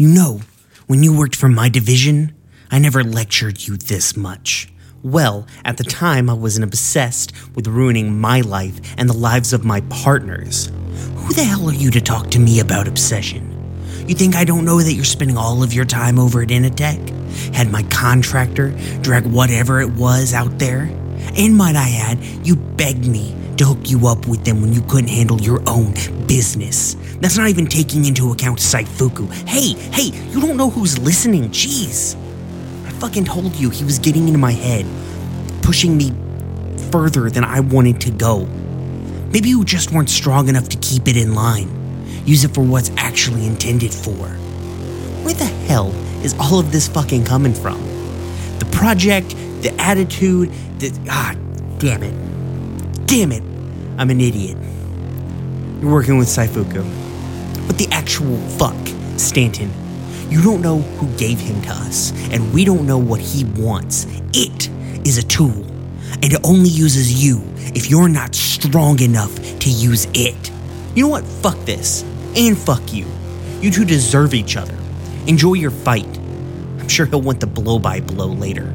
You know, when you worked for my division, I never lectured you this much. Well, at the time, I wasn't obsessed with ruining my life and the lives of my partners. Who the hell are you to talk to me about obsession? You think I don't know that you're spending all of your time over at Initech? Had my contractor drag whatever it was out there? And might I add, you begged me to hook you up with them when you couldn't handle your own business. That's not even taking into account Saifuku. Hey, hey, you don't know who's listening. Jeez. I fucking told you he was getting into my head, pushing me further than I wanted to go. Maybe you just weren't strong enough to keep it in line. Use it for what's actually intended for. Where the hell is all of this fucking coming from? The project, the attitude, the. Ah, damn it. Damn it. I'm an idiot. You're working with Saifuku. But the actual fuck, Stanton. You don't know who gave him to us, and we don't know what he wants. It is a tool, and it only uses you if you're not strong enough to use it. You know what? Fuck this. And fuck you. You two deserve each other. Enjoy your fight. I'm sure he'll want the blow by blow later.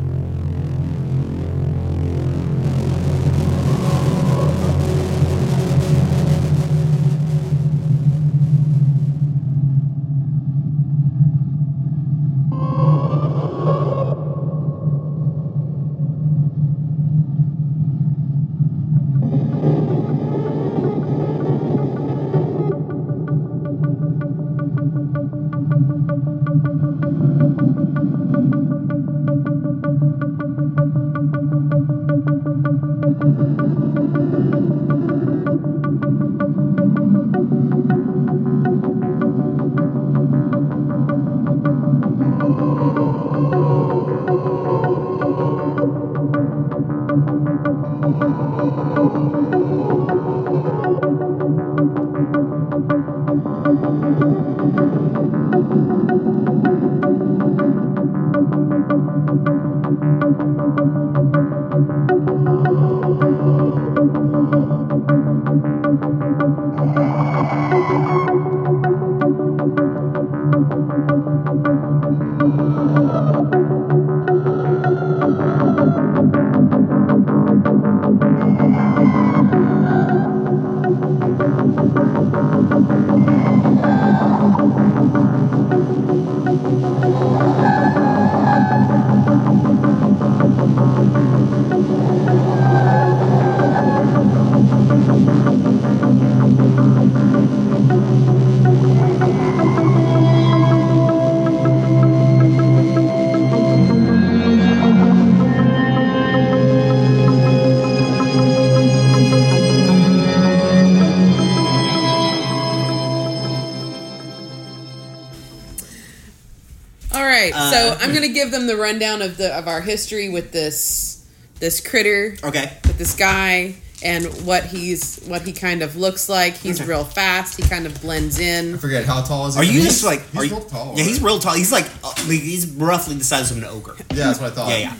Them the rundown of the of our history with this this critter, Okay. with this guy, and what he's what he kind of looks like. He's Okay. real fast. He kind of blends in. I forget how tall is he? Are you just like? He's are you, real tall. Yeah, he's real tall. He's like, uh, he's roughly the size of an ogre. Yeah, that's what I thought. Yeah, yeah.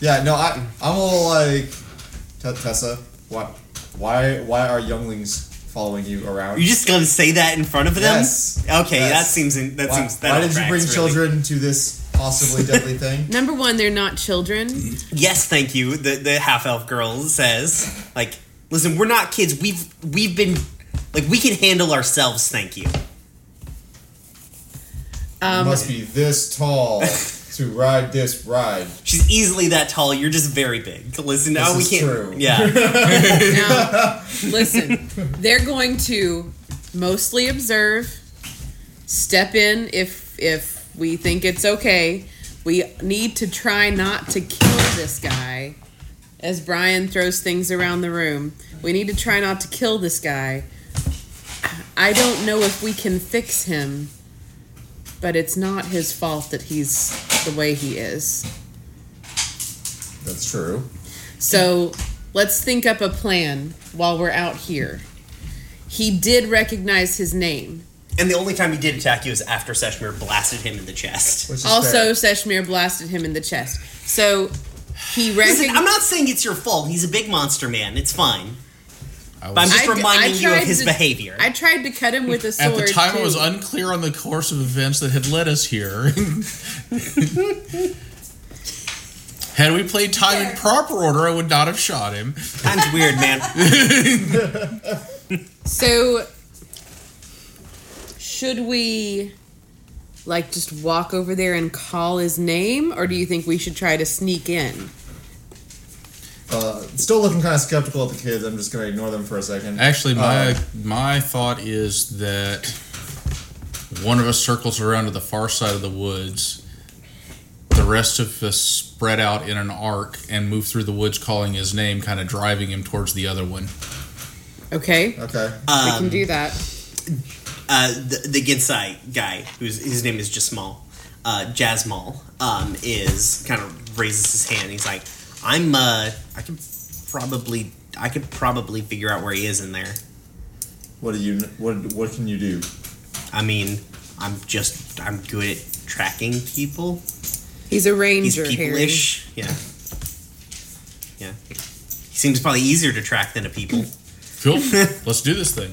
Yeah, no, I, I'm a little like T- Tessa. What? Why? Why are younglings following you around? You just gonna say that in front of them? Yes. Okay, Yes. that seems in, that why, seems that why did you bring really. children to this possibly deadly thing? Number one, they're not children. Yes, thank you. The the half elf girl says, like, listen, we're not kids. We've we've been like we can handle ourselves. Thank you. Um, you must be this tall to ride this ride. She's easily that tall. You're just very big. Listen, now we can't. true. Yeah. Now, listen, they're going to mostly observe, step in if if we think it's okay. We need to try not to kill this guy. As Brian throws things around the room, we need to try not to kill this guy. I don't know if we can fix him, but it's not his fault that he's the way he is. That's true. So let's think up a plan while we're out here. He did recognize his name. And the only time he did attack you was after Seshmir blasted him in the chest. Which is Also, fair. Seshmir blasted him in the chest. So he Listen, I'm not saying it's your fault. He's a big monster man. It's fine. I But I'm was, just I- reminding I you of tried his to- behavior. I tried to cut him with a sword. at the time, too. I was unclear on the course of events that had led us here. had we played time in proper order, I would not have shot him. Time's weird, man. So, should we like just walk over there and call his name, or do you think we should try to sneak in? Uh, still looking kind of skeptical at the kids. I'm just gonna ignore them for a second. Actually, my Uh, my thought is that one of us circles around to the far side of the woods. The rest of us spread out in an arc and move through the woods, calling his name, kind of driving him towards the other one. Okay, okay. we Um, can do that. Uh, the, the Genasi guy, whose his name is Jasmal, uh, Jasmal, um, is kind of raises his hand. He's like, "I'm, uh, I could probably, I could probably figure out where he is in there. What do you? What What can you do? I mean, I'm just, I'm good at tracking people. He's a ranger, Harry. people-ish. Yeah, yeah. He seems probably easier to track than a people. Cool. Let's do this thing.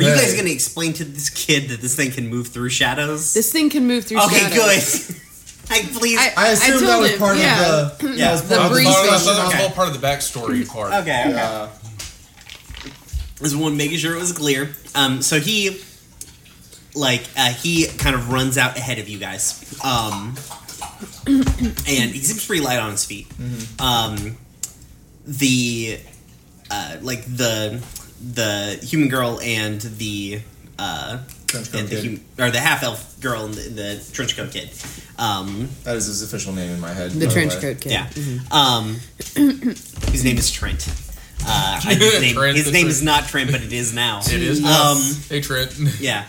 Are you guys going to explain to this kid that this thing can move through shadows? This thing can move through okay, shadows. good. I please. I- I assume told that was him, part yeah. of the. Yeah. that was The part of breeze That was, that was Okay. all part of the backstory part. okay, okay. Uh, This one making sure it was clear. Um, so he, like, uh, he kind of runs out ahead of you guys. Um, and he seems pretty light on his feet. Um, the, uh, like the the human girl and the uh, and the kid. hum- or the half elf girl and the, the trench coat kid. Um, that is his official name in my head. The trench coat kid. yeah. Mhm. Um, his name is Trent. Uh, I- his name, Trent his name is not Trent, but it is now. It is now. Um, hey, Trent. Yeah.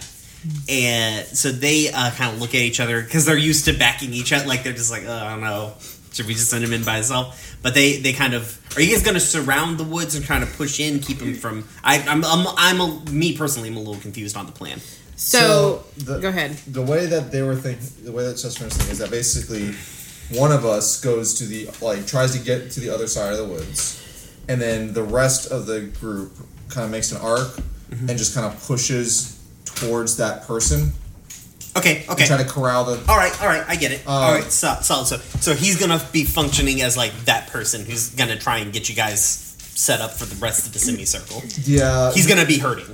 And so they uh, kind of look at each other because they're used to backing each other. Like they're just like, oh, I don't know, should we just send him in by himself? But they they kind of are you guys going to surround the woods and kind of push in, keep him from? I, I'm I'm I'm a, me personally, I'm a little confused on the plan. So, So, the- go ahead. The way that they were thinking, the way that Chester was thinking is that basically one of us goes to the like tries to get to the other side of the woods, and then the rest of the group kind of makes an arc Mm-hmm. and just kind of pushes towards that person Okay, okay. and try to corral the. all right, all right, I get it. Uh, all right, so, solid. So, so he's gonna be functioning as like that person who's gonna try and get you guys set up for the rest of the semicircle. Yeah, He's gonna be herding.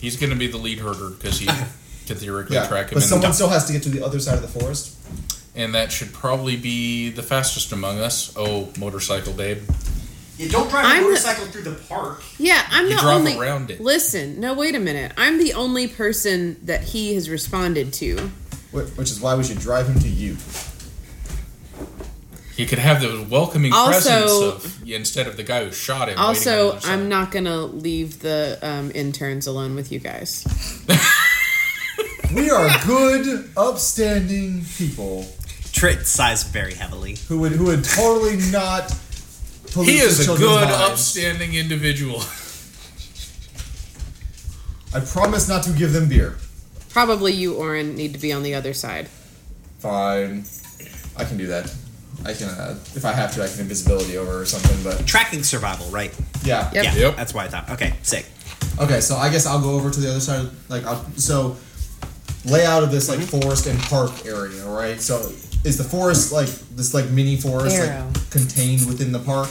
He's going to be the lead herder because he can theoretically yeah, track him. but and- someone still has to get to the other side of the forest. and that should probably be the fastest among us. Oh, motorcycle babe. You don't drive I'm a the- motorcycle through the park. Yeah, I'm You the drive only. around it. Listen, no, wait a minute. I'm the only person that he has responded to. Which is why we should drive him to you. He could have the welcoming Also- presence of instead of the guy who shot him. waiting on the Also. I'm not gonna leave the um, interns alone with you guys. We are good, upstanding people Trent sighs very heavily. who would who would totally not. Pollute He is a good, lives. upstanding individual. I promise not to give them beer. Probably you, Orin, need to be on the other side. Fine, I can do that. I can, uh, if I have to, I can invisibility over or something. But Tracking survival, right? yeah, Yep. Yeah, Yep. that's why I thought. Okay, sick. Okay, so I guess I'll go over to the other side. Like, I'll, so layout of this like forest and park area, right? So is the forest like this like mini forest Arrow. like contained within the park?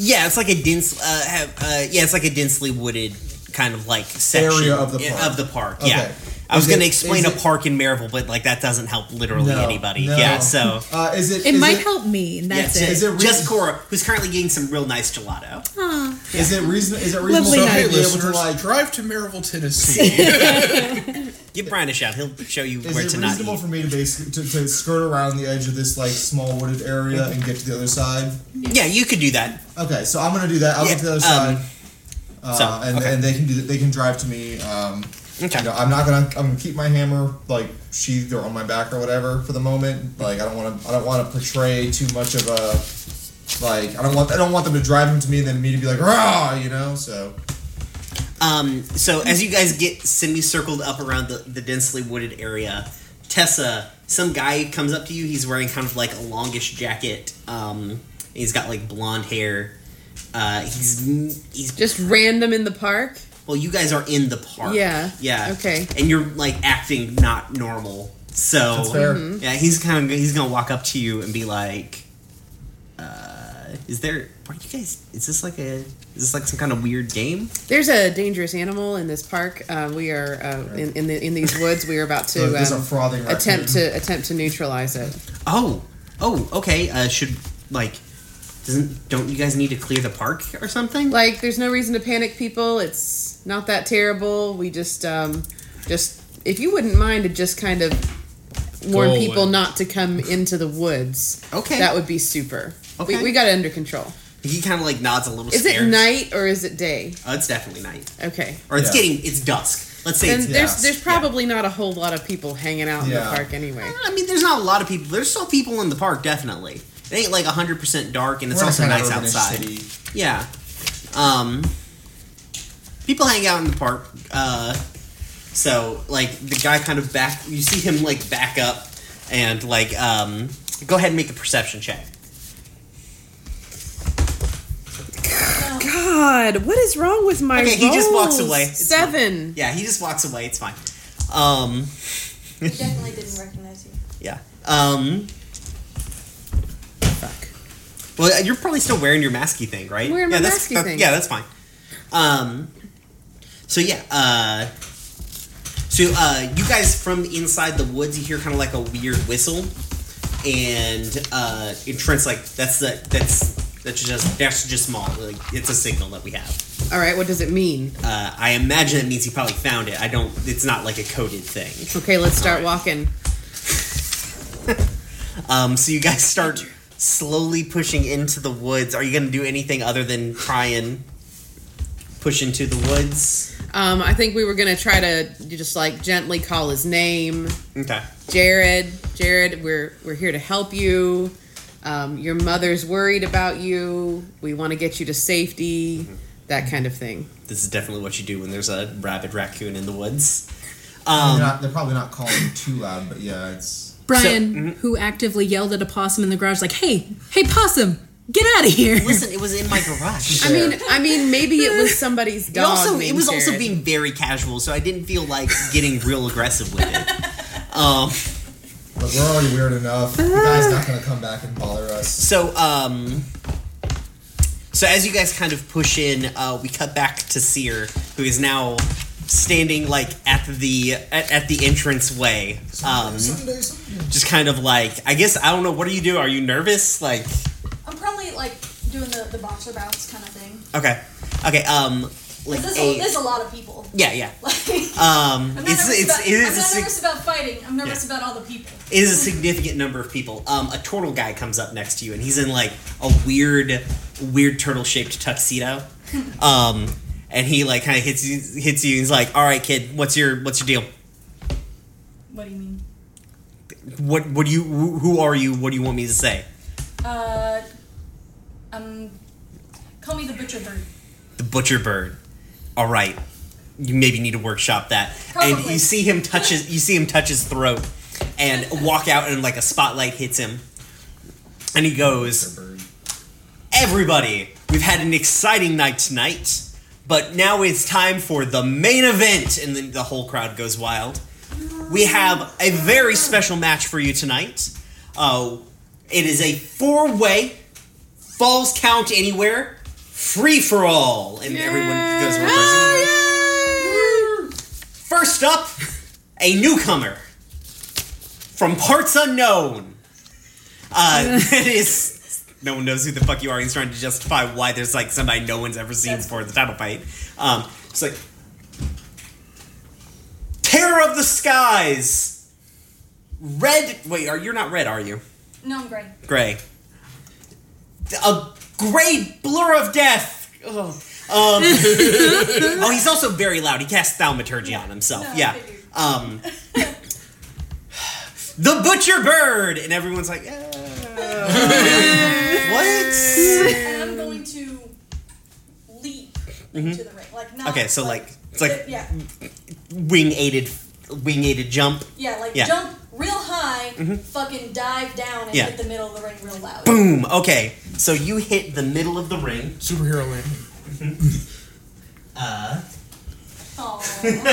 Yeah, it's like a dense. Uh, have, uh, yeah, it's like a densely wooded kind of like section Area of the park. Of the park. Okay. Yeah. I was going to explain a it- park in Maryville, but like that doesn't help literally No, anybody. no. Yeah, so Uh, is it? It is might it- help me, and that's yeah, it. Is it just Cora, who's currently getting some real nice gelato. Aw. Is it reason? Is it reasonable Lovely to so, hey, be able to listeners, like? drive to Maryville, Tennessee. Give Brian a shout. He'll show you Is where it to not reasonable eat. for me to basically to, to skirt around the edge of this like small wooded area and get to the other side? Yeah, you could do that. Okay, so I'm gonna do that. I'll Yeah, get to the other um, side, uh, so, and, okay. and they can do that. They can drive to me. Um, Okay. you know, I'm not gonna. I'm gonna keep my hammer like sheathed or on my back or whatever for the moment. Like I don't want to. I don't want to portray too much of a like. I don't want. I don't want them to drive him to me and then me to be like rah, you know. So Um, so as you guys get semicircled up around the, the densely wooded area, Tessa, some guy comes up to you. He's wearing kind of like a longish jacket. Um, he's got like blonde hair, Uh, he's he's Just random in the park. well. You guys are in the park. Yeah. Yeah. Okay. And you're like acting not normal. So That's fair. Mm-hmm. yeah, he's kind of he's gonna walk up to you and be like, uh, "Is there? Are you guys? Is this like a? Is this like some kind of weird game? There's a dangerous animal in this park. Uh, we are uh, in in, the, in these woods. We are about to There's um, frothing attempt raccoon. to attempt to neutralize it. Oh, oh, okay. Uh, should like, doesn't don't you guys need to clear the park or something? Like, there's no reason to panic, people. It's not that terrible. We just um, just if you wouldn't mind to just kind of warn Go people away. not to come into the woods. Okay. That would be super. Okay. We, we got it under control. he kind of like nods a little. Is it night or is it day? Oh, it's definitely night, Okay. or it's Yeah. getting it's dusk. Let's say Then it's. there's yes. there's probably not a whole lot of people hanging out in the park anyway. I mean, there's not a lot of people. There's still people in the park, definitely. It ain't like 100% dark, and it's We're also kinda nice urbanish outside. city. Yeah. Um, people hang out in the park. Uh, so like the guy kind of back. You see him like back up and like um, go ahead and make a perception check. God, what is wrong with my Okay, he just walks away. It's Seven. Yeah, he just walks away. It's fine. Um, He definitely didn't recognize you. yeah. Um, Fuck. well, you're probably still wearing your masky thing, right? I'm wearing my yeah, that's, masky that- thing. Yeah, that's fine. Um, so yeah, uh, so uh, you guys from inside the woods, you hear kind of like a weird whistle, and uh, and Trent's like, "That's the that's that's just that's just small. Like it's a signal that we have." All right, what does it mean? Uh, I imagine it means he probably found it. I don't. It's not like a coded thing. Okay, let's start walking. Um, so you guys start slowly pushing into the woods. Are you going to do anything other than try and push into the woods? Um, I think we were gonna try to just like gently call his name, Okay. Jared. Jared, we're we're here to help you. Um, your mother's worried about you. We want to get you to safety. That kind of thing. This is definitely what you do when there's a rabid raccoon in the woods. they're, Um, not, they're probably not calling too loud, but yeah, it's. Brian, mm-hmm. who actively yelled at a possum in the garage, like, "Hey, hey, possum, get out of here!" listen, it was in my garage. I mean, I mean, maybe it was somebody's It dog. also, it named was also being very casual, so I didn't feel like getting real aggressive with it. Um, But we're already weird enough. The guy's not gonna come back and bother us. So, um, so as you guys kind of push in, uh, we cut back to Seer, who is now standing like at the at, at the entrance way, um, Sunday, Sunday. just kind of like I guess I don't know. What do you do? Are you nervous? Like, I'm probably like doing the, the boxer bounce kind of thing. okay, okay, um, like There's, a, a, there's a lot of people. yeah, yeah. Like, Um, I'm not it's nervous, it's about, it I'm is a not sig- nervous about fighting. I'm nervous Yeah. about all the people. it is a significant number of people. Um, a turtle guy comes up next to you, and he's in like a weird, weird turtle shaped tuxedo. Um, and he like kind of hits you, hits you. He's like, "All right, kid, what's your what's your deal? What do you mean? What what do you who, who are you? What do you want me to say?" Uh, um, call me the butcher bird. The butcher bird. All right, you maybe need to workshop that. And you see him touch his you see him touch his throat, and walk out, and like a spotlight hits him, and he goes. Everybody, we've had an exciting night tonight, but now it's time for the main event, and then the whole crowd goes wild. We have a very special match for you tonight. Uh, it is a four-way falls count anywhere, free for all, and everyone goes reversing. First up, a newcomer from parts unknown. Uh, it is. No one knows who the fuck you are. He's trying to justify why there's like somebody no one's ever seen before the title fight. Um, it's like Terror of the Skies. Red. Wait, are you're not red, are you? No, I'm gray. Gray. A gray blur of death. Ugh. Um, oh, he's also very loud. He casts Thaumaturgy on himself. No, yeah. Um, the butcher bird, and everyone's like, "Uh, what? and I'm going to leap into the ring. Like not. Mm-hmm. Okay, so like it's like yeah, wing aided, wing aided jump. yeah, like Yeah. Mm-hmm. jump real high, fucking dive down and Yeah. hit the middle of the ring real loud. Boom. Okay. So you hit the middle of the ring. Superhero landing. Uh, Aw. so you hit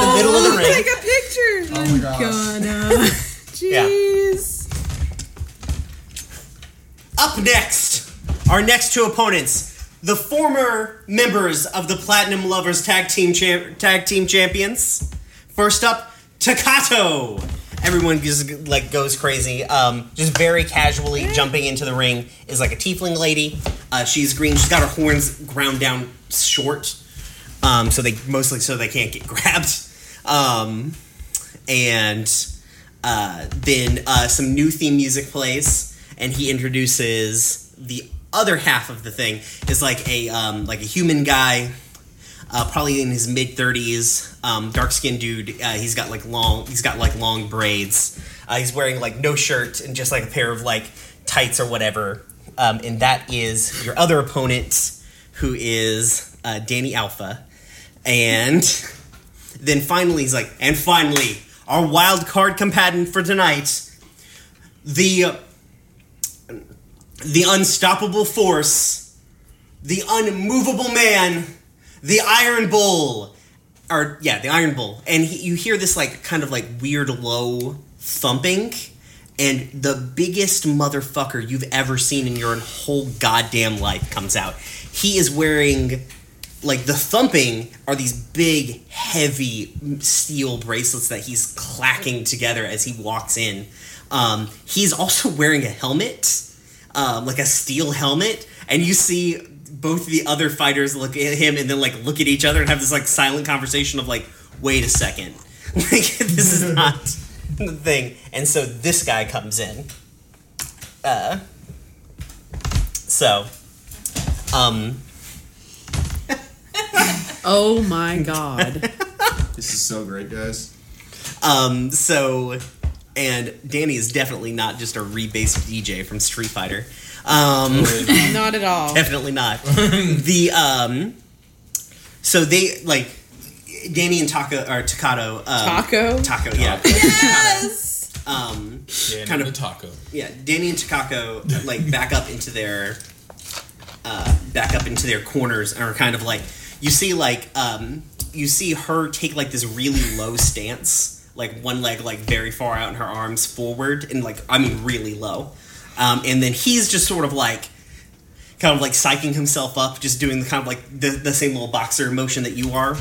the middle of the ring. Take a picture. Oh my gosh. God, Jeez. Up next, our next two opponents, the former members of the Platinum Lovers Tag Team Cham- Tag Team Champions. First up, Takato. Everyone just like goes crazy. Um, just very casually jumping into the ring is like a tiefling lady. Uh, she's green. She's got her horns ground down short, um, so they mostly so they can't get grabbed. Um, and uh, then uh, some new theme music plays, and he introduces the other half of the thing is like a um, like a human guy, uh, probably in his mid thirties, um, dark skinned dude. Uh, he's got like long he's got like long braids. Uh, he's wearing like no shirt and just like a pair of like tights or whatever. Um, and that is your other opponent, who is uh, Danny Alpha, and then finally he's like, and finally, our wild card combatant for tonight, the the unstoppable force, the unmovable man, the Iron Bull, or yeah, the Iron Bull, and he, you hear this like kind of like weird low thumping. And the biggest motherfucker you've ever seen in your whole goddamn life comes out. He is wearing like the thumping are these big heavy steel bracelets that he's clacking together as he walks in um, he's also wearing a helmet um, like a steel helmet and you see both the other fighters look at him and then like look at each other and have this like silent conversation of like wait a second like this is not the thing and so this guy comes in uh, so um Oh my god. This is so great, guys. Um, so, and Danny is definitely not just a rebased DJ from Street Fighter. Um, Not at all. definitely not. the um, so they like Danny and Taco or Takato. Um, Taco? Taco, yeah. Yes. Um, Yeah, Kind of- the taco. yeah. Danny and Takako like back up into their uh, back up into their corners and are kind of like you see like um, you see her take like this really low stance, like one leg like very far out and her arms forward and like I mean really low, um, and then he's just sort of like kind of like psyching himself up, just doing the kind of like the, the same little boxer motion that you are.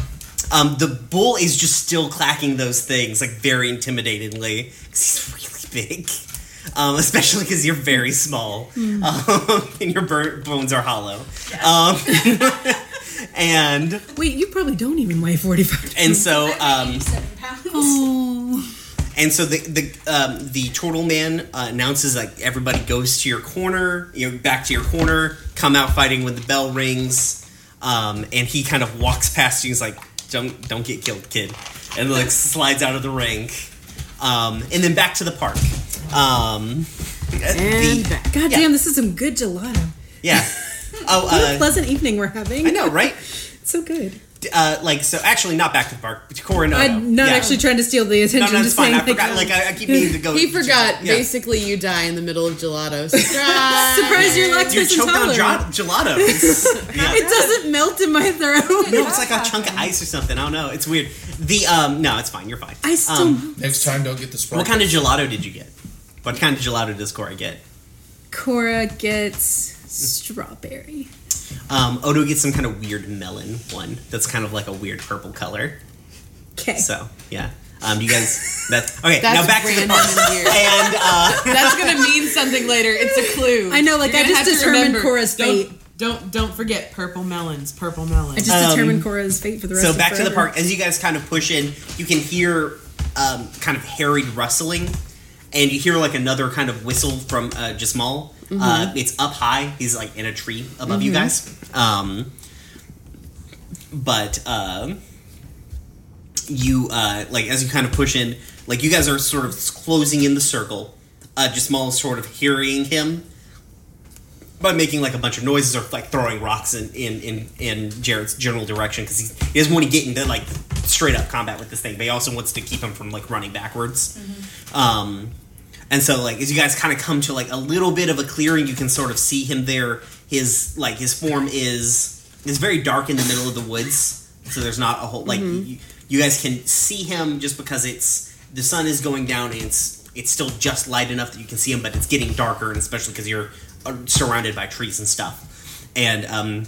Um, the bull is just still clacking those things like very intimidatingly 'cause he's really big, um, especially because you're very small um, and your bur- bones are hollow. Um, and wait, you probably don't even weigh 45. and so um, 87 pounds. Oh. And so the the um, the turtle man uh, announces like everybody goes to your corner, you know, back to your corner, come out fighting when the bell rings, um, and he kind of walks past you. He's like, "Don't don't get killed, kid," and like slides out of the ring, um, and then back to the park. Um, And the- back. God Yeah. damn, this is some good gelato. yeah. Oh, What a uh, pleasant evening we're having. I know, right? So good. Uh, like so, actually, not back to the park. Cora, no, I'm not Yeah. actually trying to steal the attention. no, it's just fine. saying, I forgot. Like I, I keep needing to go. He forgot. Yeah. Basically, you die in the middle of gelato. Surprise! Surprise, you're You're lactose choked on intolerant. gel- gelato. Yeah. It doesn't melt in my throat. No, it's like a chunk of ice or something. I don't know. It's weird. The um, no, it's fine. You're fine. I still. Um, Next time, don't get the sparkles. what kind of gelato did you get? What kind of gelato does Cora get? Cora gets strawberry. Um, Odo gets some kind of weird melon one. That's kind of like a weird purple color. Okay. So yeah. Um, you guys. That okay. That's now back to the random park. and weird. And uh, That's gonna mean something later. It's a clue. I know, like, You're I just determined remember. Cora's Don't- fate. Don't don't forget purple melons. Purple melons. I just Um, determined Cora's fate for the rest of the city. so of back to the park. As you guys kind of push in, you can hear um, kind of harried rustling, and you hear like another kind of whistle from uh, Jasmal. Uh, it's up high. He's like in a tree above you guys. Um, but um, you uh, like as you kind of push in, like you guys are sort of closing in the circle. Uh, Jasmal is sort of hearing him by making like a bunch of noises or like throwing rocks in in in, in Jared's general direction because he, he doesn't want to get into like straight up combat with this thing, but he also wants to keep him from like running backwards. Um, And so, like, as you guys kind of come to like a little bit of a clearing, you can sort of see him there. His like his form is is very dark in the middle of the woods, so there's not a whole like you, you guys can see him just because it's the sun is going down and it's it's still just light enough that you can see him, but it's getting darker, and especially because you're uh, surrounded by trees and stuff. And um,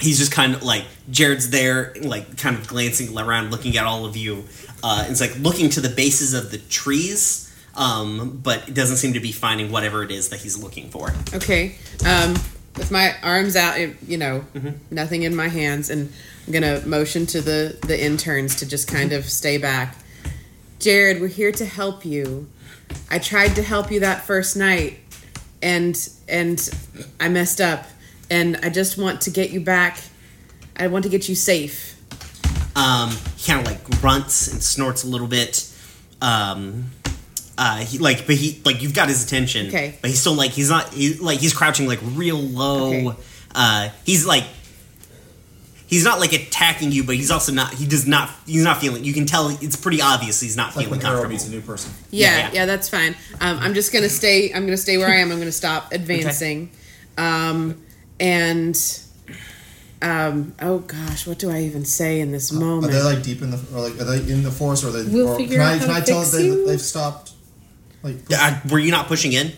he's just kind of like Jared's there, like kind of glancing around, looking at all of you. Uh, it's like looking to the bases of the trees, um, but it doesn't seem to be finding whatever it is that he's looking for. Okay. Um, with my arms out, you know, nothing in my hands, and I'm gonna motion to the the interns to just kind of stay back. Jared, we're here to help you. I tried to help you that first night, and and I messed up, and I just want to get you back. I want to get you safe. Um, he kind of like grunts and snorts a little bit. Um, uh, he like, but he like you've got his attention. Okay. But he's still like he's not he, like he's crouching like real low. Okay. Uh, he's like he's not like attacking you, but he's also not he does not he's not feeling. You can tell it's pretty obvious he's not Like feeling when comfortable. meets a new person. Yeah, Yeah, yeah, yeah. that's fine. Um, I'm just gonna stay. I'm gonna stay where I am. I'm gonna stop advancing, um, and um, oh gosh, what do I even say in this moment? Are they like deep in the or like are they in the forest or are they? We'll or figure can I out can how I to tell fix that they you. they've stopped? Like Uh, were you not pushing in?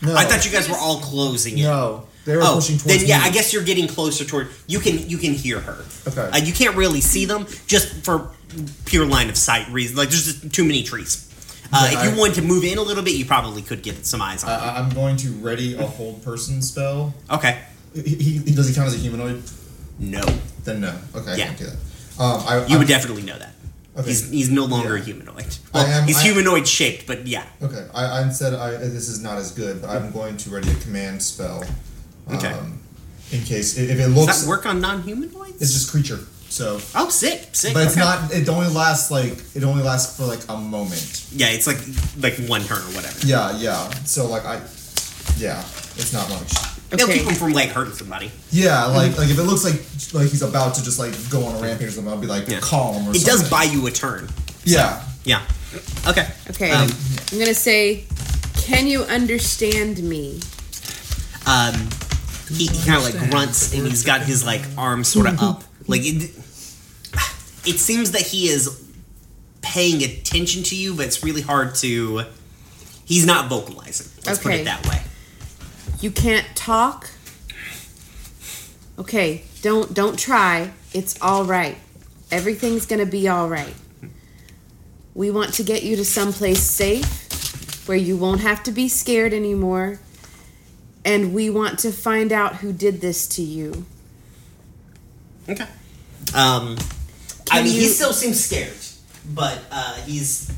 no, I thought you guys were all closing in. no, they were Oh, pushing towards then yeah, me. I guess you're getting closer toward. You can you can hear her. Okay. Uh, you can't really see them just for pure line of sight reasons. Like there's just too many trees. Uh, Okay, if you I- wanted to move in a little bit, you probably could get some eyes on. them. I, I'm going to ready a hold person spell. okay. He, he, he- does he count as a humanoid? No, Then no. Okay, I Yeah. can't do that. Um, I, you I, would definitely know that. Okay. He's he's no longer Yeah. a humanoid. Well, am- he's I- humanoid shaped, but yeah. Okay, I, I said I, this is not as good, but I'm going to ready a command spell. Um, Okay. In case if it Does looks, that work on non-humanoids? it's just creature. So, oh, sick, sick. but it's okay. not. It only lasts like it only lasts for like a moment. Yeah, it's like like one turn or whatever. Yeah, yeah. So like I, yeah, it's not much. They'll Okay. keep him from like hurting somebody. Yeah, like like if it looks like like he's about to just like go on a rampage or something, I'll be like Yeah. calm or something. It something. does buy you a turn. Yeah. Yeah. Okay. okay, Um, I'm gonna say, can you understand me? um, he, he kind of like grunts and he's got his like arms sort of up. Like it, it seems that he is paying attention to you, but it's really hard to. He's not vocalizing. Let's put it that way. You can't talk. Okay, don't don't try. It's all right. Everything's gonna be all right. We want to get you to someplace safe where you won't have to be scared anymore. And we want to find out who did this to you. Okay. Um, I Can mean, he still seems scared, but uh, he's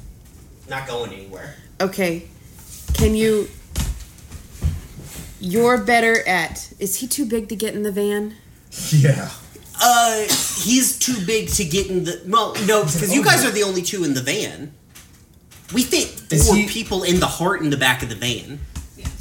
not going anywhere. Okay. Can you You're better at Is he too big to get in the van? Yeah. Uh, he's too big to get in the. Well, no, because you guys are the only two in the van. We fit Is four he- people in the heart in the back of the van.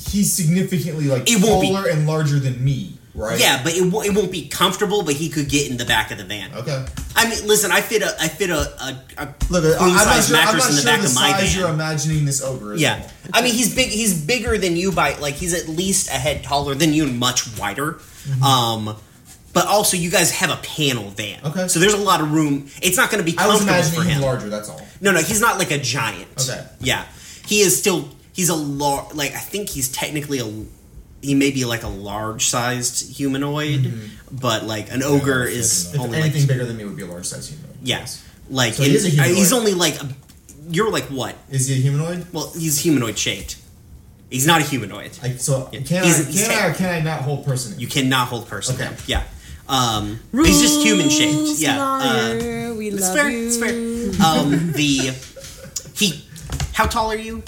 He's significantly like It won't be- taller and larger than me, right? Yeah, but it, wo- it won't be comfortable. But he could get in the back of the van. Okay. I mean, listen, I fit a I fit a a, a Look, I'm not size sure. I'm mattress not in the sure back the of my size van. you're imagining this ogre is. Yeah, I mean he's big. He's bigger than you by like he's at least a head taller than you and much wider. Mm-hmm. Um, but also you guys have a panel van. Okay. So there's a lot of room. It's not going to be I was comfortable imagining for him him. larger. That's all. No, no, he's not like a giant. Okay. Yeah, he is still. He's a large. Like I think he's technically a. He may be like a large sized humanoid, but like an ogre Yeah, is If only anything like bigger than me would be a large sized humanoid. yes, like So he is a humanoid. he's only like a, you're like what? Is he a humanoid? Well, he's humanoid shaped. He's not a humanoid. Like so, can He's- I he's can I or can I not hold person? in? You cannot hold person. Okay. down. Yeah. Um, he's just human shaped. Yeah. Uh, we it's love fair. you. It's fair. Um, the he. How tall are you?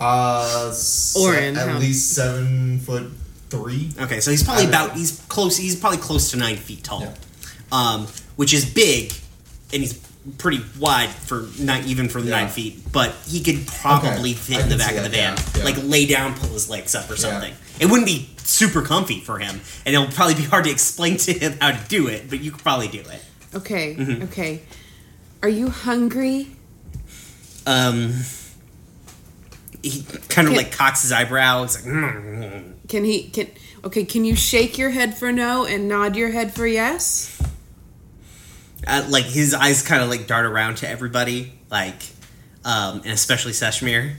Uh, se- Orin, at how- least seven foot three. Okay, so he's probably I don't about he's close. He's probably close to nine feet tall, Yeah. um, which is big, and he's pretty wide for not even for Yeah. nine feet. But he could probably Okay, fit in the back of the van, yeah, yeah. like lay down, pull his legs up or Yeah. something. It wouldn't be super comfy for him, and it'll probably be hard to explain to him how to do it. But you could probably do it. Okay, Mm-hmm. okay. Are you hungry? Um, he kind of like cocks his eyebrow. It's like, "Mm." Can he can okay, can you shake your head for no and nod your head for yes? uh, like his eyes kind of like dart around to everybody, like, um, and especially Seshmir.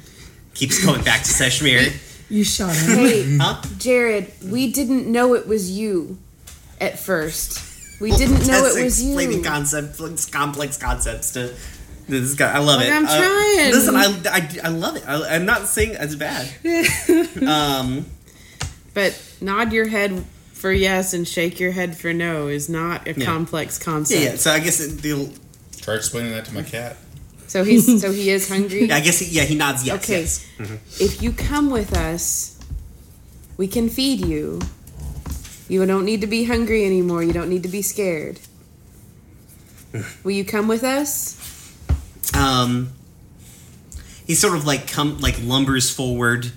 Keeps going back to Seshmir. You shot him. Hey, Huh? Jared, we didn't know it was you at first. We didn't know That's it was you. explaining concepts, complex concepts to this guy. I love Look, it. I'm Uh, trying. listen, I, I, I love it. I, I'm not saying it's bad. um, But nod your head for yes and shake your head for no is not a Yeah. complex concept. yeah. So I guess it, the, Try explaining that to my cat. So he's so he is hungry. I guess he, yeah, he nods yes. Okay. yes. If you come with us, we can feed you. You don't need to be hungry anymore. You don't need to be scared. Will you come with us? Um, he sort of like come like lumbers forward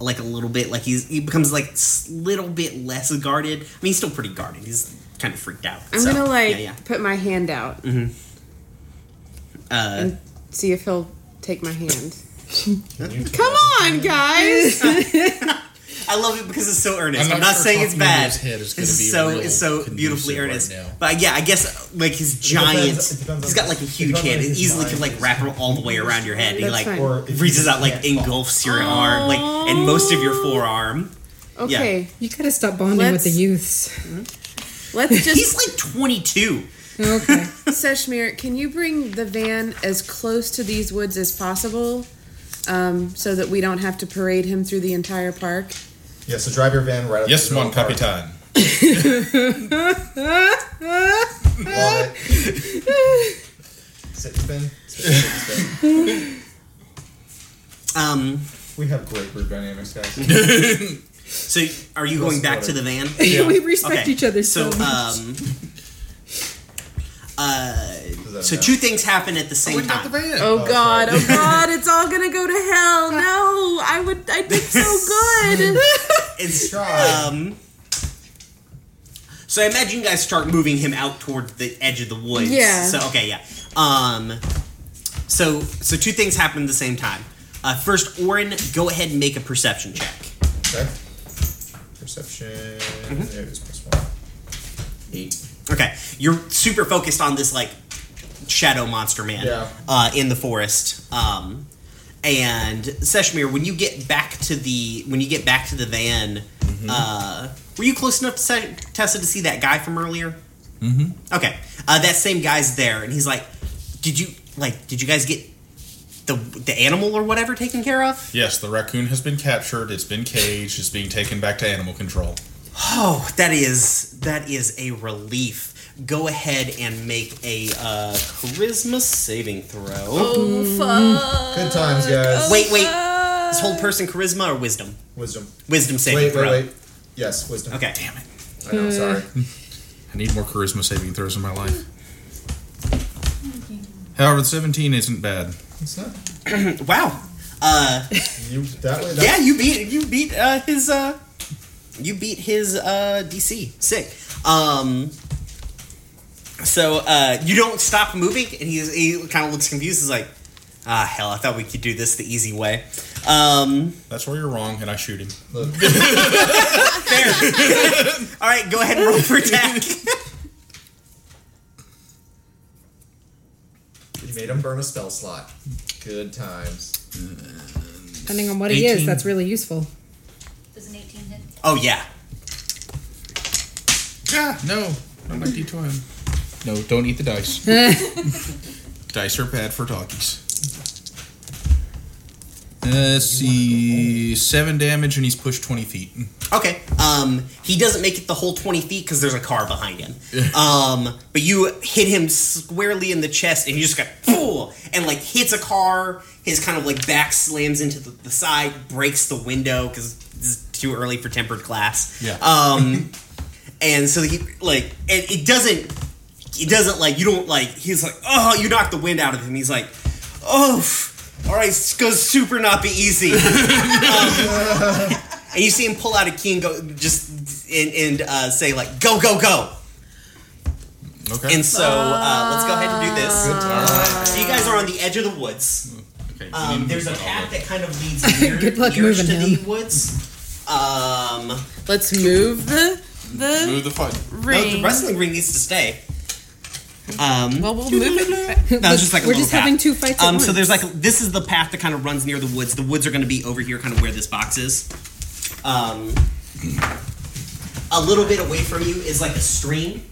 like a little bit, like he's he becomes like a little bit less guarded. I mean, he's still pretty guarded. He's kind of freaked out. I'm so, gonna like yeah, yeah. put my hand out mm-hmm. Uh, and see if he'll take my hand. Come on, guys! I love it because it's so earnest. I'm I'm not not, sure saying it's bad. his head is it's be so real it's so beautifully conducive earnest. right now. but yeah, I guess like his giant, depends- it depends he's on got like a huge depends on hand. It easily can like wrap it all the way around your head. He like fine. Reaches out like engulfs your arm, like and most of your forearm. Okay, You gotta stop bonding Let's- with the youths. let's just. He's like 22. Okay. Seshmir, can you bring the van as close to these woods as possible, um, so that we don't have to parade him through the entire park? Yeah, so drive your van right up Yes, to the mon middle of capitan. Love it. Sit and spin. Sit and spin. Um, We have great group dynamics, guys. so are you going back to the van? we respect Okay, each other so, So much. um, uh, so two things happen at the same We got the time. Oh, Oh, God! sorry. Oh God! It's all gonna go to hell. No, I would. I did so good. It's Try. um. So I imagine you guys start moving him out toward the edge of the woods. Yeah. So okay, yeah. Um. So so two things happen at the same time. Uh, first, Orin, go ahead and make a perception check. Okay. Perception. There it is, plus one. Eight. Okay, you're super focused on this like shadow monster man Yeah. uh, in the forest. Um, and Seshmir, when you get back to the when you get back to the van, uh, were you close enough to Se- Tessa to see that guy from earlier? Mm-hmm. Okay, uh, that same guy's there, and he's like, "Did you like? Did you guys get the the animal or whatever taken care of?" Yes, the raccoon has been captured. It's been caged. It's being taken back to animal control. Oh, that is that is a relief. Go ahead and make a uh, charisma saving throw. Oh fuck! Good times, guys. Wait, wait. Is hold person charisma or wisdom? Wisdom. Wisdom saving Wait, throw. wait, wait. Yes, wisdom. Okay. Damn it. I know, sorry. I need more charisma saving throws in my life. However, the 17 isn't bad. It's not. Wow. Uh, You, that way, that yeah, you beat you beat uh, his uh, you beat his uh, DC. Sick. Um, so uh, you don't stop moving, and he's, he kind of looks confused. He's like, "Ah, hell! I thought we could do this the easy way." Um, That's where you're wrong, and I shoot him. Look, fair. All right, go ahead and roll for attack. you made him burn a spell slot. Good times. Depending on what he is, 18. that's really useful. Does an 18 hit? Oh yeah. Ah, no. Not my D20. No, don't eat the dice. dice are bad for doggies. Uh, let's see. Seven damage, and he's pushed 20 feet. Okay. Um, he doesn't make it the whole twenty feet because there's a car behind him. Um, but you hit him squarely in the chest, and he just got pull and like hits a car. His kind of like back slams into the, the side, breaks the window because it's too early for tempered glass. Yeah. Um, and so he like, and it doesn't. It doesn't like you don't like. He's like, oh, you knocked the wind out of him. He's like, oh. All right, it's gonna super not be easy. and you see him pull out a key and go just and, and uh, say like go go go Okay. and so uh, let's go ahead and do this Good times. so you guys are on the edge of the woods Okay. Um, there's a move that all path that kind of leads near, Good luck nearest to moving the him. woods. Um, Let's move the the Move the fight. no, the wrestling ring needs to stay. Um, well, we'll move it. that was just like a We're little just path. having two fights at Um, so once. there's like this is the path that kind of runs near the woods. The woods are going to be over here, kind of where this box is. Um, a little bit away from you is like a stream.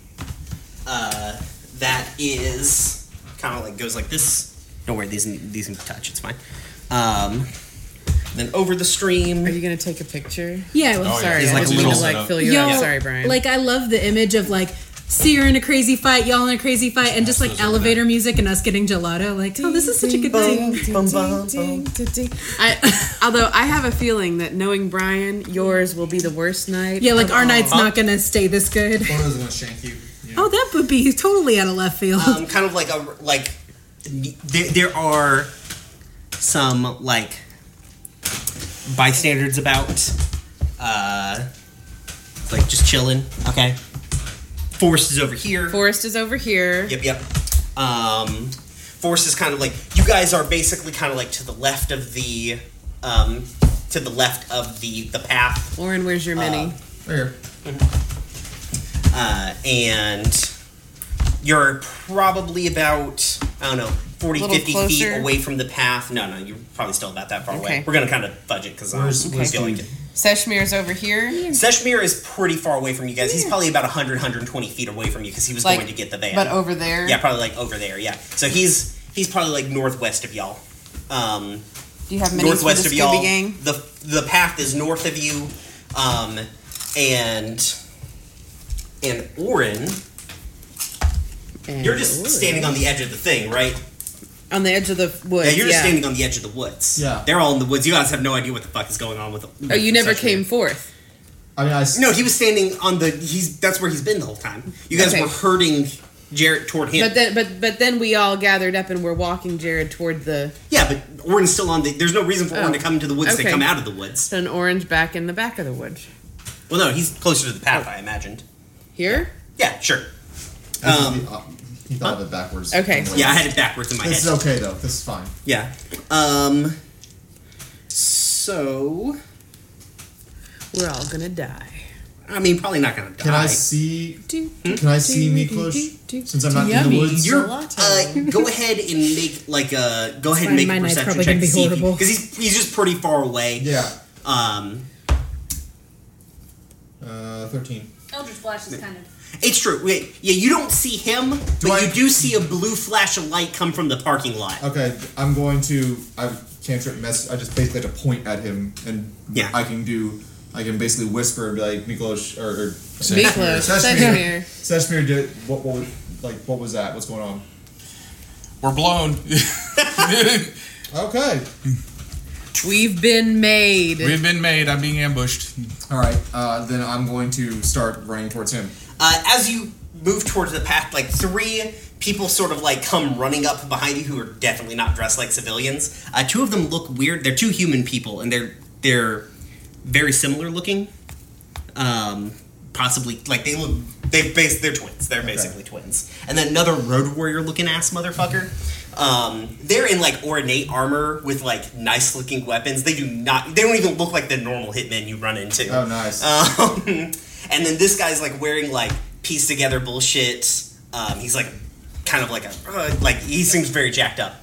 Uh, that is kind of like goes like this. Don't worry, these these can touch. It's fine. Um, then over the stream. Are you gonna take a picture? Yeah, well, Oh, yeah. Sorry, He's I like didn't a mean to little- like fill you Yo, up. Sorry, Brian. Like I love the image of like Seer in a crazy fight, y'all in a crazy fight, and just like elevator music and us getting gelato. Like, oh, this is such a good thing. Bum, bum, bum. I, although I have a feeling that knowing Brian, yours will be the worst night. Yeah, like our of night's not gonna stay this good. One of gonna shank you. you? Oh, that would be totally out of left field. um, kind of like a like there, there are some like bystanders about uh like just chilling okay forest is over here Forest is over here. yep yep um forest is kind of like you guys are basically kind of like to the left of the um to the left of the the path Lauren, where's your mini? Right here. uh and you're probably about i don't know 40 50 closer? feet away from the path no no you're probably still about that far Okay. away we're gonna kind of fudge it because I'm where's feel like the- it Seshmir's over here. Seshmir is pretty far away from you guys. He's probably about 100, 120 feet away from you because he was Like, going to get the van. But over there. yeah, probably like over there. Yeah, so he's he's probably like northwest of y'all. Um, Do you have minis for the northwest of y'all. Gang? The the path is north of you, um, and and Orin, And you're just Lauren. standing on the edge of the thing, right? on the edge of the woods. Yeah, you're just standing on the edge of the woods. Yeah. they're all in the woods. You guys have no idea what the fuck is going on with. Them. Oh, you never Seshmir. came forth. I mean, I s- No, he was standing on the. He's that's where he's been the whole time. You guys Okay. were herding Jared toward him. But then, but but then we all gathered up and we're walking Jared toward the yeah, but Orin's still on the. There's no reason for Orin Oh. to come into the woods to Okay. come out of the woods. an orange back in the back of the woods. Well, no, he's closer to the path. Oh. I imagined. Here. Yeah, sure. this is um, the- uh, he thought of it backwards. Okay. Yeah, I had it backwards in my head. This head. is okay though. This is fine. Yeah. Um. So, We're all gonna die. I mean, probably not gonna die. Can I see? Do, Can I see Miklos? Since I'm not in the Yummy. woods. You're, uh, go ahead and make like a go ahead and fine, make my a night's perception probably check gonna be see horrible. because he's he's just pretty far away. yeah. Um, Uh, thirteen. Eldritch Blast is kind of. It's true. Wait, yeah, you don't see him, but I- you do see a blue flash of light come from the parking lot. Okay, I'm going to. I cantrip mess. I just basically have to point at him, and Yeah. I can do. I can basically whisper and be like Miklos or, or Miklos, Seshmir. Seshmir. Seshmir did what? What? was- Like what was that? What's going on? We're blown. Okay. We've been made. We've been made. I'm being ambushed. All right. Uh, then I'm going to start running towards him. Uh, as you move towards the path, like three people sort of like come running up behind you who are definitely not dressed like civilians. Uh, two of them look weird. They're two human people, and they're they're very similar looking. Um, possibly like they look they base they're twins. They're basically twins. And then another road warrior looking ass motherfucker. Um, they're in like ornate armor with like nice looking weapons. They do not. They don't even look like the normal hitmen you run into. Oh, nice. Um, and then this guy's like wearing like piece together bullshit. Um, he's like kind of like a uh, like he seems very jacked up.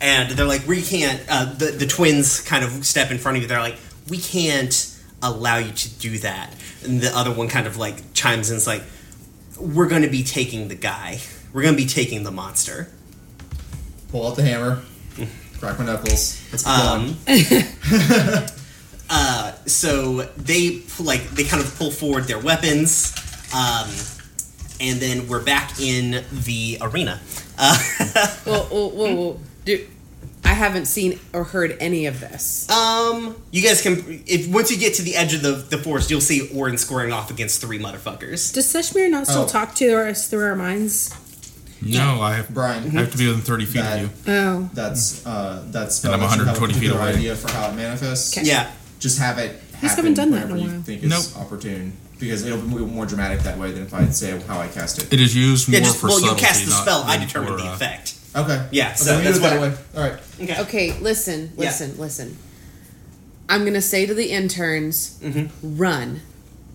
And they're like, we can't. Uh, the the twins kind of step in front of you. They're like, we can't allow you to do that. And the other one kind of like chimes in. It's like, we're going to be taking the guy. We're going to be taking the monster. Pull out the hammer. Crack my knuckles. Let's Um. uh, so they like they kind of pull forward their weapons, um, and then we're back in the arena. Uh, Well, whoa, whoa, whoa. Dude, I haven't seen or heard any of this. um, you guys can if once you get to the edge of the, the forest, you'll see Orin squaring off against three motherfuckers. Does Seshmir not still Oh. talk to us through our minds? No, I have, Brian. I have to be within 30 feet Bad. of you. Oh. That's uh, that's. And I'm that lets you have a 120 feet particular away. Idea for how it manifests. Okay. Yeah, Just have it. just happen haven't done that in a whenever you think is Nope. opportune because it'll be more dramatic that way than if I say how I cast it. It is used more yeah. Just for well, you subtlety, cast the not spell. I determine for, the uh, effect. Okay. Yeah, Okay, so we that's do that what- way. All right. Okay. Okay, listen, Yeah. listen, listen. I'm gonna say to the interns, Mm-hmm. run,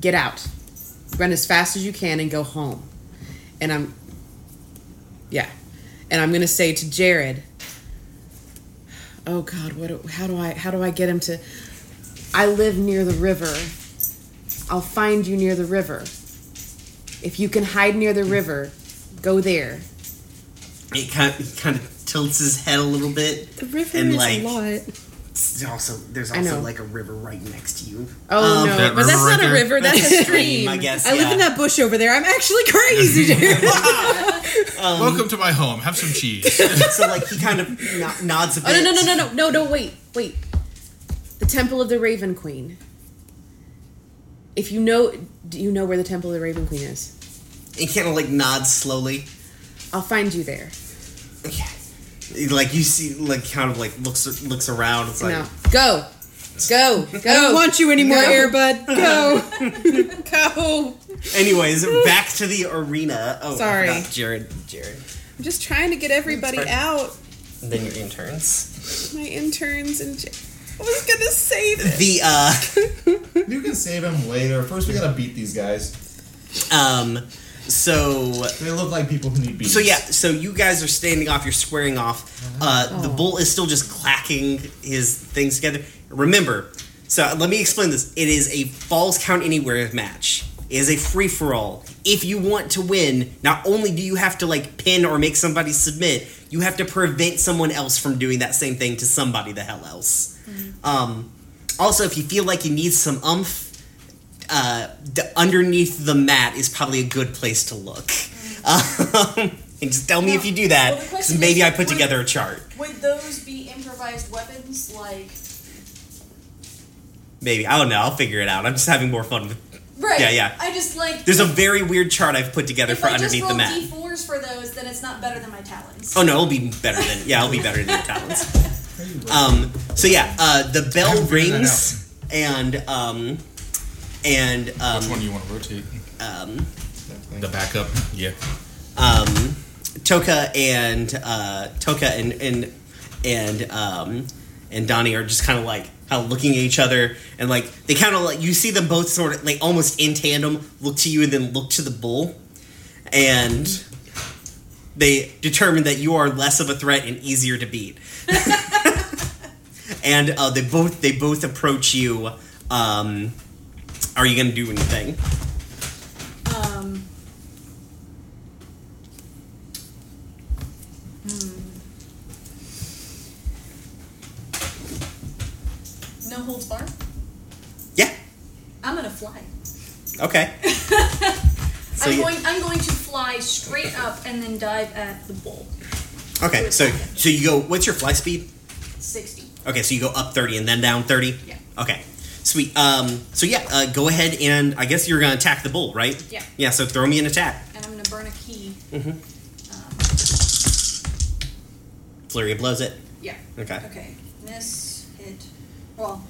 get out, run as fast as you can, and go home. And I'm, yeah, and I'm gonna say to Jared, oh God, what? do- How do I? How do I get him to? I live near the river. I'll find you near the river. If you can hide near the river, go there. It kind of, he kind of tilts his head a little bit. The river And, is like, a lot. There's also there's also like a river right next to you. Oh Um, no, That but that's river not right a river. That's a stream. I guess. I live in that bush over there. I'm actually crazy, dude. Welcome to my home. Have some cheese. so like he kind of nods a bit. Oh no no no no no no no wait wait. The Temple of the Raven Queen. If you know, do you know where the Temple of the Raven Queen is? He kind of like nods slowly. I'll find you there. Okay. Like you see, like kind of like looks looks around. It's like no, go, go, go. I don't want you anymore, Go. Air Bud. Go. Go. Anyways, back to the arena. Oh, Sorry. forgot Jared. Jared. I'm just trying to get everybody out. And then your interns. My interns and. J- I was gonna save it. The uh, You can save him later. First, we gotta beat these guys. um, so They look like people who need beats. so yeah, so you guys are standing off. You're squaring off. Uh, the bull is still just clacking his things together. Remember, so let me explain this. It is a falls count anywhere match. It is a free for all. If you want to win, not only do you have to like pin or make somebody submit, you have to prevent someone else from doing that same thing to somebody the hell else. Um, also, if you feel like you need some umph, uh, the, underneath the mat is probably a good place to look. Um, and just tell me if you do that, Well, the 'cause question maybe is, I put would- together a chart. Would those be improvised weapons? Like, Maybe I don't know. I'll figure it out. I'm just having more fun with. Right? Yeah, yeah. I just like. There's a very weird chart I've put together if for I just underneath roll the mat. d4s for those, then it's not better than my talons. Oh no, it'll be better than yeah, it'll be better than your talents. Um, so yeah, uh, the bell haven't figured that rings and um, and um, Which one do you want to rotate? um, The backup. Yeah. um, Toka and uh, Toka and and and um, and Donnie are just kind of like of looking at each other and like they kind of like you see them both sort of like almost in tandem look to you and then look to the bull. And they determine that you are less of a threat and easier to beat. And uh, they both they both approach you um, are you gonna do anything Um. hmm. No holds bar. yeah I'm gonna fly. okay So I'm you- going. I'm going to fly straight up and then dive at the bull. Okay, so so you go. What's your fly speed? Sixty. Okay, so you go up thirty and then down thirty. Yeah. Okay, sweet. Um, so yeah, uh, go ahead and I guess you're gonna attack the bull, right? Yeah. Yeah. So throw me an attack. And I'm gonna burn a key. Mm-hmm. Um, Flurry of blows it. yeah. Okay. Okay. Miss hit. Well.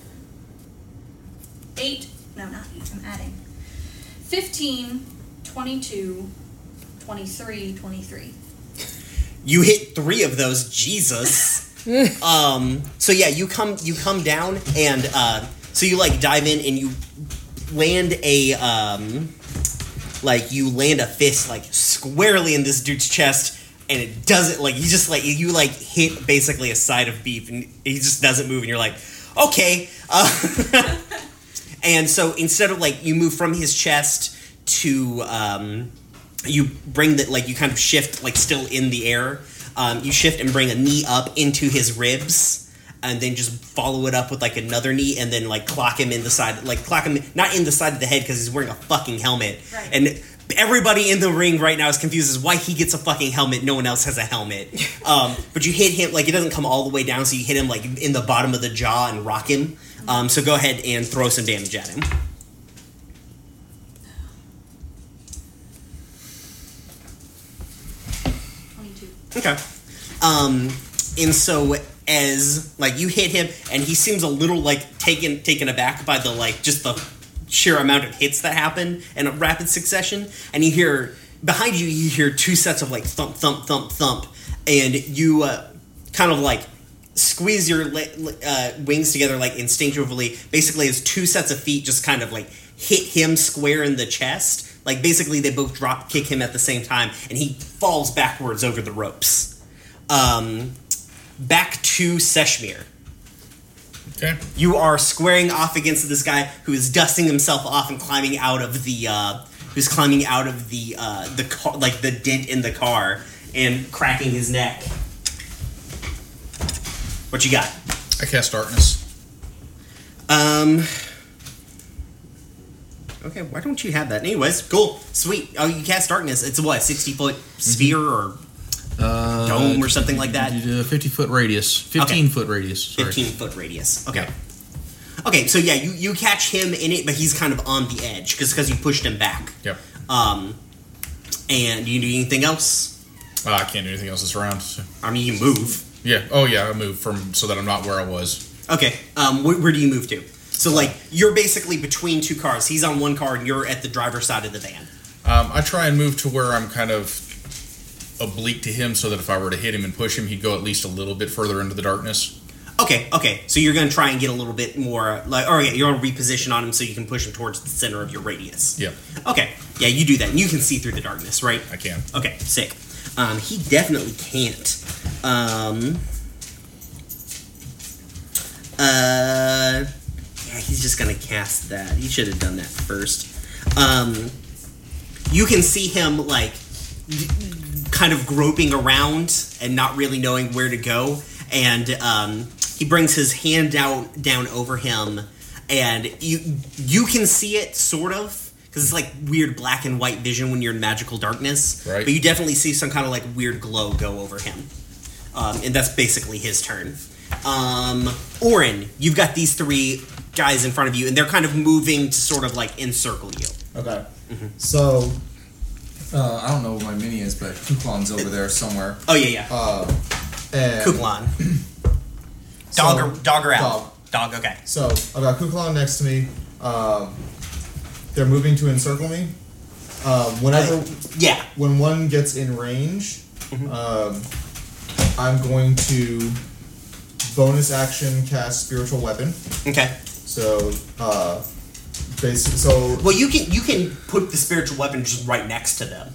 Eight. No, not eight. I'm adding. 15, 22, 23, 23. You hit three of those. Jesus. um. So yeah, you come you come down and uh, so you like dive in and you land a um, like you land a fist like squarely in this dude's chest. And it doesn't like you just like you like hit basically a side of beef and he just doesn't move and you're like okay uh, and so instead of like you move from his chest to um, you bring the like you kind of shift like still in the air um, you shift and bring a knee up into his ribs and then just follow it up with like another knee and then like clock him in the side like clock him not in the side of the head because he's wearing a fucking helmet. Right. and everybody in the ring right now is confused as why he gets a fucking helmet. No one else has a helmet. Um, but you hit him like it doesn't come all the way down so you hit him like in the bottom of the jaw and rock him um, so go ahead and throw some damage at him 22. Okay. Um, and so as like you hit him, and he seems a little like taken taken aback by the like just the sheer amount of hits that happen in a rapid succession, and you hear behind you you hear two sets of like thump thump thump thump, and you uh, kind of like squeeze your uh, wings together like instinctively. Basically, his two sets of feet just kind of like hit him square in the chest. Like basically, they both drop kick him at the same time, and he falls backwards over the ropes. Um, back to Seshmir. Okay. You are squaring off against this guy who is dusting himself off and climbing out of the uh, who's climbing out of the uh, the car, like the dent in the car and cracking his neck. What you got? I cast darkness. Um. Okay, why don't you have that? Anyways, cool, sweet. Oh, you cast darkness. It's a what, sixty foot sphere or Uh, dome or something like that? 50 foot radius. 15 foot radius. Sorry. Fifteen foot radius. Okay. Okay, so yeah, you, you catch him in it, but he's kind of on the edge because you pushed him back. Yep. Um, and you do anything else? Uh, I can't do anything else this round. so- I mean, you move. Yeah. Oh yeah. I moved from so that I'm not where I was. Okay. Um, wh- where do you move to? So like you're basically between two cars. He's on one car, and you're at the driver's side of the van. Um, I try and move to where I'm kind of oblique to him, so that if I were to hit him and push him, he'd go at least a little bit further into the darkness. Okay. Okay. So you're gonna try and get a little bit more like, or yeah, you're gonna reposition on him so you can push him towards the center of your radius. Yeah, Okay. Yeah, you do that, and you can see through the darkness, right? I can. Okay, sick. Um, he definitely can't. Um, uh, yeah, he's just gonna cast that. He should have done that first. Um, you can see him like kind of groping around and not really knowing where to go, and um, he brings his hand down down over him, and you you can see it sort of because it's like weird black and white vision when you're in magical darkness. Right. But you definitely see some kind of like weird glow go over him, um, and that's basically his turn. Um, Orin, you've got these three guys in front of you, and they're kind of moving to sort of like encircle you. Okay. So, uh, I don't know what my mini is, but Kuklon's over there somewhere. Oh yeah, yeah. Uh, and Kuklon. so- Dog or dog or out? Dog. Dog. Okay. So I've got Kuklon next to me. Um, they're moving to encircle me. Um, whenever Uh, yeah. when one gets in range, um, I'm going to bonus action cast spiritual weapon. Okay. So, uh, basic. So Well, you can you can put the spiritual weapon just right next to them.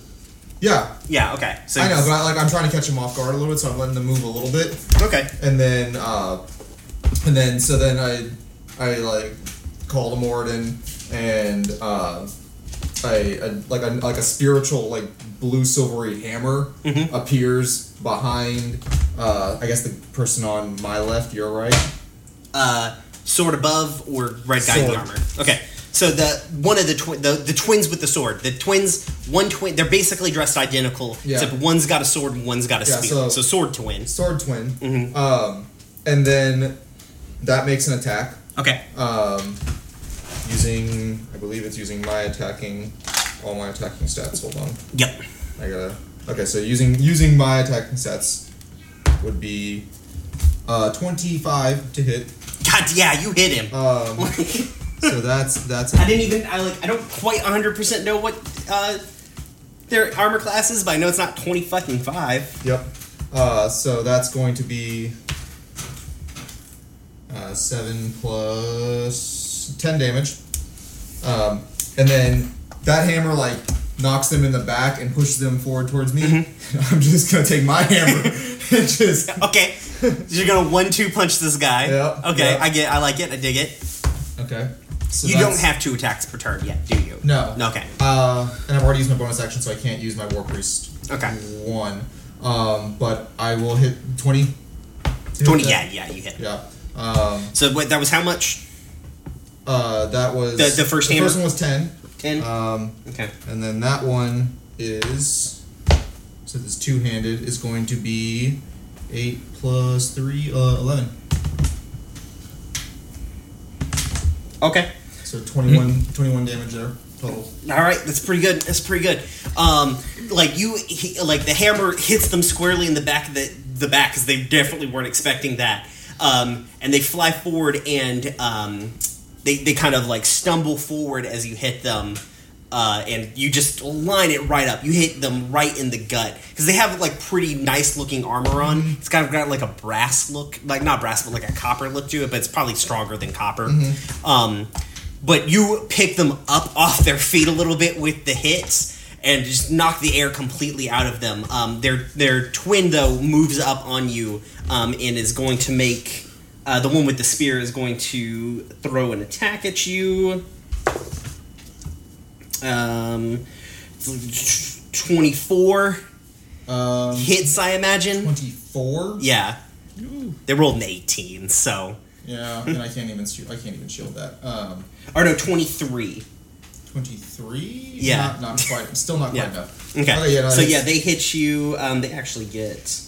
yeah, Yeah. Okay. So I know, but I, like I'm trying to catch them off guard a little bit, so I'm letting them move a little bit, okay. and then, uh, and then so then I, I like call to Morden and uh, a, a like a like a spiritual like blue silvery hammer appears behind. Uh, I guess the person on my left, your right. Uh, sword above or red guy in the Sword. armor. Okay. So the one of the twi- the the twins with the sword. The twins, one twin. They're basically dressed identical, Yeah. except one's got a sword and one's got a Yeah, spear. so- So, sword twin. sword twin. Mhm. Um, and then that makes an attack. Okay. Um, using, I believe it's using my attacking, all my attacking stats. Hold on, Yep. I gotta. Okay, so using using my attacking stats would be uh, twenty five to hit. God, yeah, you hit him. Um, so that's that's. I didn't even. I like. I don't quite 100 percent know what uh, their armor class is, but I know it's not 20 fucking five. Yep. Uh, so that's going to be uh, seven plus ten damage, um, and then that hammer like knocks them in the back and pushes them forward towards me. I'm just gonna take my hammer and just Okay. You're gonna one-two punch this guy. Yeah, Okay, yeah. I get. I like it. I dig it. okay. So you don't have two attacks per turn yet, do you? no. Okay. Uh, and I've already used my bonus action, so I can't use my war priest. Okay. One. Um, but I will hit twenty. to hit 20. that. Yeah, yeah, you hit. Yeah. Um, So wait, that was how much? Uh, that was The- the first The hammer? first one was ten. 10. Um, okay. and then that one is so this two handed is going to be eight plus three, uh, eleven. Okay. So 21, 21 damage there total. All right, that's pretty good. That's pretty good. Um, like you, he, like the hammer hits them squarely in the back of the the back because they definitely weren't expecting that. Um, and they fly forward and um, they they kind of like stumble forward as you hit them. uh, and you just line it right up. You hit them right in the gut because they have like pretty nice looking armor on. It's kind of got like a brass look, like not brass, but like a copper look to it. But it's probably stronger than copper. Um, but you pick them up off their feet a little bit with the hits and just knock the air completely out of them. Um, their their twin though moves up on you um, and is going to make uh, the one with the spear is going to throw an attack at you. Um, twenty four Um, hits, I imagine. twenty four. Yeah, they rolled an eighteen, so Yeah, and I can't even shield, I can't even shield that. Um, or no, twenty three. twenty three. Yeah. not, not quite. Still not quite Yeah. enough. Okay. Okay, yeah, no, so yeah, they hit you. Um, they actually get.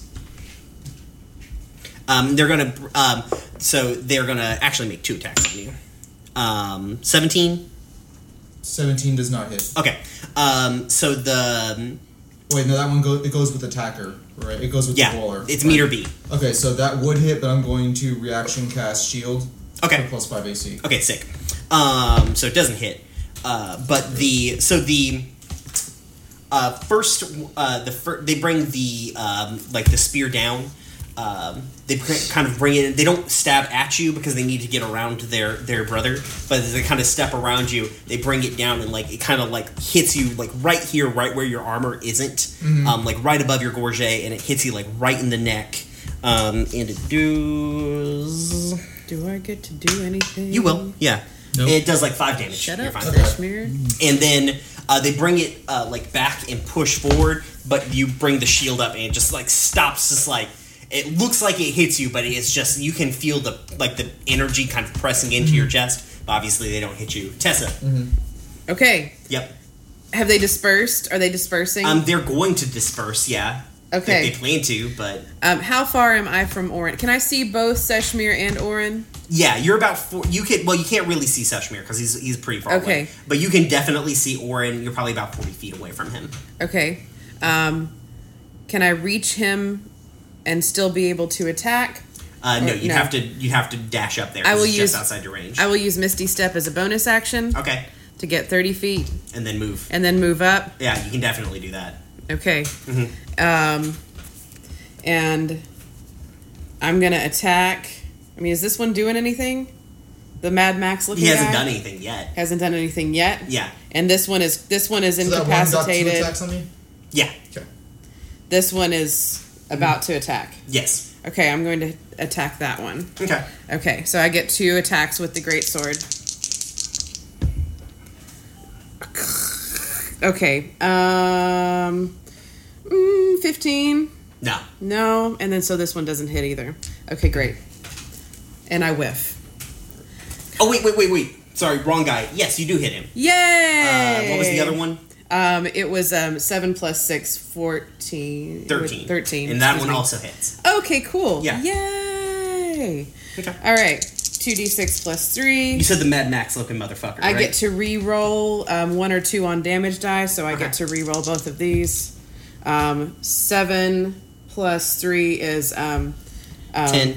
Um, they're gonna. Um, so they're gonna actually make two attacks on you. Um, seventeen. Seventeen does not hit. Okay. Um, so the Wait, no, that one goes. It goes with attacker, right? It goes with yeah, the roller. it's Right. meter B. Okay, so that would hit, but I'm going to reaction cast shield. Okay. For plus five AC. Okay, sick. Um, so it doesn't hit. Uh, but the so the uh, first uh, the fir- they bring the um, like the spear down. Um, they kind of bring it. in. They don't stab at you because they need to get around their their brother. But as they kind of step around you, they bring it down and like it kind of like hits you like right here, right where your armor isn't, um, like right above your gorget, and it hits you like right in the neck. Um, and it does. Do I get to do anything? You will, yeah. Nope. It does like five damage. Shut You're up, fine. Kashmir. And then uh, they bring it uh, like back and push forward, but you bring the shield up and it just like stops. Just like it looks like it hits you, but it's just you can feel the like the energy kind of pressing into your chest. But obviously, they don't hit you. Tessa. Okay. Yep. Have they dispersed? Are they dispersing? Um, they're going to disperse. Yeah. Okay. Like, they plan to, but Um, how far am I from Orin? Can I see both Seshmir and Orin? yeah, you're about four. You can well, you can't really see Seshmir because he's he's pretty far Okay. away. But you can definitely see Orin. You're probably about forty feet away from him. Okay. Um, can I reach him and still be able to attack? Uh, no, you'd no. have to you'd have to dash up there. I will it's use- just outside your range. I will use Misty Step as a bonus action okay, to get 30 feet and then move. and then move up. Yeah, you can definitely do that. Okay. Mhm. Um, and I'm going to attack. I mean, is this one doing anything? The Mad Max looking He hasn't guy? done anything yet. Hasn't done anything yet. Yeah, And this one is this one is So that one got two incapacitated. attacks on me. yeah, Okay. This one is about to attack. yes. Okay, I'm going to attack that one. Okay. Okay, so I get two attacks with the great sword. Okay, um, mm, fifteen. No. No, and then so this one doesn't hit either. Okay, great. And I whiff. Oh wait, wait, wait, wait. Sorry, wrong guy. Yes, you do hit him. Yay! Uh, what was the other one? Um, it was um seven plus six, 14. Thirteen. Thirteen. And that one me. also hits. Okay, cool. Yeah. Yay! Okay. All right, two d six plus three. You said the Mad Max looking motherfucker. I right? get to re-roll um, one or two on damage die, so I Okay. get to re-roll both of these. Um, seven plus three is um, um, ten.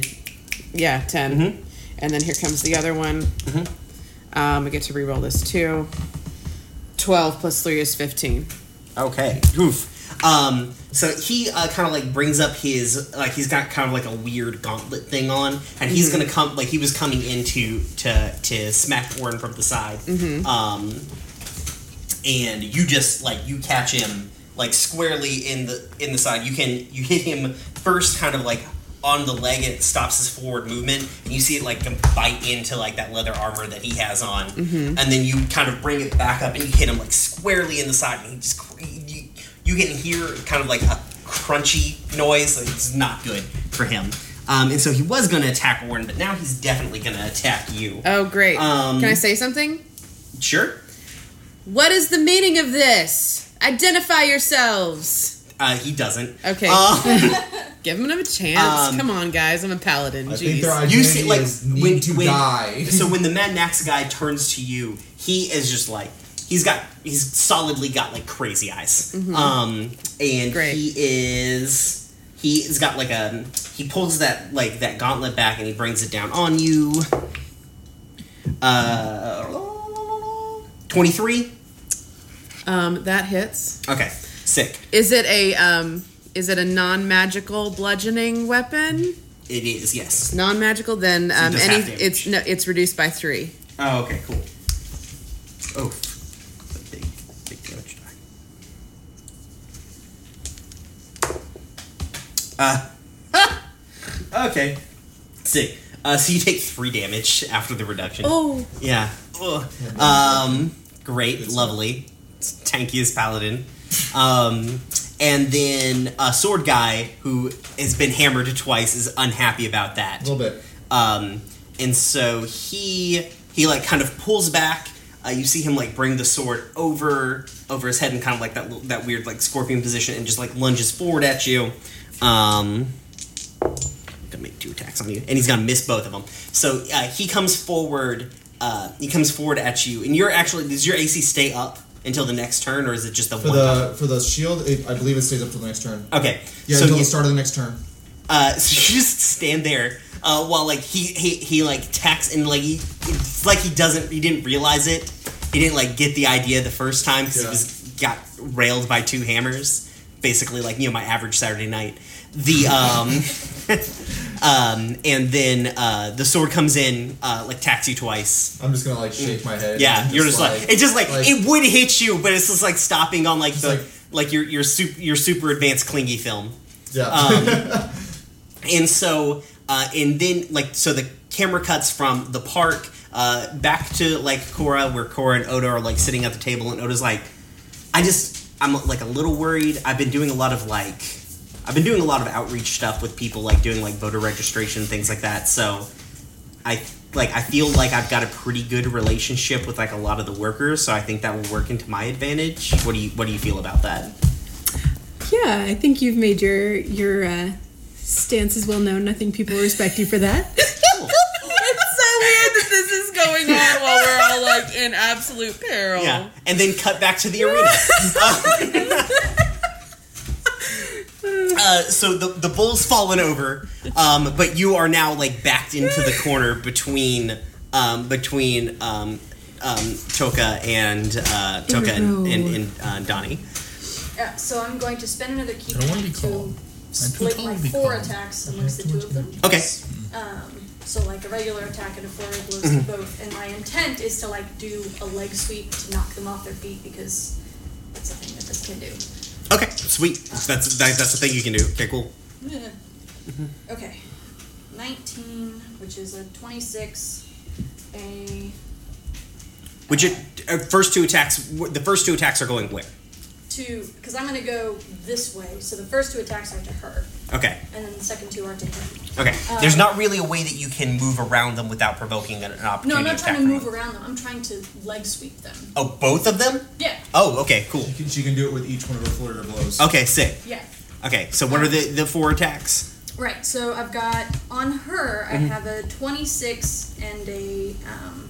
Yeah, 10 Mhm. And then here comes the other one. Mhm. Um, I get to re-roll this too. Twelve plus three is fifteen. Okay. Oof. Um, so he uh, kind of like brings up his like he's got kind of like a weird gauntlet thing on, and he's gonna come like he was coming into to to smack Orin from the side. Um, and you just like you catch him like squarely in the in the side. You can you hit him first, kind of like on the leg, and it stops his forward movement, and you see it like bite into like that leather armor that he has on, and then you kind of bring it back up and you hit him like squarely in the side, and he just you, you can hear kind of like a crunchy noise. Like, it's not good for him. Um, and so he was going to attack Orin, but now he's definitely going to attack you. Oh, great! Um, Can I say something? Sure. What is the meaning of this? Identify yourselves. Uh, he doesn't. Okay. Um, Give him a chance. Um, Come on, guys. I'm a paladin. I think their Jeez. identity you see, like is need when, to when- die. so when the Mad Max guy turns to you, he is just like he's got he's solidly got like crazy eyes. Um, and Great. he is he's got like a he pulls that like that gauntlet back and he brings it down on you. Uh, twenty three. Um, that hits. Okay, sick. Is it a um? Is it a non-magical bludgeoning weapon? It is yes. Non-magical, then um, does any it's no, it's reduced by three. Oh, okay, cool. Oh, big, big damage die. Uh, okay, sick. Uh, so you take three damage after the reduction. Oh, Yeah. Ugh. Um, great, lovely, tankiest paladin. Um, and then a sword guy who has been hammered twice is unhappy about that. A little bit. Um, and so he he like kind of pulls back. Uh, you see him like bring the sword over over his head and kind of like that that weird like scorpion position and just like lunges forward at you. Um, gonna make two attacks on you, and he's gonna miss both of them. So uh, he comes forward. Uh, he comes forward at you, and you're actually does your AC stay up until the next turn, or is it just the For one? time? the for the shield, it, I believe it stays up till the next turn. Okay, Yeah, so until you- the start of the next turn. uh, so you just stand there uh, while like he, he he like tacks and like he it's like he doesn't he didn't realize it he didn't like get the idea the first time because Yeah. he was got railed by two hammers basically like you know my average Saturday night the um um and then uh the sword comes in uh like tacks you twice I'm just gonna like shake my head. yeah and you're just like, it's just like, like- it would hit you but it's just like stopping on like the like- like, your your super your super advanced clingy film yeah. um, and so uh, and then like so the camera cuts from the park uh, back to like Cora where Cora and Oda are like sitting at the table and Oda's like I just I'm like a little worried I've been doing a lot of like I've been doing a lot of outreach stuff with people like doing like voter registration things like that so I like I feel like I've got a pretty good relationship with like a lot of the workers so I think that will work into my advantage what do you what do you feel about that yeah. I think you've made your your uh, stance is well known. I think people respect you for that. It's so weird that this is going on while we're all like in absolute peril. Yeah, and then cut back to the arena. Uh, so the the bull's fallen over, um, but you are now like backed into the corner between um, between um, um, Toka and uh, Toka and, and, and uh, Donnie. Yeah, so I'm going to spend another key I don't wanna point be to called. split too my be four called. attacks amongst the two of them. Okay, Um, so like a regular attack and a flurry of blows Mm-hmm. to both. And my intent is to like do a leg sweep to knock them off their feet because that's a thing that this can do. Okay, sweet. That's that, that's the thing you can do. Okay, cool. Okay. 19, which is a 26, a Which it, uh, first two attacks? The first two attacks are going where? two, because I'm going to go this way. So the first two attacks are to her, Okay, and then the second two are to him. okay. There's not really a way that you can move around them without provoking an, an opportunity No, I'm not attack trying to from move them. around them. I'm trying to leg sweep them. Oh, both of them? Yeah, Oh, okay, cool. She can- she can do it with each one of her flurry of blows. Okay, sick. yeah. Okay, so what are the, the four attacks? Right, so I've got on her, I Mm-hmm. have a 26 and a um,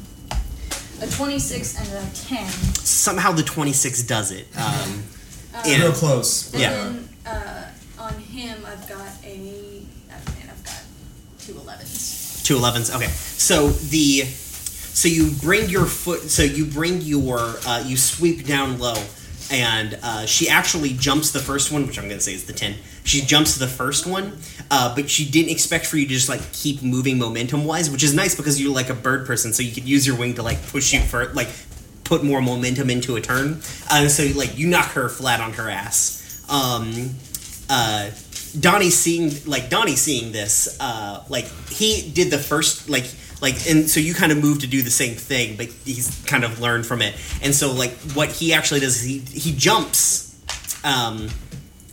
a 26 and a 10. Somehow the 26 does it. Um, Real and, close. And Yeah. then uh, on him, I've got a. man, I've got two 11s. two 11s. Okay, so the so you bring your foot. So you bring your uh, you sweep down low, and uh, she actually jumps the first one, which I'm going to say is the 10. She jumps the first one, uh, but she didn't expect for you to just like keep moving momentum wise, which is nice because you're like a bird person, so you could use your wing to like push you for like put more momentum into a turn. Uh, so like you knock her flat on her ass. Um, uh, Donnie seeing like Donnie seeing this, uh, like he did the first like like and so you kind of move to do the same thing, but he's kind of learned from it. And so like what he actually does is he he jumps. Um,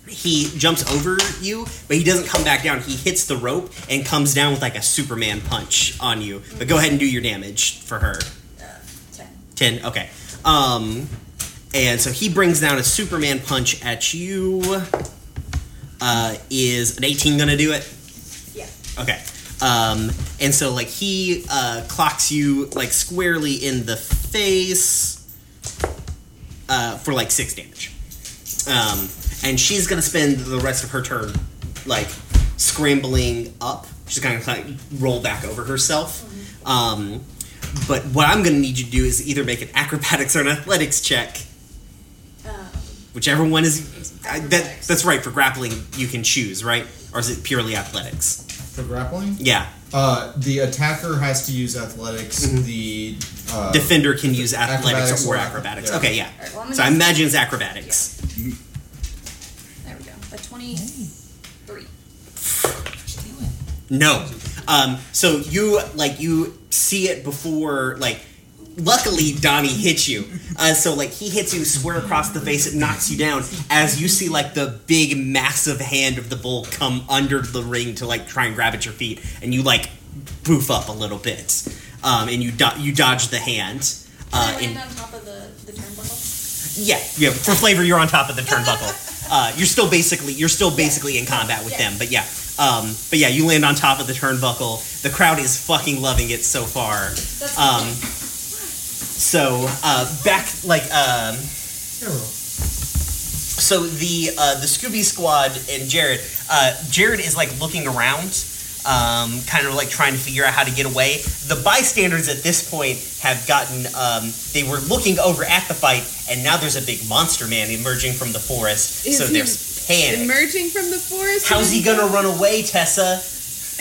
he jumps over you, but he doesn't come back down. He hits the rope and comes down with like a Superman punch on you. But go ahead and do your damage for her. Uh, 10. 10 okay um and so he brings down a superman punch at you uh is an 18 gonna do it? Yeah. okay. Um and so like he uh clocks you like squarely in the face uh for like six damage. Um and she's gonna spend the rest of her turn like scrambling up. She's gonna kind of roll back over herself. Um but what I'm to need you to do is either make an acrobatics or an athletics check. Whichever one is that. That's right. For grappling, you can choose, right? Or is it purely athletics? For grappling, Yeah. uh, the attacker has to use athletics. The uh, Defender can use athletics, acrobatics or or- acrobatics. yeah. Okay, yeah. Alright, well, I'm so I imagine it's acrobatics. There we go. A 23. No. Um, so you like you see it before like luckily Donnie hits you. Uh, so like he hits you square across the face, it knocks you down as you see like the big massive hand of the bull come under the ring to like try and grab at your feet and you like poof up a little bit. Um, and you do- you dodge the hand. Uh, and land on top of the, the turnbuckle? yeah, yeah. For flavor, you're on top of the turnbuckle. Uh, you're still basically you're still basically in combat with Yes. them, but yeah. Um, but yeah, you land on top of the turnbuckle. The crowd is fucking loving it so far. That's okay. So uh, back like um, so the uh, the Scooby Squad and Jared. Uh, Jared is like looking around, um, kind of like trying to figure out how to get away. The bystanders at this point have gotten. Um, they were looking over at the fight, and now there's a big monster man emerging from the forest. Is so he there's panic. Emerging from the forest. How's he gonna run away, Tessa?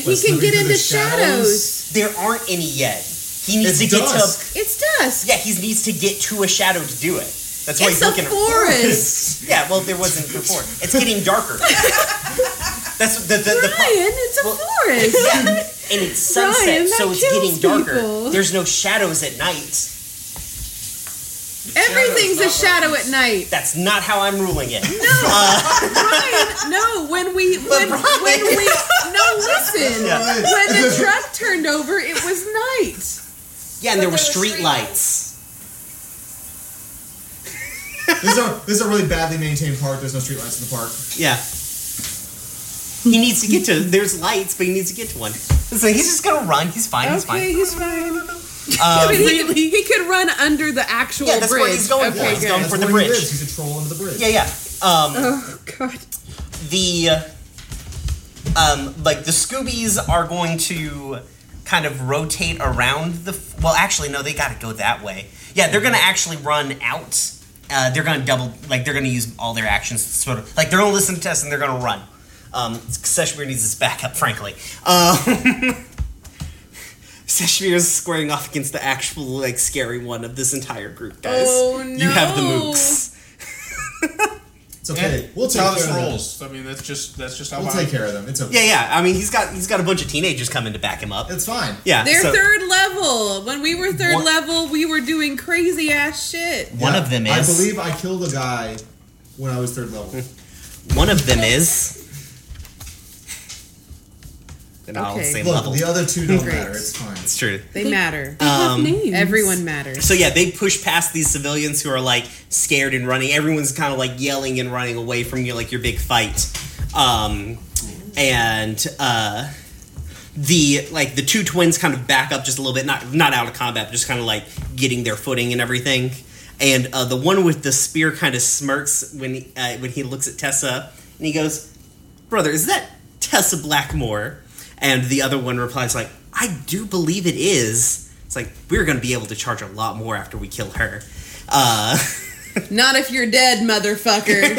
He What's can get through into the shadows. There aren't any yet. He needs It's to get dusk. to. It's dusk. Yeah, he needs to get to a shadow to do it. That's why It's he's a looking. forest. Yeah, well, there wasn't before. It's getting darker. That's the the, the, pro- Ryan, it's a Well- forest. yeah, and it's sunset, Ryan, so it's getting darker. people. There's no shadows at night. Everything's a shadow not at night. That's not how I'm ruling it. No, uh, Ryan, no, when we when, when we no listen. Yeah. When the truck turned over, it was night. Yeah, and there were But there were street lights. This is, a, this is a really badly maintained park. There's no streetlights in the park. Yeah. He needs to get to. There's lights, but he needs to get to one. So he's just gonna run. He's fine. He's Okay, fine. he's fine. Um, But he, he, he could run under the actual Yeah, that's where bridge. he's going for. Okay, He's good. going That's for the where he bridge. lives. He's a troll under the bridge. yeah, yeah. Um, Oh god. the um, like the Scoobies are going to kind of rotate around the. Well, actually, no, they got to go that way. Yeah, they're gonna actually run out. Uh, they're gonna double, like they're gonna use all their actions, to sort of like they're gonna listen to test and they're gonna run. Um, Seshmir needs his backup, frankly. Um, Seshmir is squaring off against the actual like scary one of this entire group, guys. Oh, You have the no. mooks. It's okay. We'll take how care this of them. rolls. I mean, that's just that's just how We'll I take care of them. It's okay. Yeah, yeah. I mean, he's got he's got a bunch of teenagers coming to back him up. It's fine. Yeah, They're so- third level. When we were third One- level, we were doing crazy ass shit. One Yeah. of them is. I is. believe I killed a guy when I was third level. One of them is. Then I'll Okay. say Look, level. the other two don't Great. matter. It's fine. It's true. They matter. They have Um, names. Everyone matters. So yeah, they push past these civilians who are like scared and running. Everyone's kind of like yelling and running away from you, like your big fight. Um, and uh, the like the two twins kind of back up just a little bit, not not out of combat, but just kind of like getting their footing and everything. And uh, the one with the spear kind of smirks when he, uh, when he looks at Tessa, and he goes, "Brother, is that Tessa Blackmore?" And the other one replies like, "I do believe it is." It's like we're going to be able to charge a lot more after we kill her. Uh, Not if you're dead, motherfucker.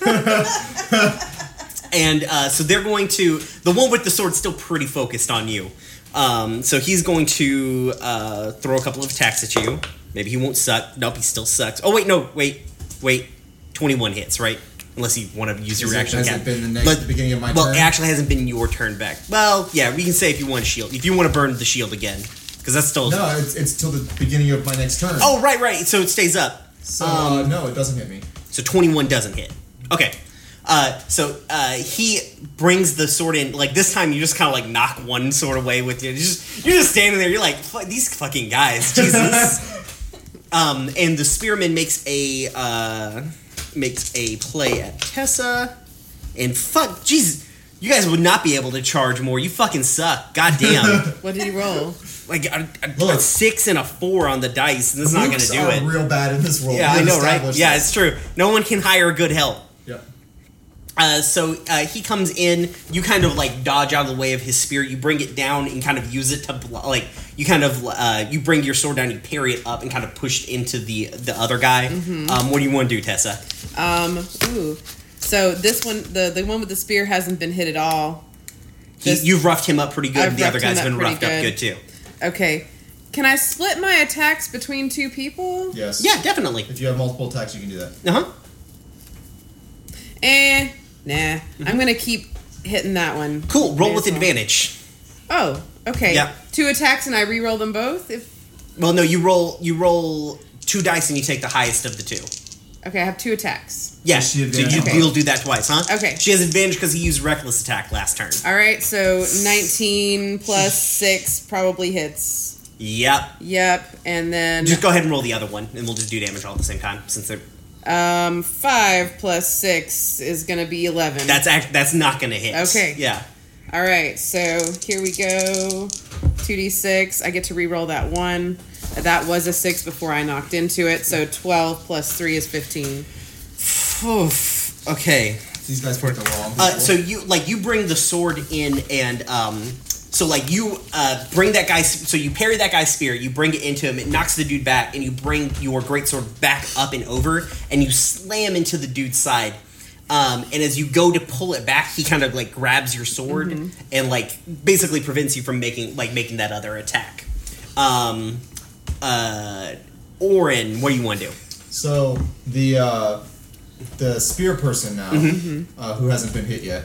and uh, so they're going to the one with the sword's still pretty focused on you. Um, so he's going to uh, throw a couple of attacks at you. Maybe he won't suck. Nope, he still sucks. Oh wait, no, wait, wait. Twenty-one hits, right? Unless you want to use your reaction. has again. it been the next- the beginning of my well, turn? it actually hasn't been your turn back. Well, yeah, we can say if you want shield, if you want to burn the shield again, because that's still. No, it's, it's till the beginning of my next turn. Oh right, right. So it stays up. so uh, no, it doesn't hit me. So 21 doesn't hit. Okay. Uh, so uh, he brings the sword in. Like this time, you just kind of like knock one sword away with you. You're just you're just standing there. You're like "Fuck, these fucking guys, Jesus. um, and the spearman makes a uh, makes a play at Tessa, and fuck, Jesus. You guys would not be able to charge more. You fucking suck. God damn. what did he roll? like a, a, a six and a four on the dice, and this is not going to do are it. real bad in this world. Yeah, I We've know, right? Yeah, this. it's true. No one can hire good help. Yeah. Uh, so uh, he comes in. You kind of like dodge out of the way of his spear. You bring it down and kind of use it to blo- like. You kind of uh, you bring your sword down. You parry it up and kind of push it into the the other guy. Um, what do you want to do, Tessa? Um. Ooh. So this one, the the one with the spear, hasn't been hit at all. He, you've roughed him up pretty good. I've the other guy's been pretty roughed up good. good too. Okay. Can I split my attacks between two people? Yes. Yeah, definitely. If you have multiple attacks, you can do that. Uh huh. Eh. Nah. I'm gonna keep hitting that one. Cool. Roll May with as well. advantage. Oh. Okay. Yeah. Two attacks and I re-roll them both. If Well, no, you roll you roll two dice and you take the highest of the two. okay, I have two attacks. Yeah, so you, on both? you'll do that twice, huh? Okay. She has advantage because he used reckless attack last turn. All right. So 19 plus six probably hits. Yep. Yep. And then Just go ahead and roll the other one, and we'll just do damage all at the same time since they're. Um five plus six is gonna be 11. That's act, that's not gonna hit. Okay. Yeah. All right, so here we go. 2d6. I get to re-roll that one. That was a 6 before I knocked into it, so 12 plus 3 is 15. Oof. Okay. These guys picked the wrong. Uh, so you like you bring the sword in and um so like you uh bring that guy so you parry that guy's spear you bring it into him it knocks the dude back and you bring your greatsword back up and over and you slam into the dude's side um and as you go to pull it back he kind of like grabs your sword and like basically prevents you from making like making that other attack um uh Orin, what do you want to do? So the uh, the spear person now, Mm-hmm. uh, who hasn't been hit yet,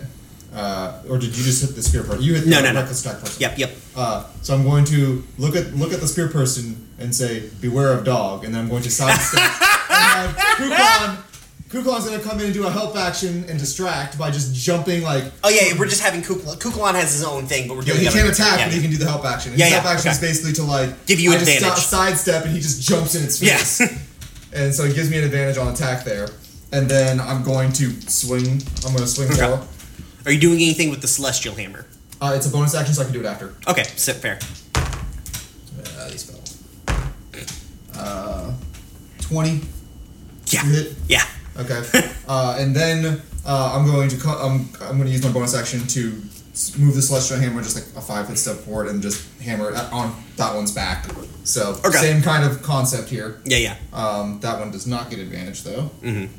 uh, or did you just hit the spear person? You hit No, the no, no. reckless attack person. Yep, yep. Uh, so I'm going to look at look at the spear person and say, "Beware of dog," and then I'm going to sidestep. and have Kuklon, Kuklon's going to come in and do a help action and distract by just jumping like. Oh yeah, we're just having Kukla. Kuklon has his own thing, but we're Yeah, he can't attack, yeah. but he can do the help action. And Yeah, his yeah, help action okay. is basically to like Give you I just advantage. sidestep, and he just jumps in its Yeah. face. and so it gives me an advantage on attack there. And then I'm going to swing. I'm going to swing Okay. for. Are you doing anything with the celestial hammer? Uh, it's a bonus action, so I can do it after. Okay, sit fair. Uh, these spells. Uh, twenty. Yeah, You hit. yeah. Okay. uh, and then uh, I'm going to co- um, I'm going to use my bonus action to s- move the celestial hammer just like a five foot step forward and just hammer it on that one's back. So Okay. same kind of concept here. Yeah, yeah. Um, that one does not get advantage though. Mhm.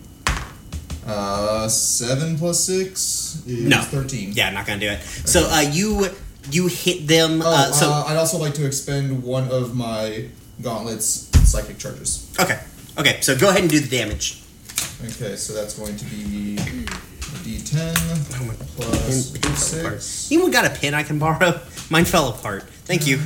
Uh, seven plus six is No. thirteen. Yeah, not gonna do it. So uh, you you hit them. Oh, uh, so uh, I'd also like to expend one of my gauntlets psychic charges. okay, okay. So go ahead and do the damage. Okay, so that's going to be d10 plus Pin- pin six Anyone got a pin I can borrow? Mine fell apart. Thank you.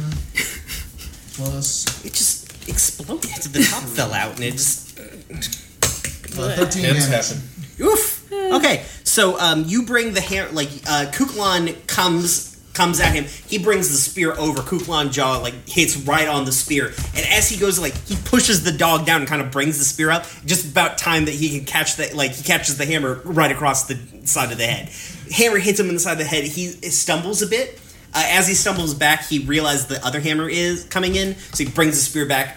plus It just exploded. The top fell out, and it just uh, thirteen damage. happen. Oof. Okay, so um, you bring the hair like uh, Kuklon comes comes at him. He brings the spear over. Kuklon jaw like hits right on the spear, and as he goes like he pushes the dog down and kind of brings the spear up. Just about time that he can catch the like he catches the hammer right across the side of the head. Hammer hits him in the side of the head. He stumbles a bit. Uh, as he stumbles back, he realizes the other hammer is coming in, so he brings the spear back.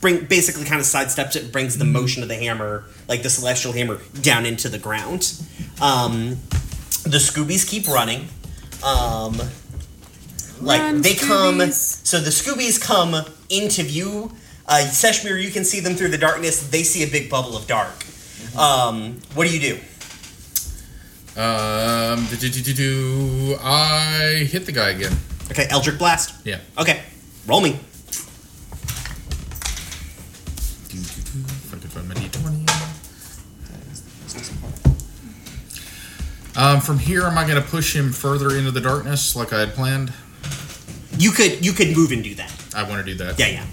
Bring basically kind of sidesteps it, and brings the motion of the hammer, like the celestial hammer, down into the ground. Um, the Scoobies keep running. Um, like Run, they come, Scoobies. so the Scoobies come into view. Uh, Seshmir, you can see them through the darkness. They see a big bubble of dark. Um, what do you do? Um, do, do, do, do, do. I hit the guy again. Okay, Eldritch Blast. Yeah. Okay, roll me. Do, do, do. If I could find my D20. Um, from here, am I going to push him further into the darkness like I had planned? You could you could move and do that. I want to do that. Yeah, yeah.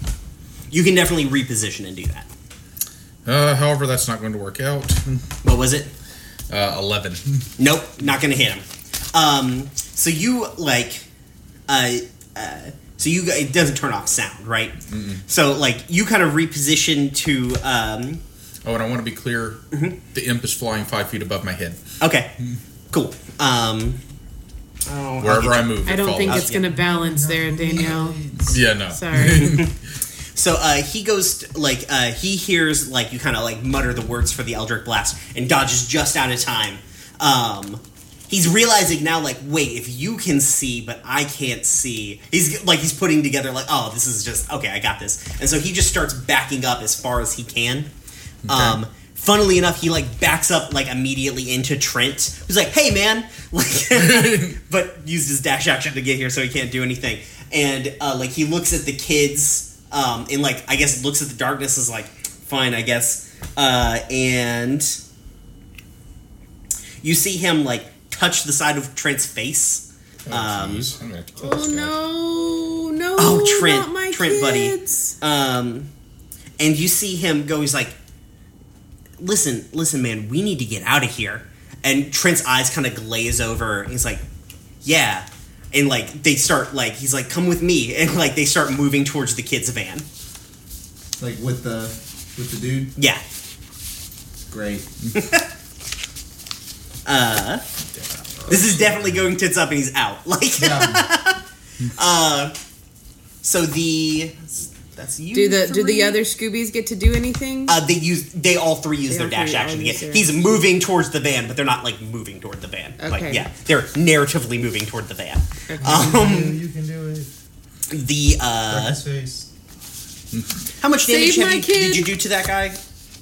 You can definitely reposition and do that. Uh, however, that's not going to work out. What was it? Uh, 11. Nope, not gonna hit him. Um, so you like, uh, uh, so you it doesn't turn off sound, right? So like you kind of reposition to um, Oh, and I want to be clear the imp is flying five feet above my head. okay, cool. Um, oh, Wherever I'll I move, I don't think it's going to balance there, Danielle. Yeah, no. Sorry. So uh, he goes to, like uh, he hears like you kind of like mutter the words for the Eldritch Blast and dodges just out of time. Um, he's realizing now like wait if you can see but I can't see. He's like he's putting together like oh this is just okay I got this and so he just starts backing up as far as he can. Um, funnily enough, he like backs up like immediately into Trent, who's like, "Hey, man!" Like, but used his dash action to get here, so he can't do anything. And uh, like he looks at the kids, um, and like I guess looks at the darkness is like, "Fine, I guess." Uh, and you see him like touch the side of Trent's face. Um, Jeez, I'm gonna have to kill Oh no, no! Oh, Trent, not my Trent, buddy. Um, and you see him go. He's like, "Listen, listen, man, we need to get out of here." And Trent's eyes kind of glaze over. He's like, "Yeah," and like they start like he's like, "Come with me," and like they start moving towards the kids' van. Like with the with the dude. Yeah. Great. Uh, this is definitely going tits up, and he's out. Like, uh, so the that's you. Do the do the other Scoobies get to do anything? Uh, they use they all three use They their dash action to get. He's moving towards the van, but they're not like moving toward the van. Like Okay. yeah, they're narratively moving toward the van. you, Um, you can do it. the uh, His face. how much damage have you, did you do to that guy?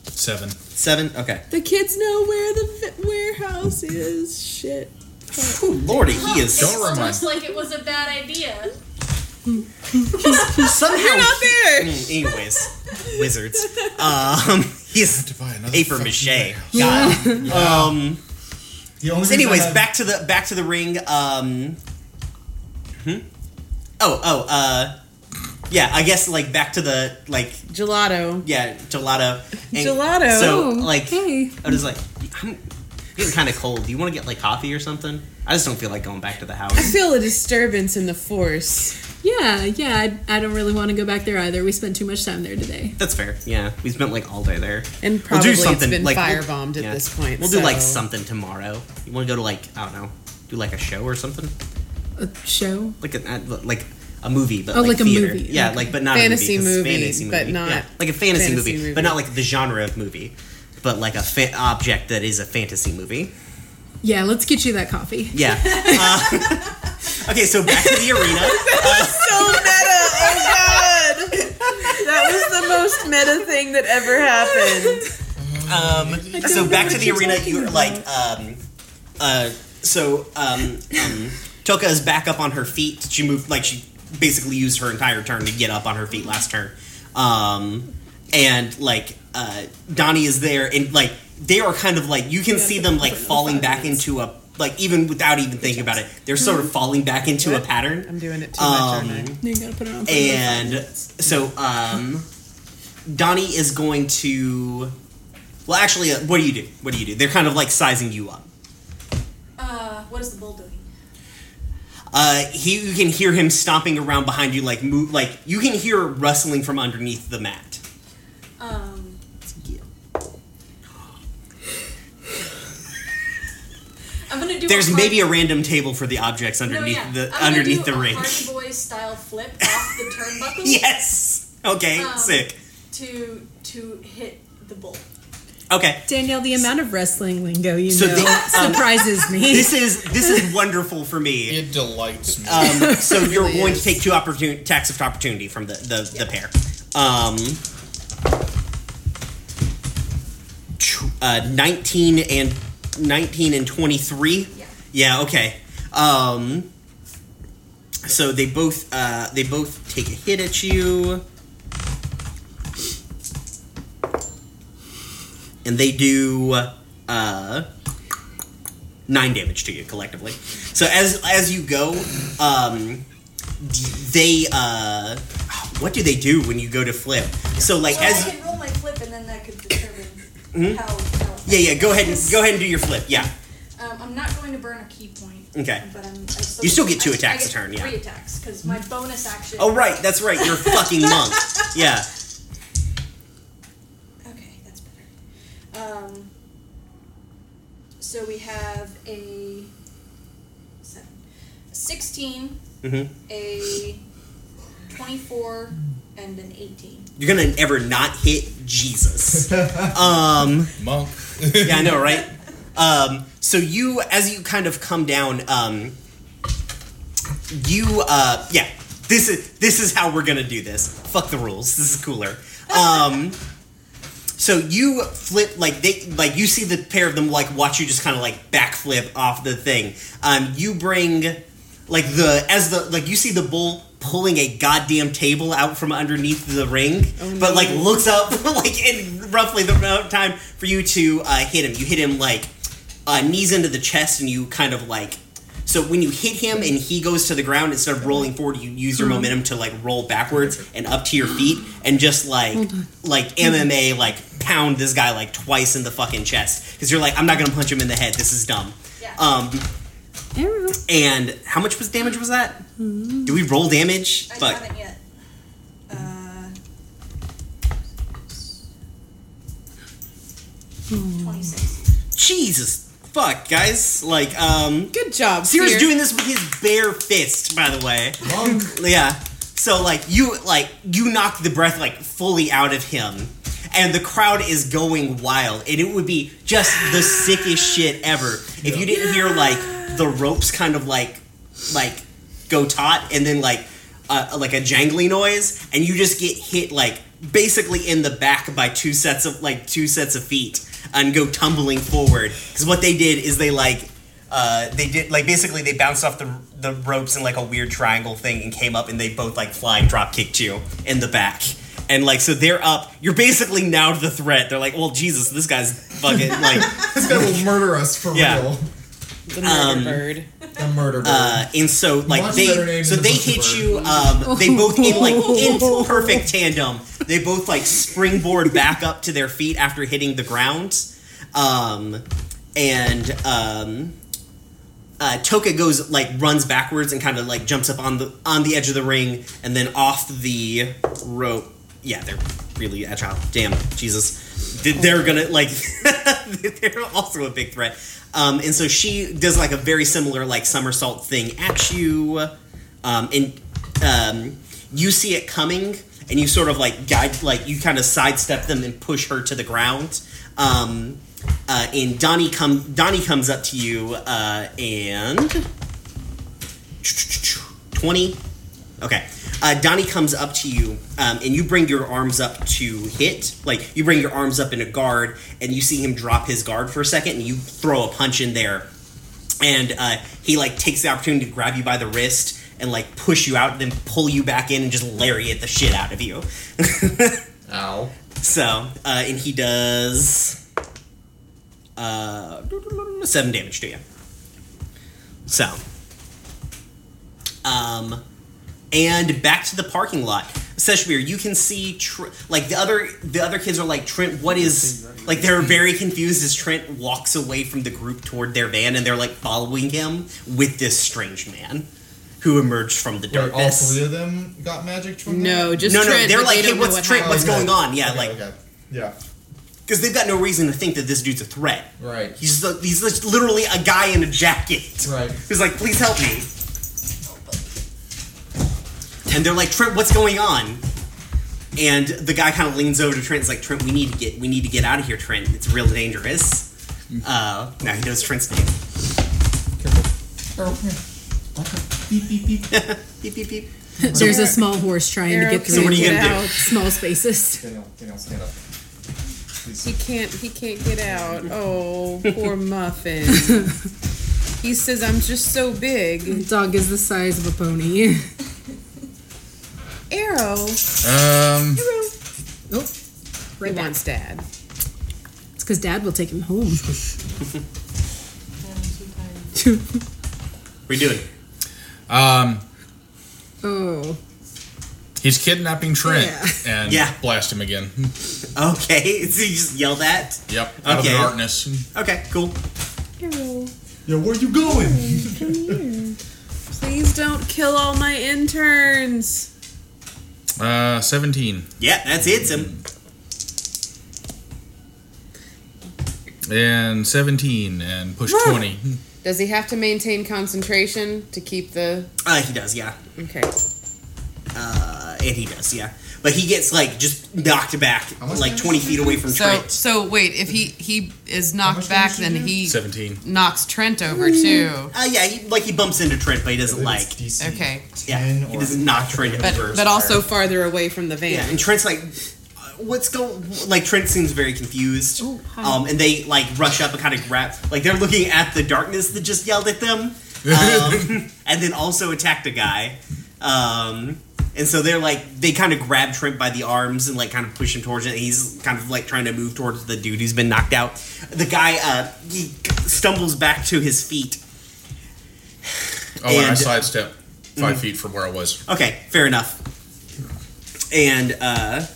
Seven. Seven. Okay. the kids know where the v- warehouse is. Shit. Ooh, lordy, he is Don't remind- Looks like it was a bad idea. Somehow. You're not there. Anyways, wizards. Um, he's to buy another paper mache. God. Um. The only So anyways, had- back to the back to the ring. Um, hmm? Oh, oh, uh, yeah. I guess like back to the like Gelato. yeah gelato. And Gelato. So like, hey. I was like, I'm getting kind of cold. Do you want to get like coffee or something? I just don't feel like going back to the house. I feel a disturbance in the force. Yeah, yeah. I, I don't really want to go back there either. We spent too much time there today. That's fair. Yeah, we spent like all day there. And We'll probably do it's something been like we'll- firebombed at yeah. this point. We'll do like something tomorrow. You want to go to like I don't know, do like a show or something, A show? like a like a movie, but Oh, like, like a theater. movie, Yeah, okay. like but not Fantasy a movie, it's movie, fantasy but movie. not yeah, like a fantasy, fantasy movie, movie. but not like the genre of movie, but like a fa- object that is a fantasy movie. Yeah, let's get you that coffee. Yeah. Uh, okay, so back to the arena. So meta! Oh god! That was the most meta thing that ever happened. Um, so back to the arena. You're like, um, uh, so um, um, Toka is back up on her feet. She moved like she basically used her entire turn to get up on her feet last turn. Um, and like uh, Donnie is there, and like they are kind of like you can see them like falling back into a like even without even thinking about it, they're sort of falling back into a pattern. I'm doing it too much, aren't I? Um, You gotta put it on. for and minutes. so um, Donnie is going to. Well, actually, uh, what do you do? What do you do? They're kind of like sizing you up. Uh, what is the bull doing? Uh, he, you can hear him stomping around behind you, like move, like you can hear rustling from underneath the mat. Um, I'm gonna do. There's a maybe a random table for the objects no, underneath yeah. the I'm underneath do the ring. Hardy Boys style flip off the turnbuckle. yes. Okay. Um, sick. To to hit the bull. Okay. Danielle, the amount of wrestling lingo you So know the- um, surprises me. This is this is wonderful for me. It delights me. Um, so you're going is. to take two opportun- attacks of opportunity from the the, the pair. Um, tw- uh, nineteen and nineteen and twenty three. Yeah. Yeah. Okay. Um, so they both uh, they both take a hit at you, and they do uh, nine damage to you collectively. So as as you go, um, they uh, what do they do when you go to flip? So like So as I can roll my flip, and then that could determine how, how. Yeah yeah go ahead and go ahead and do your flip yeah Um, I'm not going to burn a ki point. Okay. But I'm. I still You still get two I- attacks I a turn, yeah. Three attacks because my bonus action. oh right that's right you're a fucking monk yeah Okay, that's better. Um, so we have a seven, a sixteen, hmm a twenty-four, and an eighteen. you're gonna ever not hit Jesus um Monk. yeah I know right um so you as you kind of come down um you uh yeah this is this is how we're gonna do this fuck the rules this is cooler um so so you flip like they like you see the pair of them like watch you just kind of like backflip off the thing. Um, you bring like the as the like you see the bull pulling a goddamn table out from underneath the ring, but like looks up like in roughly the amount of time for you to uh, hit him. You hit him like uh, knees into the chest, and you kind of like. So when you hit him and he goes to the ground, instead of rolling forward, you use your momentum to like roll backwards and up to your feet, and just like like MMA like pound this guy like twice in the fucking chest because you're like I'm not gonna punch him in the head. This is dumb. Yeah. Um, Arrow. and how much was damage was that? Do we roll damage? I Fuck. haven't yet. Uh, Twenty-six. Jesus. Fuck, guys. Like, um Good job, Seer's Seer. doing this with his bare fist, by the way. Monk. Yeah. So like you like you knock the breath like fully out of him. And the crowd is going wild, and it would be just the sickest shit ever if you didn't hear like the ropes kind of like like go taut, and then like uh, like a jangly noise, and you just get hit like basically in the back by two sets of like two sets of feet, and go tumbling forward. Because what they did is they like uh, they did like basically they bounced off the the ropes in like a weird triangle thing and came up and they both like flying drop kicked you in the back. And like so they're up. You're basically now the threat. They're like, well, Jesus, this guy's fucking like, This guy will murder us for Yeah. real. The murder Um, bird. The murder bird. uh, and so like Much they so they hit Bird. you. Um, they both in like in perfect tandem. They both like springboard back up to their feet after hitting the ground. Um, and um, uh, Toka goes like runs backwards and kind of like jumps up on the on the edge of the ring and then off the rope. Yeah, they're really agile. Damn, Jesus, They- they're gonna like they're also a big threat. Um, and so she does like a very similar like somersault thing at you, um, and um, you see it coming, and you sort of like guide like you kind of sidestep them and push her to the ground. Um, uh, and Donnie come Donnie comes up to you uh, and twenty. Okay, uh, Donnie comes up to you um, and you bring your arms up to hit. Like you bring your arms up in a guard, and you see him drop his guard for a second, and you throw a punch in there, and uh, he like takes the opportunity to grab you by the wrist and like push you out, and then pull you back in and just lariat the shit out of you. Ow. So, uh, and he does uh, seven damage to you. So, um, and back to the parking lot. Seshmir, you can see Tr- like the other the other kids are like Trent. What is like they're very confused as Trent walks away from the group toward their van, and they're like following him with this strange man who emerged from the Wait, all darkness. three of them got magic from No, just no, no, Trent, they're but like, they hey, what's what Trent? What's going on? Yeah, Okay, like okay. Yeah. because they've got no reason to think that this dude's a threat. Right. He's the, he's just literally a guy in a jacket. Right. Who's like, please help me. And they're like, Trent, what's going on? And the guy kind of leans over to Trent. and is like, Trent, we need to get we need to get out of here, Trent. It's real dangerous. Uh, now he knows Trent's name. Careful. Arrow, here. Okay. Beep, beep, beep. Beep beep beep. There's a small horse trying Arrow, to get can through what are you get gonna do? small spaces. Daniel, Daniel, stand up. He can't. He can't get out. Oh, poor Muffin. he says, "I'm just so big." The Dog is the size of a pony. Arrow. Um, Oh, He back. wants Dad. It's because Dad will take him home. What are you doing? um, oh, he's kidnapping Trent Yeah. and Yeah. blast him again. Okay, so you just yell that. Yep, out of Okay. the darkness. Okay, cool. yeah where are you going? Please don't kill all my interns. Uh, 17. Yeah, that's it. Sim. And 17 and push 20. Does he have to maintain concentration to keep the? Uh, he does, yeah. Okay. Uh, and he does, yeah. But he gets like just knocked back, like twenty feet away from So Trent. so wait, if he he is knocked back, then he 17. knocks Trent over too. Uh, yeah, he, like he bumps into Trent, but he doesn't like. DC Okay. Yeah, he doesn't knock Trent But over. but but also farther away from the van. Yeah, and Trent's like, what's going? Like Trent seems very confused. Oh, hi. um, and they like rush up and kind of grab. Like they're looking at the darkness that just yelled at them, um, and then also attacked a guy. Um, and so they're like they kind of grab Trent by the arms and like kind of push him towards it. He's kind of like trying to move towards the dude who's been knocked out. The guy uh, he stumbles back to his feet. Oh, and, I And- sidestep 5 feet from where I was. Okay, fair enough. And uh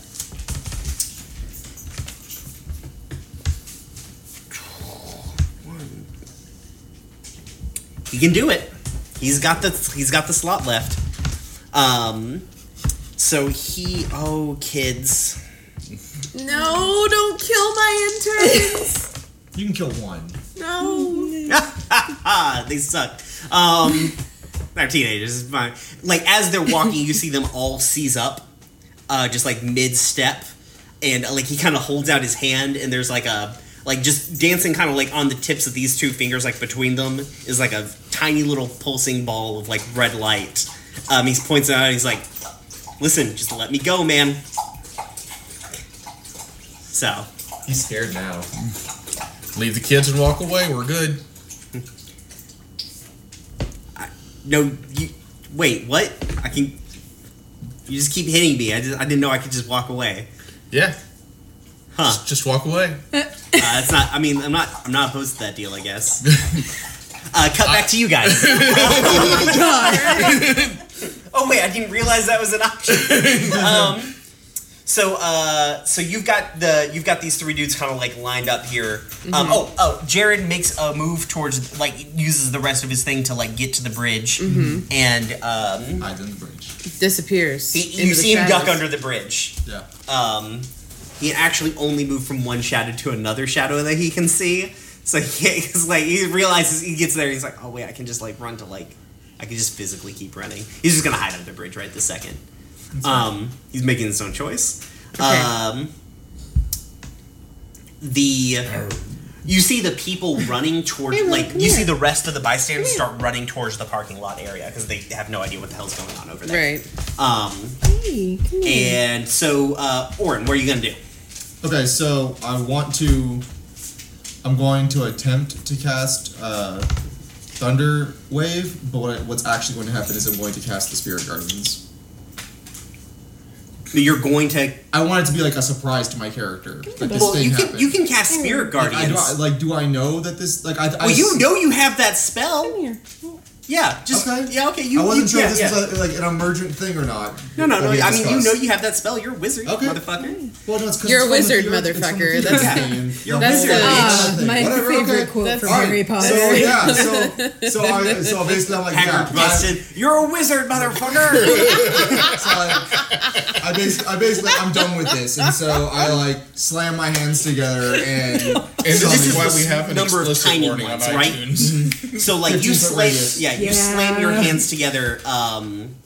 He can do it. He's got the he's got the slot left. Um so he oh kids. No, don't kill my interns. You can kill one. No. They suck. Um, they're teenagers. It's fine. Like as they're walking, you see them all seize up, uh, just like mid step, and uh, like he kind of holds out his hand, and there's like a like just dancing kind of like on the tips of these two fingers, like between them is like a tiny little pulsing ball of like red light. Um, he points it out. He's like, "Listen, just let me go, man." So He's scared now. Leave the kids and walk away. We're good. no, you wait. What? I can. You just keep hitting me. I just I didn't know I could just walk away. Yeah. Huh. Just, just walk away. Uh, it's not. I mean, I'm not. I'm not opposed to that deal. I guess. Uh, cut back to you guys. oh my god. oh wait, I didn't realize that was an option. Um, so, uh, so you've got the you've got these three dudes kind of like lined up here. Um, oh, oh, Jared makes a move towards like uses the rest of his thing to like get to the bridge, and um, Hides in the bridge. Disappears. he, you see him duck under the bridge. Yeah. um, he actually only moved from one shadow to another shadow that he can see. So he, cause like he realizes he gets there, he's like, oh wait, I can just like run to like, I can just physically keep running. He's just gonna hide under the bridge right this second. Um, he's making his own choice. Um, the you see the people running towards Hey, like come you see the rest of the bystanders start running towards the parking lot area because they have no idea what the hell's going on over there. Right. Um, Hey, come here. and so, uh, Orin, what are you gonna do? Okay, so I want to. I'm going to attempt to cast uh, Thunder Wave, but what, what's actually going to happen is I'm going to cast the Spirit Guardians. You're going to. I want it to be like a surprise to my character. That this Well, thing you can happened. you can cast Spirit Like, I, Guardians. do I, like, do I know that this like I? I well, you know you have that spell. Come here. Yeah, just Okay. yeah. Okay, you. I wasn't you, sure yeah, if this yeah. was a, like an emergent thing or not. No, no, no. I mean, you know you have that spell. You're a wizard, Okay. motherfucker. Well, no, it's 'cause You're it's a wizard, Theurge- it's the motherfucker. That's- thing. You're a That's wizard. the- bitch. Ah, my Whatever, favorite okay. quote from Alright, Harry Potter. So yeah, so so I, so basically I'm like Hagrid yeah, busted. You're a wizard, motherfucker. I, so I, I basically I basically I'm done with this, and so I like slam my hands together and And this This is is why we have an number of explicit tiny warning ones, on right? iTunes. so like you 15 foot slam, radius. Yeah, you Yeah. slam your hands together. Um,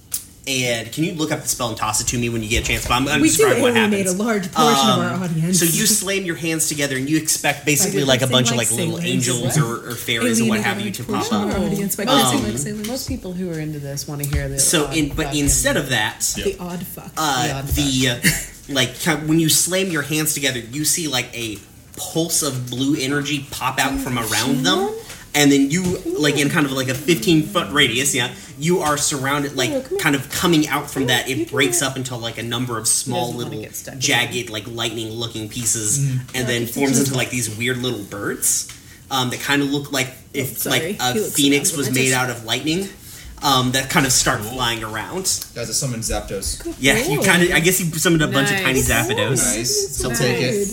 and can you look up the spell and toss it to me when you get a chance? But I'm, I'm We do describing what alienate happens. a large portion of our Um, audience. So you slam your hands together and you expect basically like a say bunch of like like little angels or, or fairies or what have you to pop portion of up. our audience by Most, Um, like sailors. most people who are into this want to hear this. So in but instead of that, The odd fuck. uh, The odd the uh, like kind of- when you slam your hands together, you see like a pulse of blue energy pop out from around them, and then you like in kind of like a 15 foot radius. Yeah, you are surrounded like kind of coming out from that. It breaks up into like a number of small little get stuck in jagged like lightning looking pieces, Mm-hmm. and then forms into like these weird little birds um, that kind of look like if Oh, like a phoenix around was made out of lightning. Um, that kind of start flying around. guys, I summoned Zapdos. Yeah, you kind of. I guess you summoned a bunch of tiny Nice. Zapdos. Nice, So I'll take it.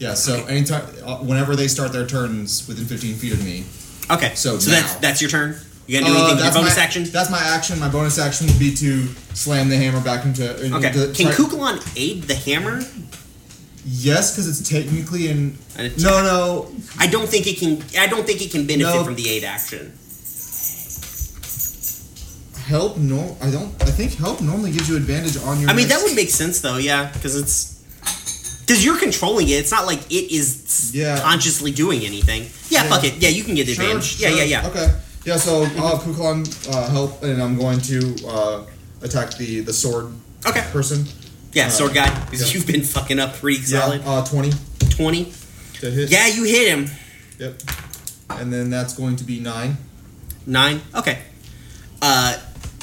Yeah, so anytime, uh, whenever they start their turns within 15 feet of me. Okay, So so, now- that's that's your turn. You gonna do Uh, anything with your that's bonus my, action? That's my action. My bonus action would be to slam the hammer back into. into Okay. the- Can Kuklon aid the hammer? Yes, because it's technically in. An? No, no. I don't think it can. I don't think it can benefit No. from the aid action. Help no. I don't. I think help normally gives you advantage on your. I mean, that would make sense though. Yeah, because it's because you're controlling it. It's not like it is Yeah. consciously doing anything. Yeah, Yeah. fuck it. Yeah, you can get Sure, advantage. yeah, sure. yeah, yeah. Okay. Yeah. So I'll have Kuklon uh, help, and I'm going to uh, attack the the sword Okay. person. Yeah, Uh, sword guy. 'cause yeah. You've been fucking up pretty Yeah, solid. uh, 20 Twenty. hit. Yeah, you hit him. Yep. And then that's going to be 9. Nine. Okay. Uh,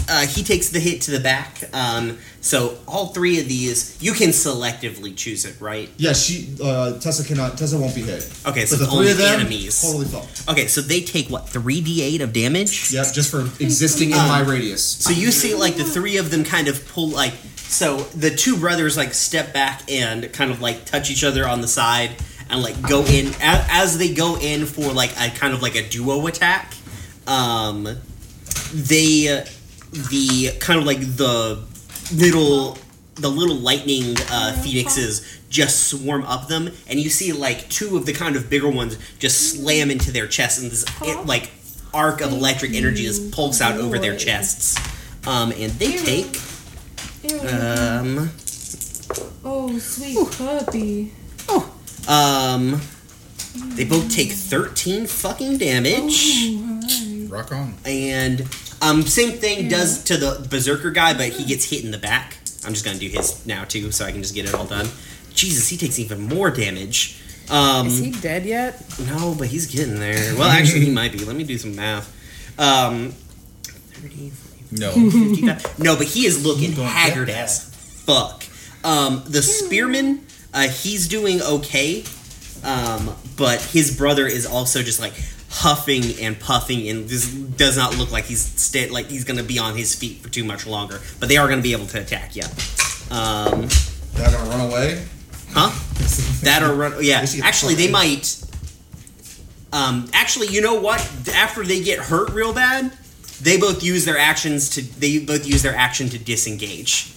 uh, he takes the hit to the back. Um, so all three of these, you can selectively choose it, right? Yeah, she, uh, Tessa cannot, Tessa won't be hit. Okay, so but the it's three only of them, enemies. totally fucked. Okay, so they take what three d eight of damage. Yep, just for existing in my radius. So you see, like the three of them kind of pull, like so the two brothers like step back and kind of like touch each other on the side and like go in as, as they go in for like a kind of like a duo attack. Um, they the kind of like the little the little lightning uh, phoenixes just swarm up them, and you see like two of the kind of bigger ones just slam into their chests, and this it, like arc of electric energy just pulses out over their chests. Um, and they take um Oh, sweet puppy. Oh. Um they both take thirteen fucking damage. Rock on. And um, same thing does to the berserker guy, but he gets hit in the back. I'm just gonna do his now too, so I can just get it all done. Jesus, he takes even more damage. Um, Is he dead yet? no, but he's getting there. Well, actually, he might be. Let me do some math. Um, 30, 40, No. 55. No, but he is looking haggard that. as fuck. Um, the spearman, uh, he's doing okay, um, but his brother is also just like huffing and puffing, and this does not look like he's sta- like he's gonna be on his feet for too much longer. But they are gonna be able to attack you. Um, They're gonna run away. huh? That or run? Yeah, They should get actually, they might. Um, actually, you know what? After they get hurt real bad, they both use their actions to. They both use their action to disengage,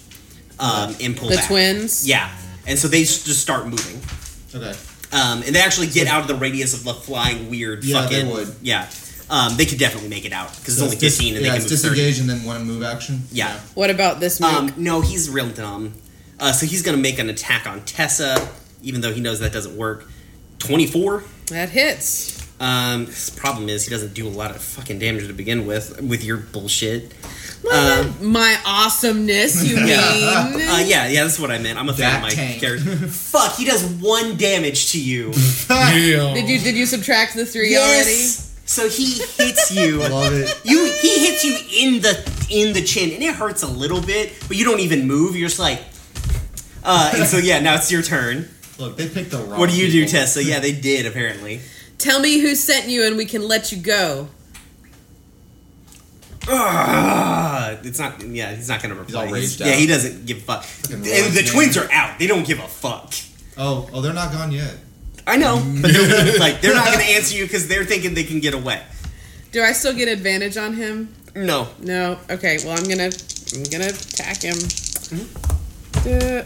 um, and pull The back. twins? Yeah, and so they just start moving. Okay. Um, and they actually get out of the radius of the flying weird Yeah, they fucking. would. Yeah, um, they could definitely make it out because it's So only dis- fifteen and yeah, they can it's move thirty. disengage and then one move action. Yeah. What about this move? Um, no, he's real dumb. Uh, so he's gonna make an attack on Tessa, even though he knows that doesn't work. Twenty-four. that hits. Um, his problem is he doesn't do a lot of fucking damage to begin with with your bullshit. Um, My awesomeness, you mean? uh, yeah, yeah, that's what I meant. I'm a fan of my tank. character. Fuck, he does one damage to you. Yeah. Did you did you subtract the three yes. So he hits you. Love it. You he hits you in the in the chin, and it hurts a little bit, but you don't even move. You're just like, uh, and so yeah, now it's your turn. Look, they picked the wrong. What do you do. Tessa? Yeah, they did apparently. Tell me who sent you, and we can let you go. Ugh, it's not. Yeah, he's not gonna reply. all raged yeah, out. he doesn't give a fuck. Fucking And runs, the twins are out. They don't give a fuck. Oh, oh, they're not gone yet. I know, but they're, like they're not gonna answer you because they're thinking they can get away. Do I still get advantage on him? No, No. Okay. Well, I'm gonna I'm gonna attack him. Uh,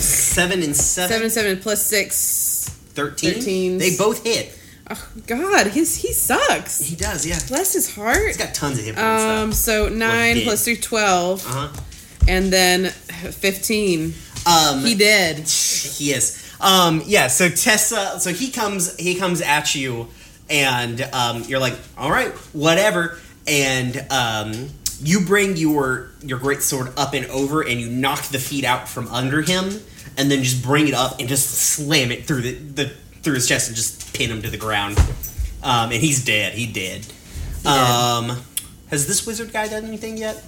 seven and seven, seven seven plus six. 13. 13s. They both hit. Oh God, his he sucks. He does, yeah. Bless his heart. He's got tons of hit points. Um. So nine plus three, twelve, uh huh. and then fifteen. Um, He did. He is. Um, yeah. So Tessa. So he comes. He comes at you, and um, you're like, all right, whatever. And um, you bring your your great sword up and over, and you knock the feet out from under him, and then just bring it up and just slam it through the, the through his chest and just pin him to the ground. Um, and he's dead. He did. Um, has this wizard guy done anything yet?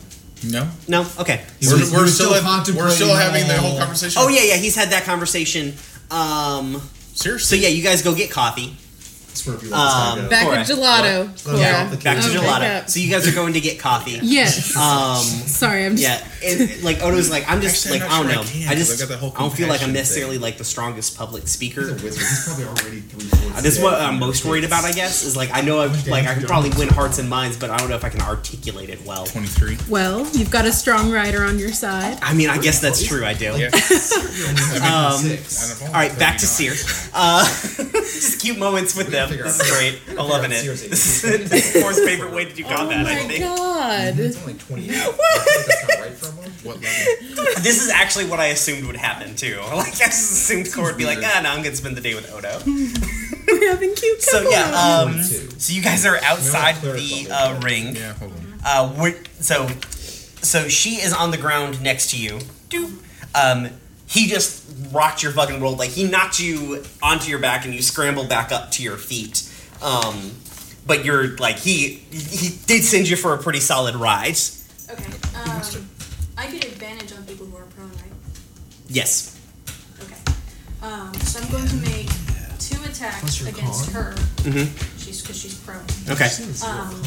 No. No. Okay. He's- We're, we're still, still at- we're still having the whole conversation. Oh yeah, yeah. He's had that conversation. Um, so yeah, you guys go get coffee. That's where if you let this Um. Back Cora. at gelato. Let Cora. him Back to. Okay. gelato. So you guys are going to get coffee. Yes. Um, Sorry, I'm just. yeah, and, like Odo's like I'm just Actually, like I'm I don't know. sure I can, I 'cause just I got that whole I don't feel like I'm necessarily thing. like the strongest public speaker. He's a wizard. He's probably already three fourths. Uh, This is what I'm most worried about, I guess, is like I know I've, like I can probably win hearts and minds, but I don't know if I can articulate it well. 23. Well, you've got a strong rider on your side. I mean, I guess that's true. I do. Yeah. Um, all right, back to Seer. Uh, just cute moments with them. Figure This out- is great. I'm figure loving out it. Seer's This is this is favorite way to do Oh combat. I my think. God. It's only 28. I like that's not right for him. What level? This is actually what I assumed would happen too. Like I just assumed Cora would be like, weird. ah, no, I'm gonna spend the day with Odo. We're having cute So yeah, um, so you guys are outside cleric the uh, ring. Yeah, hold on. Uh, so, so she is on the ground next to you. Do. Um, he just rocked your fucking world. Like he knocked you onto your back and you scrambled back up to your feet. Um, but you're like he he did send you for a pretty solid ride. Okay. Um, I get advantage on people who are prone, right? Yes. Okay. Um, so I'm going to make two attacks against con. her. Mm-hmm. She's because she's prone. Okay. Um,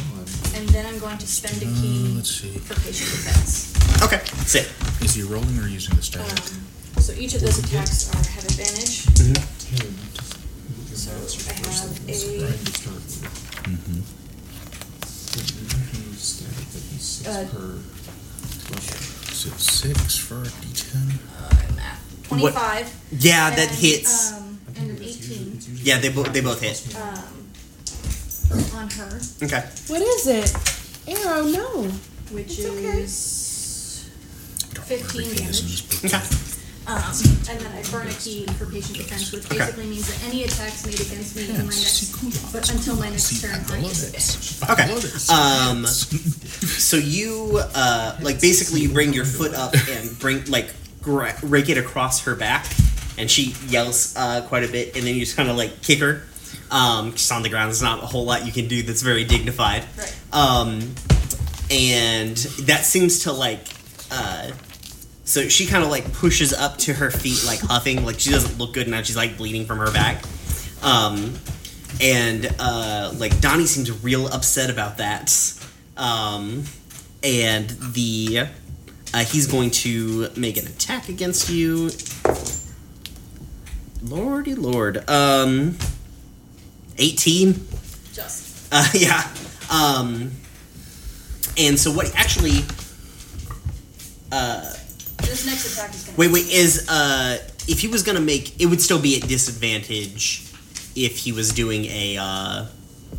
and then I'm going to spend a ki Uh, let's see. for patient defense. Okay. Sit. Is he rolling or using the static? Um, so each of those attacks are have advantage. So I have a Uh, Is it six for a d10? uh, math. Twenty-five. Yeah, that and, hits. Um, and an eighteen. Yeah, they both they both hit. Um, on her, Okay. What is it? Arrow, no. which It's okay. is I fifteen remember is in damage. his book. Okay. Um, and then I burn a ki for patient defense, which Okay. basically means that any attacks made against me in my Yes. next, but until my next See, turn, I I disadvantage. Okay. I love it. Um, So you, uh, like, basically, you bring your foot up and bring, like, gra- rake it across her back, and she yells uh, quite a bit, and then you just kind of like kick her. Um, she's on the ground. There's not a whole lot you can do that's very dignified. Right. Um, and that seems to like, uh, so she kind of like pushes up to her feet, like huffing, like she doesn't look good now. She's like bleeding from her back. Um, and uh, like Donnie seems real upset about that. Um, and the uh, he's going to make an attack against you. Lordy Lord, um, eighteen. Just. Uh, yeah. Um, and so what actually? Uh, This next attack is gonna wait, wait. Is uh, if he was gonna make, it would still be at disadvantage if he was doing a uh,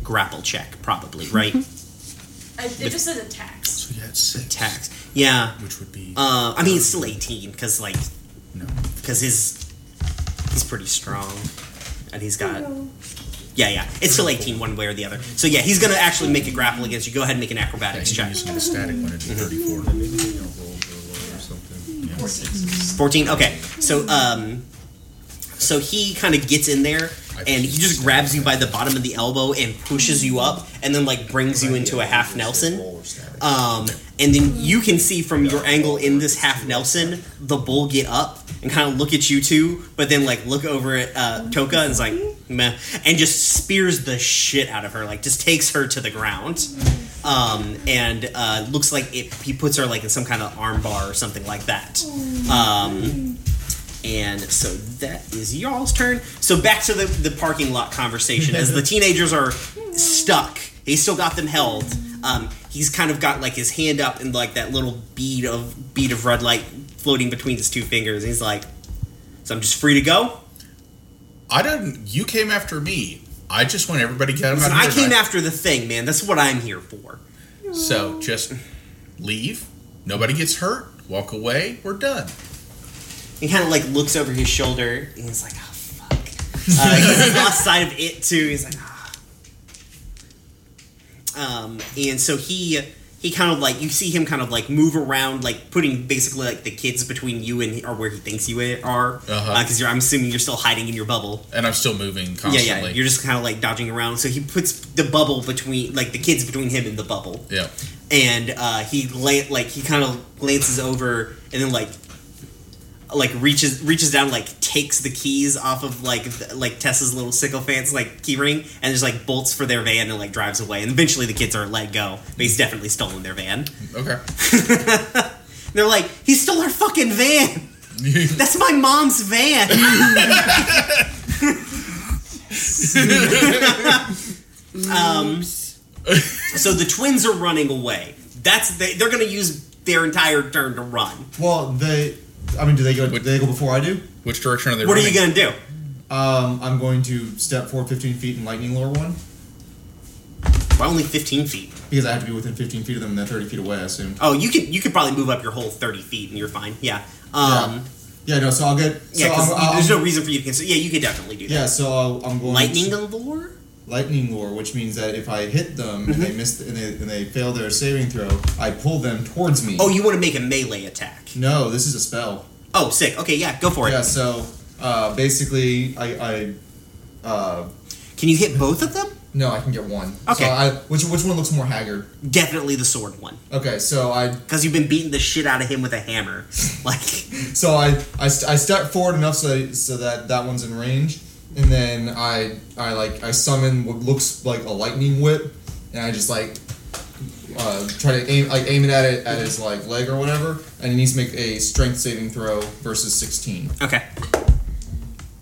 grapple check, probably, right? I, it just says attacks. So yeah, had six. Attacks. Yeah. Which would be. Uh, I mean, it's still eighteen because like no. because his he's pretty strong and he's got. Yeah, yeah. It's still 18 one way or the other. So yeah, he's gonna actually make a grapple against you. Go ahead and make an Yeah, acrobatics he's check. using the static one at 34. Yeah. 14 okay. So um so he kind of gets in there and he just grabs you by the bottom of the elbow and pushes you up and then like brings you into a half nelson. Um and then you can see from your angle in this half nelson the bull get up and kind of look at you two but then like look over at uh toka and is like meh and just spears the shit out of her like just takes her to the ground um, and uh, looks like it, he puts her like in some kind of armbar or something like that. Um, and so that is y'all's turn. So back to the, the parking lot conversation. As the teenagers are stuck, he's still got them held. Um, he's kind of got like his hand up and like that little bead of bead of red light floating between his two fingers. He's like, "So I'm just free to go." I didn't. You came after me. I just want everybody to get Listen, out I of here. I came after the thing, man. That's what I'm here for. So just leave. Nobody gets hurt. Walk away. We're done. He kind of like looks over his shoulder and he's like, "Oh fuck." Uh, he's lost sight of it too. He's like, "Ah." Um, and so he he kind of like you see him kind of like move around, like putting basically like the kids between you and or where he thinks you are, because Uh-huh. you're I'm assuming you're still hiding in your bubble. And I'm still moving Yeah, constantly. yeah. You're just kind of like dodging around. So he puts the bubble between like the kids between him and the bubble yeah. and uh, he la- like he kind of glances over and then like like reaches reaches down like takes the keys off of like th- like Tessa's little sycophant's like keyring and just like bolts for their van and like drives away and eventually the kids are let go but he's definitely stolen their van Okay. they're like he stole our fucking van that's my mom's van um so the twins are running away that's they, they're gonna use their entire turn to run Well, they. I mean, do they go? Do they go before I do? Which direction are they what are you gonna do Um, I'm going to step forward 15 feet and lightning lure one Why only 15 feet? because I have to be within 15 feet of them and they're 30 feet away. I assume. Oh, you could you could probably move up your whole 30 feet and you're fine. Yeah. Um, Yeah, no. So I'll get. So yeah, 'cause I'm, I'm- there's no reason for you to consider. Yeah, you could definitely do that. Yeah, so I'll, I'm going. Lightning to- allure? lightning lure, which means that if I hit them and they miss and they, and they fail their saving throw, I pull them towards me. Oh, you want to make a melee attack? no, this is a spell. Oh, sick. Okay, yeah, go for it. Yeah. So uh, basically, I, I uh, Can you hit both of them? no, I can get one. Okay. So I, which which one looks more haggard? Definitely the sword one, Okay. So I because you've been beating the shit out of him with a hammer. Like, so I I, st- I step forward enough so so that that one's in range, and then I I like I summon what looks like a lightning whip, and I just like uh, try to aim like aim it at it at his like leg or whatever, and he needs to make a strength saving throw versus sixteen. okay,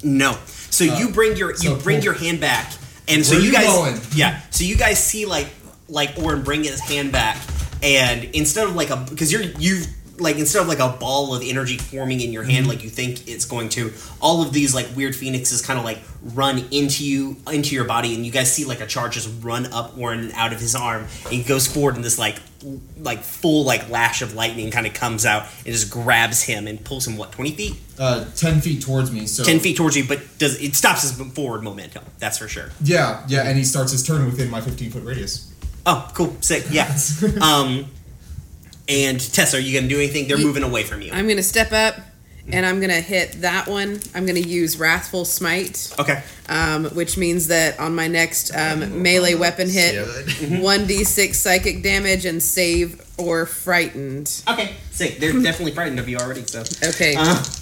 no. So Uh, you bring your you so bring pull- your hand back, and so you you guys going? yeah. So you guys see like like Orin bring his hand back, and instead of like a because you're you like instead of like a ball of energy forming in your Mm-hmm. hand like you think it's going to, all of these like weird phoenixes kind of like run into you into your body, and you guys see like a charge just run up and out of his arm, and he goes forward, and this like l- like full like lash of lightning kind of comes out and just grabs him and pulls him what twenty feet. Uh, ten feet towards me. So 10 feet towards you, but does it stops his forward momentum. That's for sure. Yeah, yeah, and he starts his turn within my fifteen foot radius. Oh, cool, sick, yeah. um, and Tessa, are you gonna do anything? They're Ye- moving away from you. I'm gonna step up and I'm gonna hit that one. I'm gonna use Wrathful Smite, Okay. um, which means that on my next um, melee weapon hit, one d6 psychic damage and save or frightened. Okay, sick. They're definitely frightened of you already. So, Okay, uh,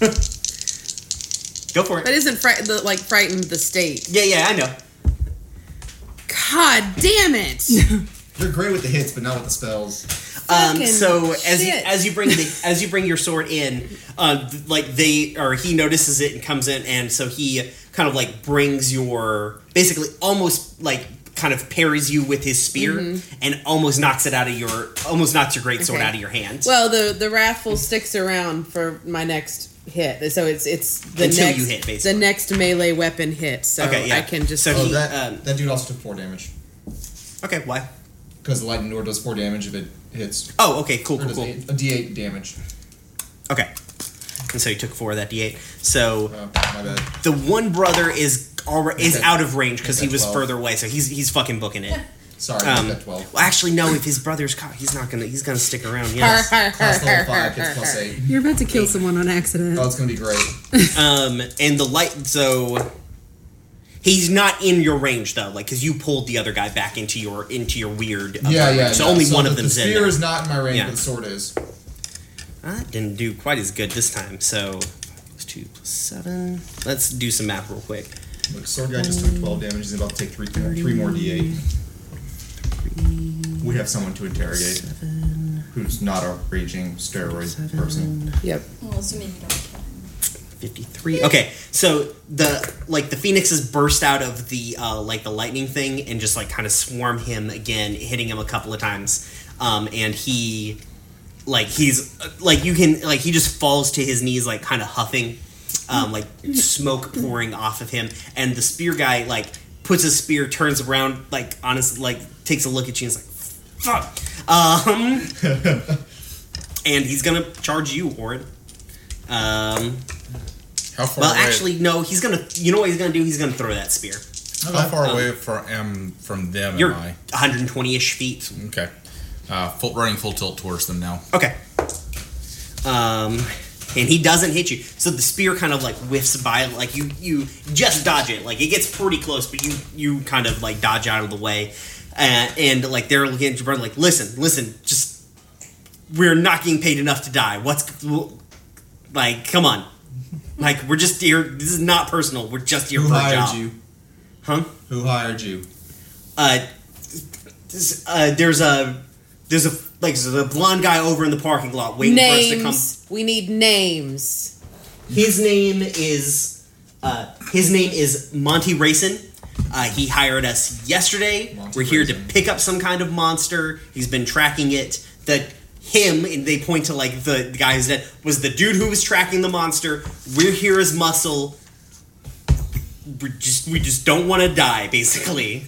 go for but it. isn't fright the, like frightened the state? Yeah, yeah, I know. God damn it! You're great with the hits, but not with the spells. Um, so as you, as you bring the as you bring your sword in, uh, th- like they or he notices it and comes in, and so he kind of like brings your basically almost like kind of parries you with his spear and almost knocks it out of your almost knocks your great sword Mm-hmm. Okay. out of your hand. Well, the the wrathful sticks around for my next hit, so it's it's the Until next you hit, basically. the next melee weapon hit. So Okay, yeah. I can just So Oh, he- that um, that dude also took four damage okay, why? Because the lightning lure does four damage if it hits. Oh, okay, cool, cool, cool. eight, a D8 damage. Okay. And so he took four of that d8. So Oh, my bad. the one brother is already is Okay. out of range because he was 12. further away. So he's he's fucking booking it. Sorry, Um, got twelve. well, actually, no. If his brother's caught, he's not gonna. He's gonna stick around. Yes. Class level five gets plus eight. You're about to kill someone on accident. Oh, it's gonna be great. um, and the light. So he's not in your range though, like because you pulled the other guy back into your into your weird. uh, yeah, range. yeah. So yeah. only one the, of them's The in spear there. is not in my range, Yeah. but the sword is. I didn't do quite as good this time. So plus two plus seven. Let's do some math real quick. Look, sword guy just took twelve damage. He's about to take three three more D8. We have someone to interrogate who's not a raging steroid person. Yep. Well, assuming you don't kill him. 53 okay so the like the phoenixes burst out of the uh like the lightning thing and just like kind of swarm him again hitting him a couple of times. Um and he like he's uh, like you can like he just falls to his knees like kind of huffing um like smoke pouring off of him. And the spear guy like puts his spear turns around like honestly like takes a look at you and is like fuck. Um and he's gonna charge you Orin. Um How far well, away? actually, no. He's gonna. You know what he's gonna do? He's gonna throw that spear. how far um, away from am from them You're am I? 120-ish feet. Okay. Uh, full, running full tilt towards them now. Okay. Um, and he doesn't hit you. So the spear kind of like whiffs by. Like you, you just dodge it. Like it gets pretty close, but you, you kind of like dodge out of the way. Uh, and like they're looking at your brother, like, listen, listen, just we're not getting paid enough to die. What's like? Come on. Like we're just here. This is not personal. We're just here Who for a hired job. you? Huh? Who hired you? uh, this- uh, there's a there's a like there's a blonde guy over in the parking lot waiting for us to come. Names. We need names. His name is uh, his name is Monty Racing. Uh, he hired us yesterday. Monty We're here to Racing. pick up some kind of monster. He's been tracking it. The him and they point to like the, the guy who's dead was the dude who was tracking the monster. We're here as muscle. We just we just don't want to die, basically.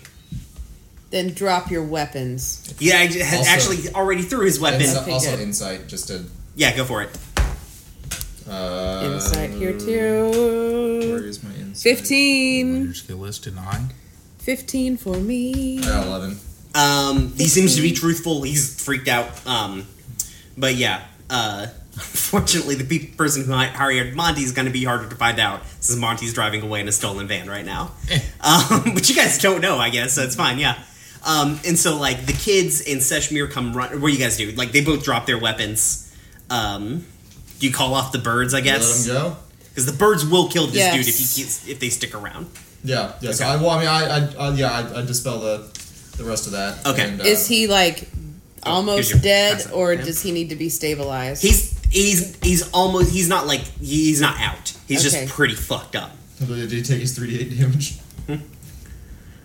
Then drop your weapons. Yeah, I had Also- actually already threw his weapon. Insi- Okay, also good. insight, just to Yeah, go for it. uh, Insight here too. is my insight? 15. Your skill is denied. 15 for me. I got eleven. Um, he seems to be truthful. He's freaked out. Um, but yeah, uh, Unfortunately, the pe- person who hired Monty is going to be harder to find out since Monty's driving away in a stolen van right now. Um, but you guys don't know, I guess, so it's fine, yeah. Um, and so, like, the kids and Seshmir come run. What do you guys do? Like, they both drop their weapons. Um, do you call off the birds, I guess. Let guess? him go. Because the birds will kill this Yes. dude if, he keeps, if they stick around. Yeah, yeah. So Okay. I, well, I mean, I, I, I yeah, I, I dispel the, the rest of that. Okay. and, uh, Is he like here's almost your dead, accent, or yeah. does he need to be stabilized? He's he's he's almost he's not like he's not out. He's Okay. just pretty fucked up. Did he take his 3d8 damage?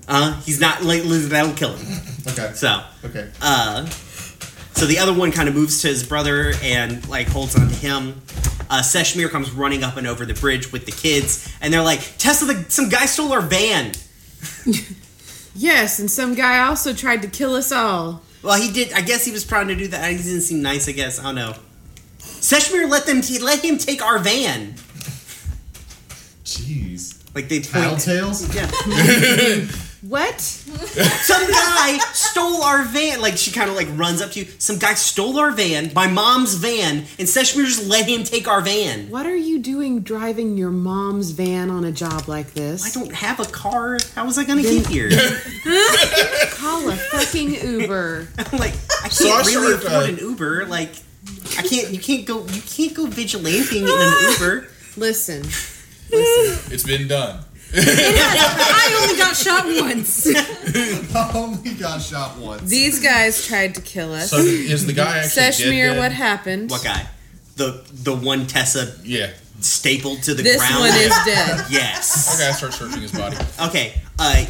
Uh, he's not like that'll kill him. Okay. So, Okay. uh, so the other one kind of moves to his brother and like holds on to him. Uh, Seshmir comes running up and over the bridge with the kids, and they're like, "Tessa, the, some guy stole our van." yes, and some guy also tried to kill us all. Well, he did. I guess he was trying to do that. He didn't seem nice. I guess I don't know. Seshmir let them t- let him take our van. Jeez. Like they point. Tattletales? Yeah. What? Some guy stole our van. Like she kind of like runs up to you. Some guy stole our van, my mom's van, and Seshmir just let him take our van. What are you doing driving your mom's van on a job like this? I don't have a car. How was I gonna get here? call a fucking Uber. I'm like, I can't So I really started, afford an Uber. Like, I can't. You can't go. You can't go vigilanting in an Uber. Listen, Listen, It's been done. I only got shot once. I only got shot once. these guys tried to kill us. So is the guy actually dead, Seshmir, dead? what happened? What guy? The the one Tessa Yeah. stapled to the This ground. one is dead. Yes. Okay, I start searching his body. Okay. Uh,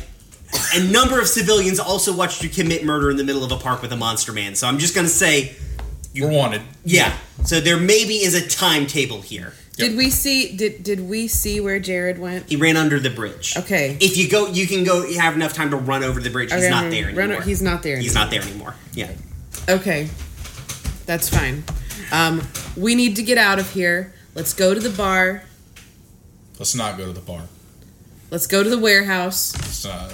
a number of civilians also watched you commit murder in the middle of a park with a monster man. So I'm just gonna say, We're wanted. yeah. So there maybe is a timetable here. Did we see? Did did we see where Jared went? He ran under the bridge. Okay. If you go, you can go. You have enough time to run over the bridge. He's not run- there run- anymore. he's not there. He's not there anymore. Yeah. Okay, that's fine. Um, we need to get out of here. Let's go to the bar. Let's not go to the bar. Let's go to the warehouse. Let's not.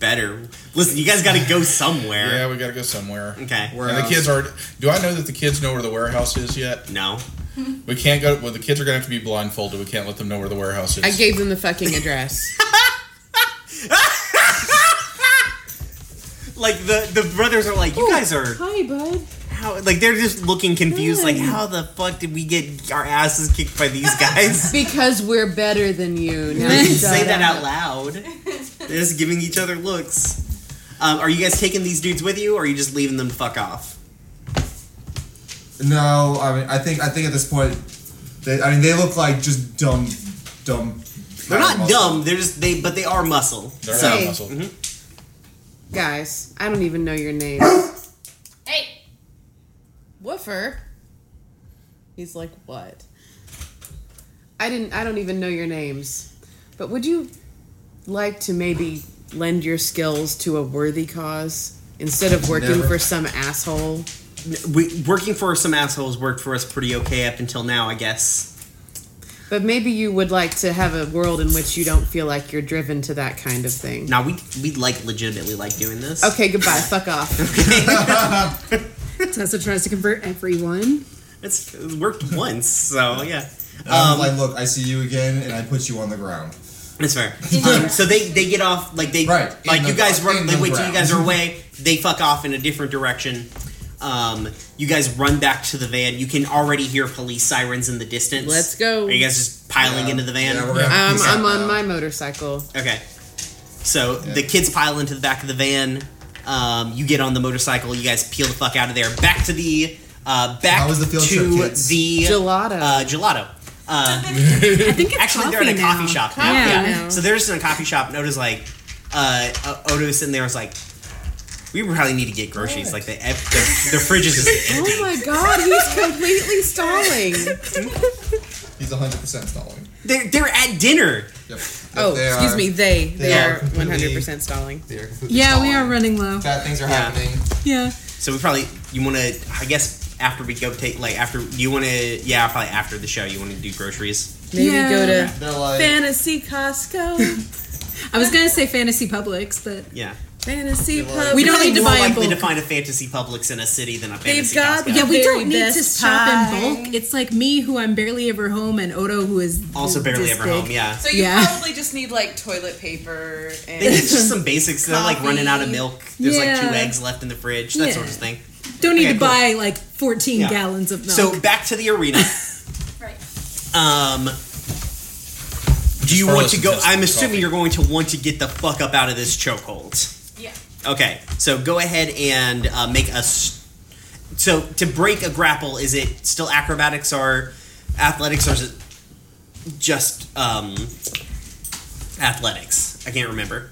Better. Listen, you guys got to go somewhere. Yeah, we gotta go somewhere. Okay. Where the kids are. Do I know that the kids know where the warehouse is yet? No. We can't go. Well, the kids are gonna have to be blindfolded. We can't let them know where the warehouse is. I gave them the fucking address. Like the the brothers are like, you guys are Hi, bud. how like they're just looking confused. Like, how the fuck did we get our asses kicked by these guys? Because we're better than you. Now They didn't shut say that up. out loud. They're just giving each other looks. Um, are you guys taking these dudes with you, or are you just leaving them to fuck off? No, I mean, I think I think at this point, they, I mean, they look like just dumb, dumb. They're not muscle. dumb. They're just they, but they are muscle. They're so not Hey. muscle. Mm-hmm. Guys, I don't even know your names. Hey, Woofer. He's like, what? I didn't. I don't even know your names. But would you like to maybe lend your skills to a worthy cause instead of working Never. for some asshole? We, working for some assholes worked for us pretty okay up until now, I guess. But maybe you would like to have a world in which you don't feel like you're driven to that kind of thing. Now we we like legitimately like doing this. Okay, goodbye. Fuck off. Tessa tries to convert everyone. it's, it's worked once, so yeah. And I'm Um, like, look, I see you again, and I put you on the ground. That's fair. Um, so they they get off like they Right, in like the- you guys run in like the wait till you ground. guys are away. They fuck off in a different direction. Um, you guys run back to the van. You can already hear police sirens in the distance. Let's go. Are you guys just piling Yeah. into the van? Yeah, we're gonna have to I'm, peace out I'm on now. my motorcycle. Okay. So Yeah. the kids pile into the back of the van. Um, you get on the motorcycle. You guys peel the fuck out of there. Back to the uh, back How was the field to trip, kids? the Gelato. Uh, gelato. Uh, I think it's actually, they're in a now. coffee shop now. Coffee Yeah. now. So they're just in a coffee shop, and Odo's like, uh, uh, Odo's sitting there. Was like, we probably need to get groceries. Like the the, the fridge is just oh empty. Oh my god, he's completely stalling. He's 100 percent stalling. They're they're at dinner. Yep. Oh, They excuse are- me, they. They, they are are 100% stalling. They are completely Yeah, we are running low. Bad things are Yeah. happening. Yeah. So we probably you want to. I guess after we go take like after you want to. Yeah, probably after the show you want to do groceries. Maybe Yeah. go to They're like, Fantasy Costco. I was gonna say fantasy Publix, but Yeah. Fantasy pub. We don't need to more buy in likely to find a fantasy Publix in a city than a They've fantasy got- Costco. Yeah, we Very don't need to best shop in pie. bulk. It's like me, who I'm barely ever home, and Odo, who is also barely this ever big. home. Yeah, So you Yeah. probably just need like toilet paper and they need just some basics. They're like running out of Coffee. milk. There's like two Yeah. eggs left in the fridge. That Yeah. sort of thing. Don't need Okay, to cool. buy like 14 Yeah. gallons of milk. So back to the arena. Right. Um, do you want to go? I'm assuming you're going to want to get the fuck up out of this chokehold. Yeah. Okay, so go ahead and uh, make a. s- So to break a grapple, is it still acrobatics or athletics, or is it just um, athletics? I can't remember.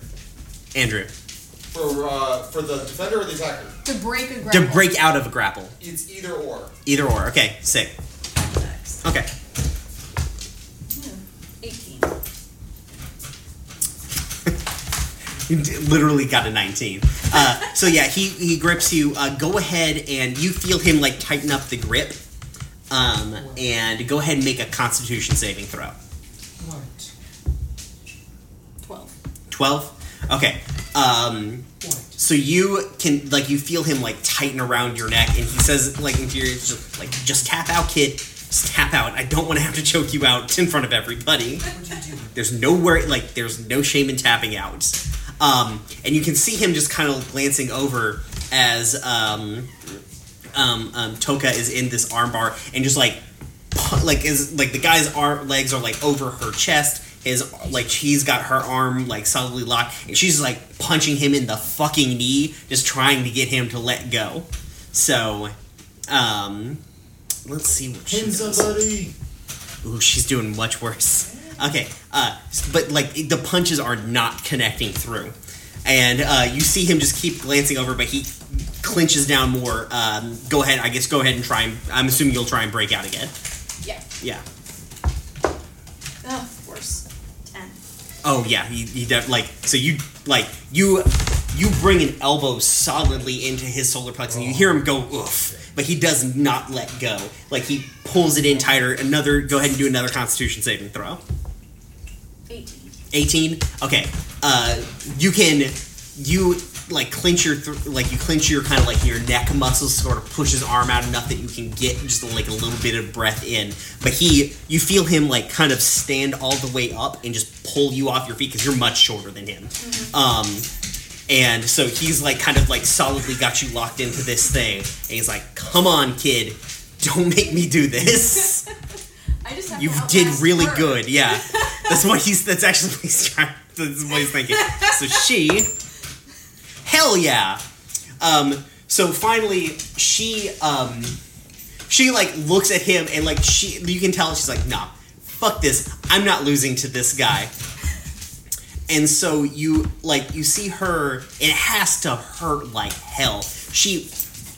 Andrew, For uh, for the defender or the attacker, To break a to break out of a grapple, it's either or. either or. Okay, sick. Okay, Hmm, 18. You d- literally got a 19. Uh, so yeah, he he grips you. Uh, go ahead and you feel him like tighten up the grip. Um, and go ahead and make a Constitution saving throw. What? 12. 12 okay um so you can like you feel him like tighten around your neck and he says like into your just like just tap out kid just tap out i don't want to have to choke you out in front of everybody there's nowhere like there's no shame in tapping out um and you can see him just kind of glancing over as um um, um toka is in this armbar and just like like is like the guy's arm legs are like over her chest his like she's got her arm like solidly locked and she's like punching him in the fucking knee just trying to get him to let go so um let's see what she does. somebody. Ooh, she's doing much worse. Okay, uh, but like the punches are not connecting through, and uh, you see him just keep glancing over, but he clinches down more. Um, go ahead, I guess. Go ahead and try. And, I'm assuming you'll try and break out again. Yeah. Yeah. Oh, worse. 10. Oh yeah, he, he def- like so you like you you bring an elbow solidly into his solar plexus and you hear him go oof, but he does not let go. Like he pulls it in tighter. Another go ahead and do another Constitution saving throw. 18. 18 okay uh you can you like clench your th- like you clench your kind of like your neck muscles sort of push his arm out enough that you can get just like a little bit of breath in. But he you feel him like kind of stand all the way up and just pull you off your feet because you're much shorter than him. Um and so he's like kind of like solidly got you locked into this thing. And he's like come on kid don't make me do this I just you did really her. good. Yeah, that's what he's. That's actually what he's trying. That's what he's thinking. So she, hell yeah. Um. So finally, she um, she like looks at him and like she, you can tell she's like, nah, fuck this. I'm not losing to this guy. And so you like you see her. It has to hurt like hell. She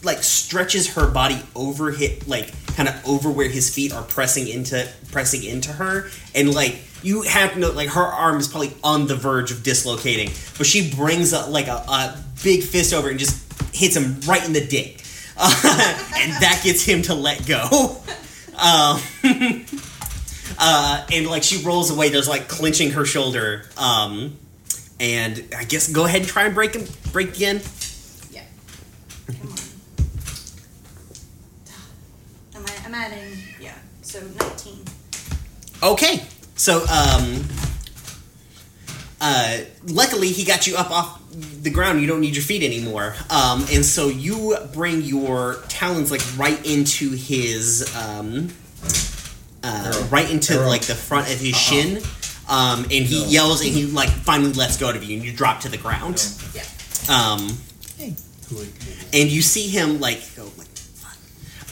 like stretches her body over hit like kind of over where his feet are pressing into pressing into her. And like you have know like her arm is probably on the verge of dislocating but she brings a, like a, a big fist over and just hits him right in the dick. Uh, and that gets him to let go. Um, uh, and like she rolls away there's like clenching her shoulder um, and i guess go ahead and try and break him break again Yeah. Come on. Am I, adding, yeah. So 19. Okay. So, um, uh, luckily he got you up off the ground. You don't need your feet anymore. Um, and so you bring your talons like right into his, um, uh, right into Arrow. like the front of his shin. Um, and he No. yells and he like finally lets go of you and you drop to the ground. Yeah. Um, hey. and you see him like go like fuck.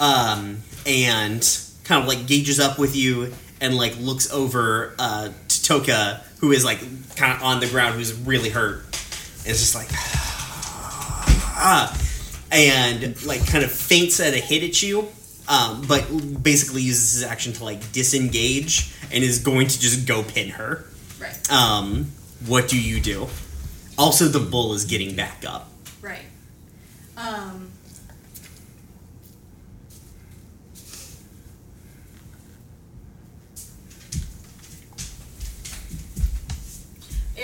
um and kind of like gauges up with you and like looks over uh to Toka who is like kind of on the ground who's really hurt and it's just like ah and like kind of feints at a hit at you um, but basically uses his action to like disengage and is going to just go pin her Right. um what do you do also the bull is getting back up Right. Um.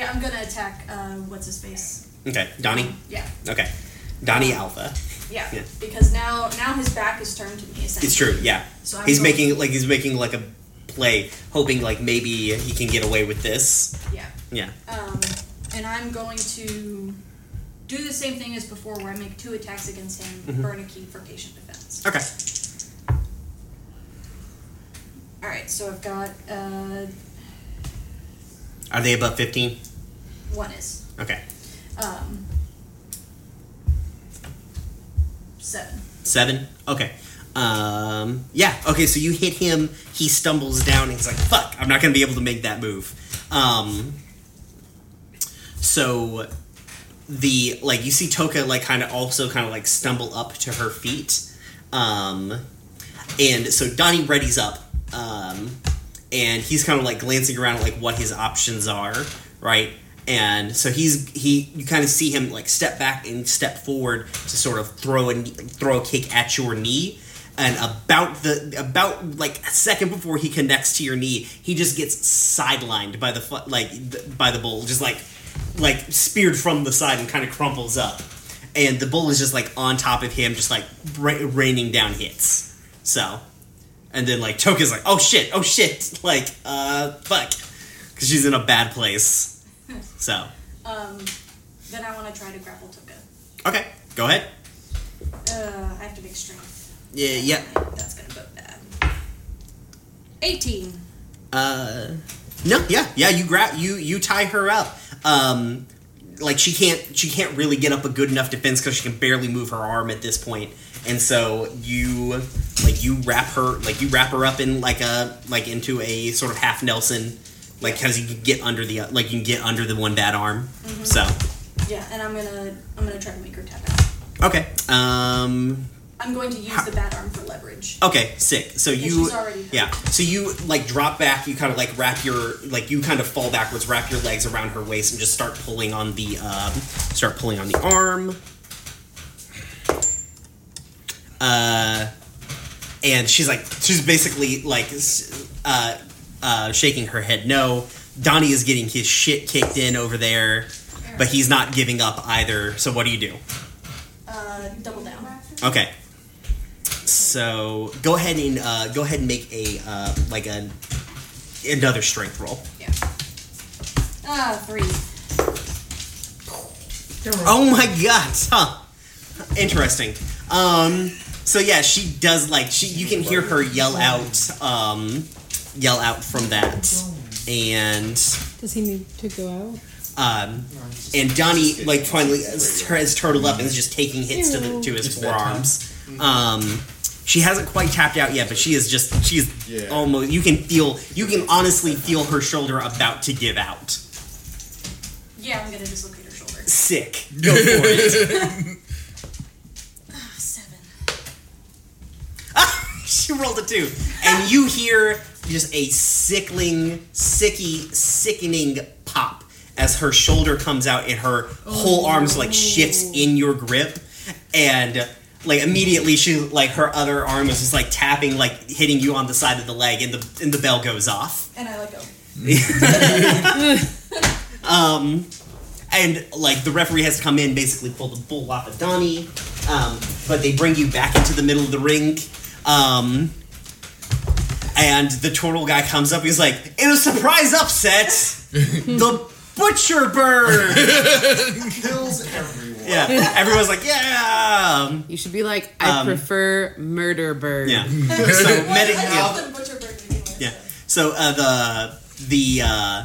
Yeah, I'm gonna attack. Uh, what's his face? Okay, Donnie. Yeah, Okay, Donnie Alpha. yeah. Yeah. Because now now his back is turned to me. Essentially. It's true. Yeah, So I'm he's going- making like he's making like a play, hoping like maybe he can get away with this. Yeah. Yeah. Um, and I'm going to do the same thing as before, where I make two attacks against him, Mm-hmm. burn a ki for patient defense. Okay. All right, so I've got uh, Are they above fifteen? One is Okay. um, seven. Seven. Okay. Um. Yeah. Okay. So you hit him. He stumbles down. And he's like, "Fuck! I'm not gonna be able to make that move." Um. So the like you see Toka like kind of also kind of like stumble up to her feet. Um. And so Donnie readies up. Um. And he's kind of like glancing around at like what his options are, right? And so he's he you kind of see him like step back and step forward to sort of throw a throw a kick at your knee. And about the about like a second before he connects to your knee, he just gets sidelined by the like by the bull, just like like speared from the side and kind of crumples up. And the bull is just like on top of him, just like ra- raining down hits. So, and then like Toka's like, oh shit, oh shit, like uh fuck, because she's in a bad place. So, Um, then I want to try to grapple Toka. okay, go ahead. Uh, I have to make strength. Yeah, yeah. That's gonna go bad. Eighteen. Uh, no, yeah, yeah. You grab you you tie her up. Um, like she can't she can't really get up a good enough defense because she can barely move her arm at this point, and so you like you wrap her like you wrap her up in like a like into a sort of half Nelson, like because you can get under the like you can get under the one bad arm. So Yeah, and I'm gonna I'm gonna try to make her tap out. okay, um, I'm going to use the bad arm for leverage. Okay, sick. So you, she's already yeah. So you like drop back. You kind of like wrap your like you kind of fall backwards, wrap your legs around her waist, and just start pulling on the um, start pulling on the arm. Uh, and she's like she's basically like uh, uh, shaking her head no. Donnie is getting his shit kicked in over there, but he's not giving up either. So what do you do? Uh, double down. Okay. So go ahead and uh, go ahead and make a uh, like a another strength roll. Yeah. Ah, three. Oh my god! Huh. Interesting. Um. So yeah, she does like she. You can hear her yell out. Um. Yell out from that, and Does he need to go out? um. And Donnie like finally has, has turtled up and is just taking hits to the to his forearms. Um. She hasn't quite tapped out yet, but she is just she's Yeah. almost. You can feel. You can honestly feel her shoulder about to give out. Yeah, I'm gonna dislocate her shoulder. Sick. Go for it. Ah, she rolled a two, and you hear just a sickling, sicky, sickening pop as her shoulder comes out and her whole arms like shifts in your grip, and like immediately she like her other arm is just like tapping, like hitting you on the side of the leg, and the and the bell goes off. And I let go. Um, and like the referee has to come in, basically pull the bull off of Donnie. Um, but they bring you back into the middle of the ring. Um, and the turtle guy comes up. He's like, "In a surprise upset, the butcher bird." Kills everyone. yeah, everyone's like, "Yeah." You should be like, I Um, prefer murder bird. yeah. So medic. I Yeah. butcher bird to begin with. Yeah. So uh, the the uh,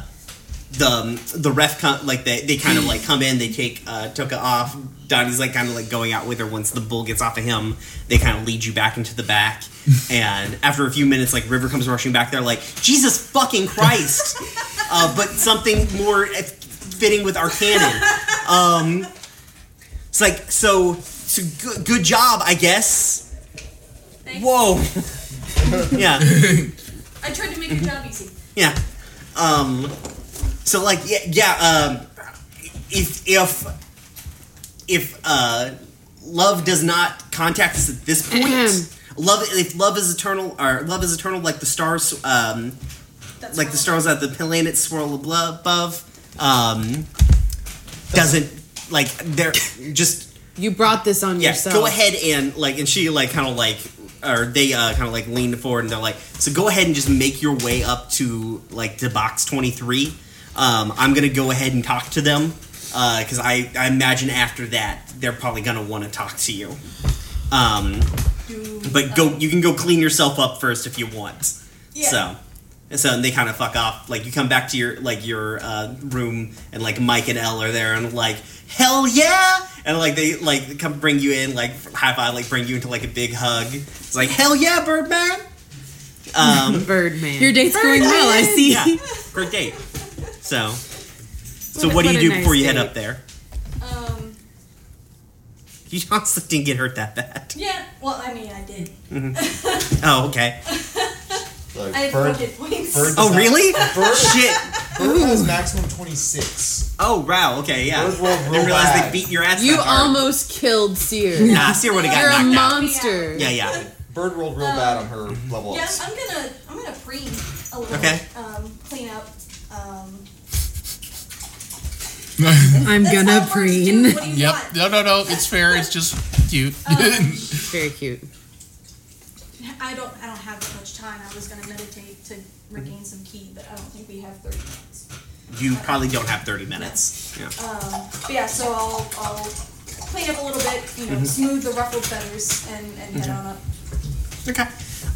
the the ref com- like they they kind of like come in. They take uh, Toka off. Donnie's like kind of like going out with her. Once the bull gets off of him, they kind of lead you back into the back. and after a few minutes, like River comes rushing back. They're like, Jesus fucking Christ! uh, but something more fitting with our canon. Um, it's like so. So good, good job, I guess. Thanks. Whoa. yeah. I tried to make your job easy. Yeah. Um. So like yeah yeah um. If if if uh love does not contact us at this point, love if love is eternal or love is eternal like the stars um That's like the stars at the planet swirl above um doesn't like they're just You brought this on yeah. yourself. Go ahead and like, and she like kind of like, or they uh, kind of like lean forward and they're like, so go ahead and just make your way up to like to box twenty three. Um, I'm gonna go ahead and talk to them because I I imagine after that they're probably gonna want to talk to you. Um, Do, but go, um, you can go clean yourself up first if you want. Yeah. So, and so they kind of fuck off. Like you come back to your like your uh, room, and like Mike and Elle are there, and like hell yeah, and like they like come bring you in, like high five, like bring you into like a big hug. It's like hell yeah, Birdman. Um, Birdman. Your date's going well, I see. yeah, great date. So, so What a- what do you do nice before you head date. up there? Um, You honestly didn't get hurt that bad. yeah, well, I mean, I did. Oh, okay. Like, I bird, four hit bird Oh, really? Bird, Shit. bird has maximum 26. Oh, wow. Okay, yeah. Bird rolled I real didn't realize bad. they beat your ass. You almost killed Seer. Nah, Seer would have You're a got knocked out. monster. Yeah, yeah. Bird rolled real bad on her level Yeah, ups. I'm gonna I'm gonna preen a little. Okay. Um, clean up. Um, I'm that's gonna how birds do. preen. What do you Yep. want? No, no, no. It's fair. It's just cute. Very cute. I don't I don't have that much time. I was gonna meditate to regain some ki, but I don't think we have thirty minutes. You probably don't have 30 minutes. Yeah. Um, but yeah, so I'll I'll clean up a little bit, you know, smooth the ruffled feathers, and and head on up. Okay.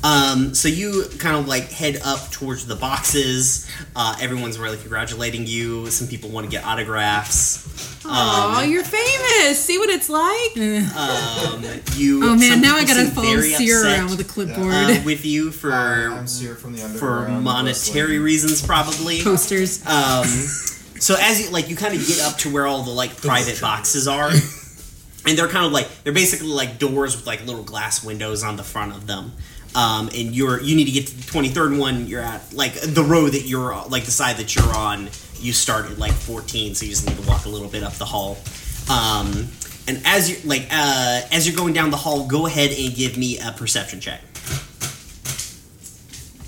Um, so you kind of like head up towards the boxes. Uh, everyone's really congratulating you. Some people want to get autographs. Oh, Um, you're famous. See what it's like. um, you. Oh man, now I gotta seem follow very Seer upset, around with a clipboard. uh, with you for I'm Seer from the for underground. monetary reasons, probably. Posters. Um, so as you like, you kind of get up to where all the like private boxes are, and they're kind of like they're basically like doors with like little glass windows on the front of them. Um, and you're you need to get to the twenty third one. You're at like the row that you're on- like the side that you're on. You start at like fourteen, so you just need to walk a little bit up the hall. Um, and as you're like uh, as you're going down the hall, go ahead and give me a perception check.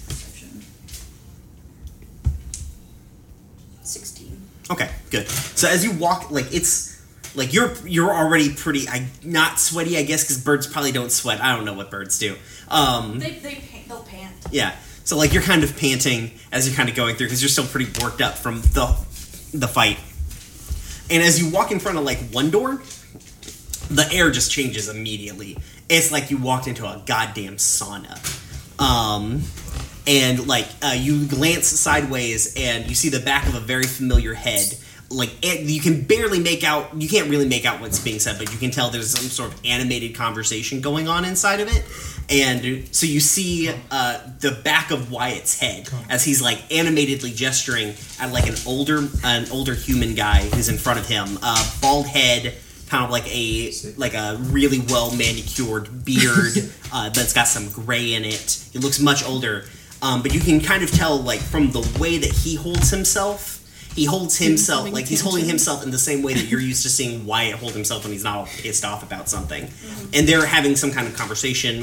Perception. Sixteen. Okay, good. So as you walk, like it's like you're you're already pretty I not sweaty, I guess, because birds probably don't sweat. I don't know what birds do. Um, They they they'll pant. yeah. So like you're kind of panting as you're kind of going through because you're still pretty worked up from the the fight. And as you walk in front of like one door, the air just changes immediately. It's like you walked into a goddamn sauna. Um, and like uh, you glance sideways and you see the back of a very familiar head. Like it, you can barely make out. You can't really make out what's being said, but you can tell there's some sort of animated conversation going on inside of it. And so you see uh, the back of Wyatt's head as he's like animatedly gesturing at like an older an older human guy who's in front of him. Uh, bald head, kind of like a like a really well manicured beard uh, that's got some gray in it. He looks much older, um, but you can kind of tell like from the way that he holds himself. He holds himself having like he's holding himself in the same way that you're used to seeing Wyatt hold himself when he's not all pissed off about something. And they're having some kind of conversation.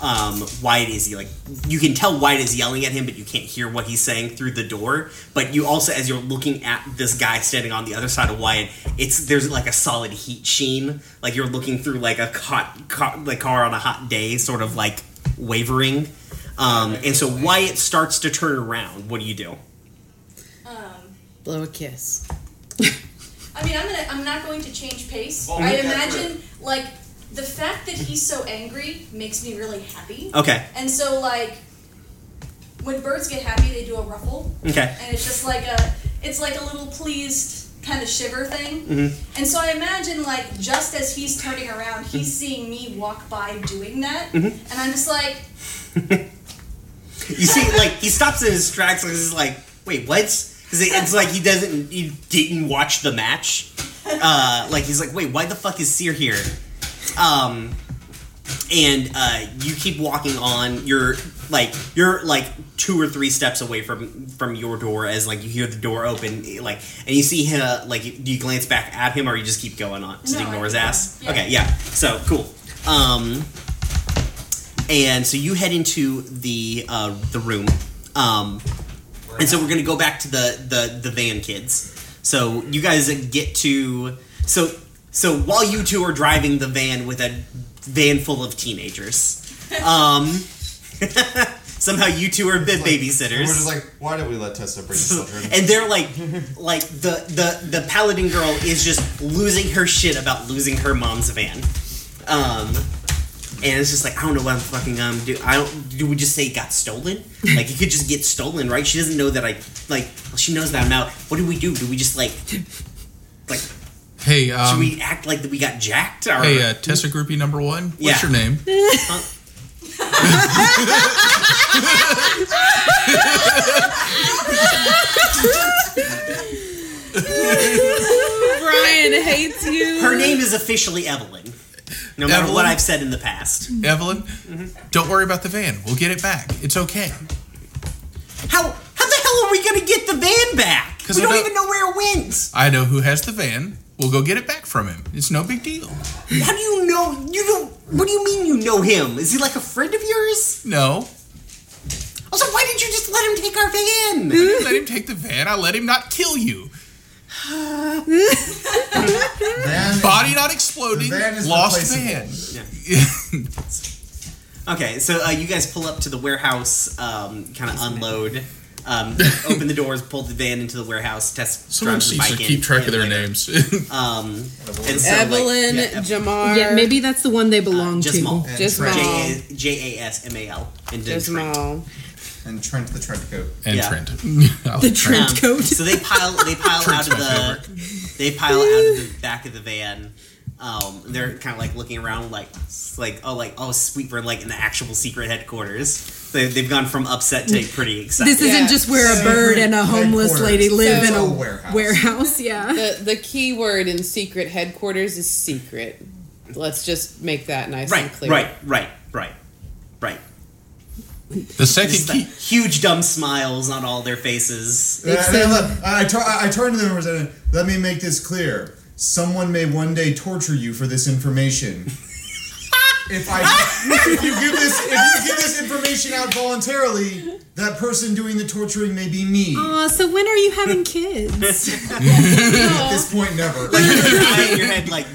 Um, Wyatt is like you can tell Wyatt is yelling at him, but you can't hear what he's saying through the door. But you also, as you're looking at this guy standing on the other side of Wyatt, it's there's like a solid heat sheen, like you're looking through like a hot car, like car on a hot day, sort of like wavering. Um, and so Wyatt starts to turn around. What do you do? Blow a kiss. I mean, I'm gonna. I'm not going to change pace. Oh, I okay, imagine like the fact that he's so angry makes me really happy. Okay. And so like when birds get happy, they do a ruffle, Okay. and it's just like a. It's like a little pleased kind of shiver thing. Mm-hmm. And so I imagine like just as he's turning around, Mm-hmm. he's seeing me walk by doing that, and I'm just like, You see, like he stops in his tracks and is like, "Wait, what?" It's like he doesn't, he didn't watch the match. Uh, like he's like, "Wait, why the fuck is Seer here?" Um, and uh, you keep walking on. You're like you're like two or three steps away from from your door as like you hear the door open, like, and you see him. uh, Like, do you glance back at him or you just keep going on? Just No, ignore his ass. Yeah. Okay, yeah. So cool. Um, and so you head into the uh, the room. Um, and so we're gonna go back to the the the van kids. So you guys get to So so while you two are driving the van with a van full of teenagers, um, somehow you two are the Like, babysitters. We're just like, why did we let Tessa bring children? and they're like like the the the paladin girl is just losing her shit about losing her mom's van um and it's just like i don't know what i'm fucking um do i don't do we just say it got stolen like it could just get stolen right she doesn't know that i like well, she knows that i'm out what do we do do we just like like Hey, should um, we act like that we got jacked or hey, uh, Tessa Groupie number one. What's Yeah. your name? Brian hates you. her name is officially evelyn no matter what i've said in the past Evelyn. Don't worry about the van. We'll get it back. It's okay. how how the hell are we gonna get the van back 'Cause we don't don't- even know where it went I know who has the van. We'll go get it back from him. It's no big deal. How do you know? You don't. What do you mean you know him? Is he like a friend of yours? No. Also, why did you just let him take our van? I didn't let him take the van. I let him not kill you. Van, Body not exploding. The van is lost replaceable. van. Okay, so uh, you guys pull up to the warehouse, um, kind of unload, um, open the doors, pull the van into the warehouse. Test Someone drives the needs to bike in, keep track of their later. names. Um, and so, like, Evelyn, yeah, Ev- Jamar. Yeah, maybe that's the one they belong just to. Mal. And Just Trent. Mal. J A J A S M A L. And then Just Trent. Mal. And Trent the Trent coat. and Yeah. Trent. I like The Trent Um, coat. So they pile they pile out of my the they pile out of the back of the van. Um, they're kind of like looking around, like like oh like oh sweet we're like in the actual secret headquarters. They, they've gone from upset to pretty excited. This isn't Yeah. just where a bird and a homeless lady live in So- a Warehouse. warehouse. Yeah. The the key word in secret headquarters is secret. Let's just make that nice and right, clear. right, right, right, right. The second key. like huge dumb smiles on all their faces. And I, look, I, tur- I turn to them and said, "Let me make this clear. Someone may one day torture you for this information. if I, if you give this, if you give this information out voluntarily, that person doing the torturing may be me. Aw, so when are you having kids? At this point, never. Like your eye in your head, like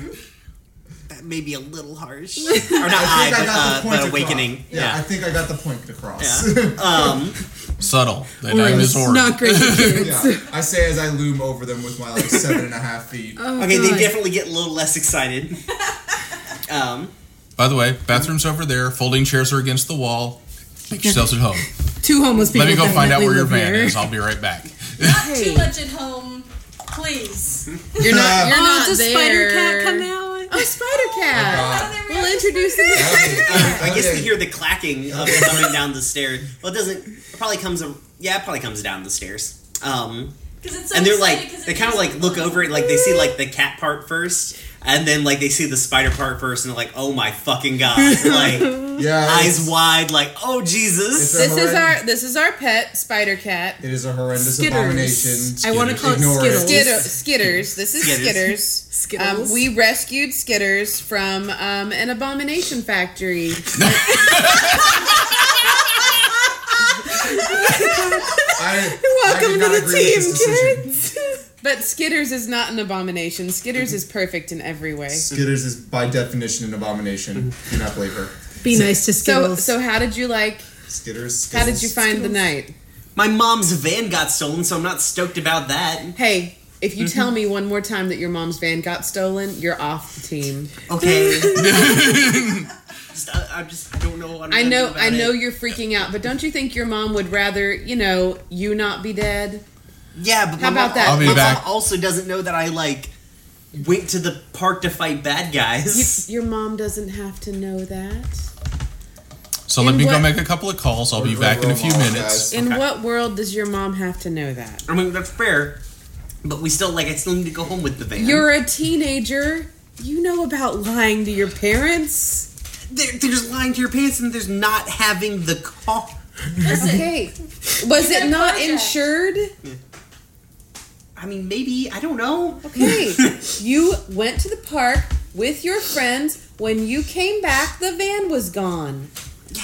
that may be a little harsh, or not I eye, think I but, got uh, the point but across. awakening. Yeah, I think I got the point across. yeah. Um, Subtle. The name is Orb. Not great. Yeah, I say as I loom over them with my like seven and a half feet. Oh, okay, they definitely get a little less excited. Um, By the way, bathroom's over there. Folding chairs are against the wall. Make yourselves at home. Two homeless people. Let me go find out where your van here. is. I'll be right back. Not too much at home, please. You're not. You're Oh, not does there. Spider Cat come out? Oh, Spider Cat. God. We'll introduce him. I guess they hear the clacking of it coming down the stairs. Well, it doesn't. It probably comes. Yeah, it probably comes down the stairs. Um, 'Cause it's so and they're like they kind of feels like look over it, like they see like the cat part first, and then like they see the spider part first, and they're like, "Oh my fucking god!" Like Yeah, eyes wide, like, "Oh Jesus!" It's a- This is our this is our pet Spider Cat. It is a horrendous Skitters. abomination. I want to call it Ignore it. Skitters. This is Skitters. Skitters. Skittles. Um, we rescued Skitters from um, an abomination factory. I, Welcome I to the team, kids. But Skitters is not an abomination. Skitters is perfect in every way. Skitters is by definition an abomination. Do not believe her. Be nice to So Skittles. so how did you like Skitters. how did you Skittles. find the night? My mom's van got stolen, so I'm not stoked about that. Hey, if you tell mm-hmm. me one more time that your mom's van got stolen, you're off the team. Okay. just, I, I just don't know. What I'm I know about I know it. you're freaking out, but don't you think your mom would rather, you know, you not be dead? Yeah, but How my about mom, that? I'll be my mom also doesn't know that I like went to the park to fight bad You, guys. your mom doesn't have to know that. So let me what- go make a couple of calls. I'll be back in a few minutes. guys. In Okay. what world does your mom have to know that? I mean that's fair, but we still like I still need to go home with the van. You're a teenager. You know about lying to your parents. there, there's lying to your parents, and there's not having the car. Listen, Okay. Was it not project. insured? I mean, maybe I don't know. Okay. you went to the park with your friends. When you came back, the van was gone.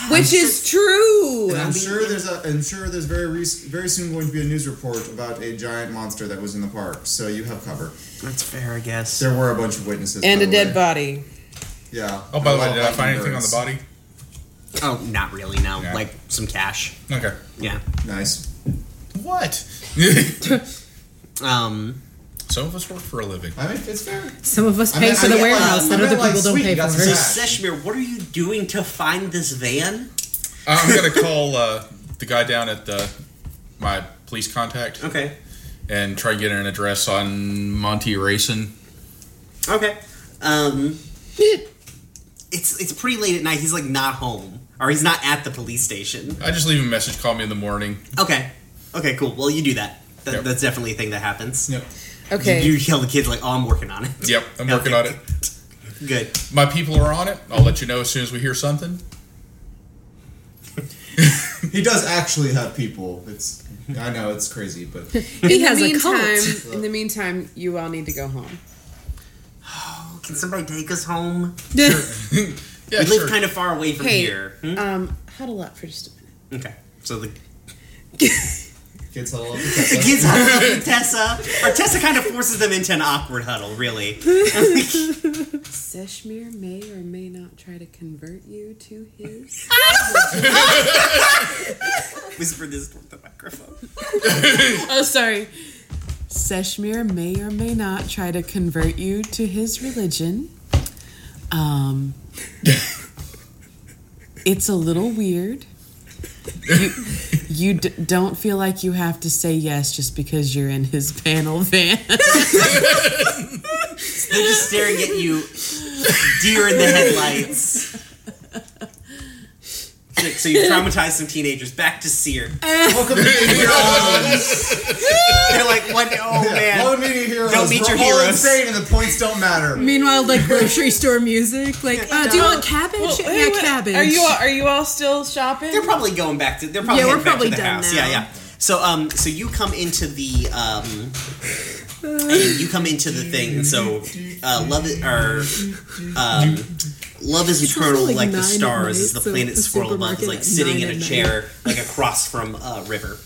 Which is true. And I'm sure there's a. I'm sure there's very re- very soon going to be a news report about a giant monster that was in the park. So you have cover. That's fair, I guess. There were a bunch of witnesses. And by a the dead way. body. Yeah. Oh, by the way, did I find lightning anything on the body? Oh, not really. No, Yeah. like some cash. Okay. Yeah. Nice. What? Um. Some of us work for a living. I mean, it's fair. Some of us I pay mean, for I the get, like, warehouse that other people don't pay for. some So. Seshmir, what are you doing to find this van? Uh, I'm gonna call uh, the guy down at the my police contact Okay. and try and get an address on Monty Racing. Okay. Um. It's it's pretty late at night. He's like not home, or he's not at the police station. I just leave him a message. Call me in the morning. Okay. Okay. Cool. Well, you do that. that Yep. That's definitely a thing that happens. Yep. Okay. You, you tell the kids like, "Oh, I'm working on it." Yep, I'm working on it. Good. My people are on it. I'll let you know as soon as we hear something. He does actually have people. It's. I know it's crazy, but He in has the a cult. meantime, in the meantime, you all need to go home. Oh, can somebody take us home? Yeah, we live kind of far away from Hey, here. Hmm? um, huddle up for just a minute. Okay. So the kids huddle up. the kids huddle up with Tessa, or Tessa kind of forces them into an awkward huddle. Really. Seshmir may or may not try to convert you to his. Whisper this toward the microphone. oh, sorry. Seshmir may or may not try to convert you to his religion. Um, it's a little weird. You, you d- don't feel like you have to say yes just because you're in his panel van. They're just staring at you, deer in the headlights. So you traumatized some teenagers. Back to Seer. Welcome to Meeting Heroes. They're like, what? Oh man. Welcome to your Heroes. Don't meet We're your all heroes. insane, and the points don't matter. Meanwhile, like grocery store music, like, uh, do you want cabbage? Well, yeah, wait, wait, cabbage. Are you all, are you all still shopping? They're probably going back to. They're probably Yeah, we're heading back probably to the done house. now. Yeah, yeah. So um, so you come into the um, and you come into the thing, and so uh, love it or um, love is eternal, like like, the stars. night, is the so planet the Squirrel Bug is like sitting in a at night. chair, like across from uh, River,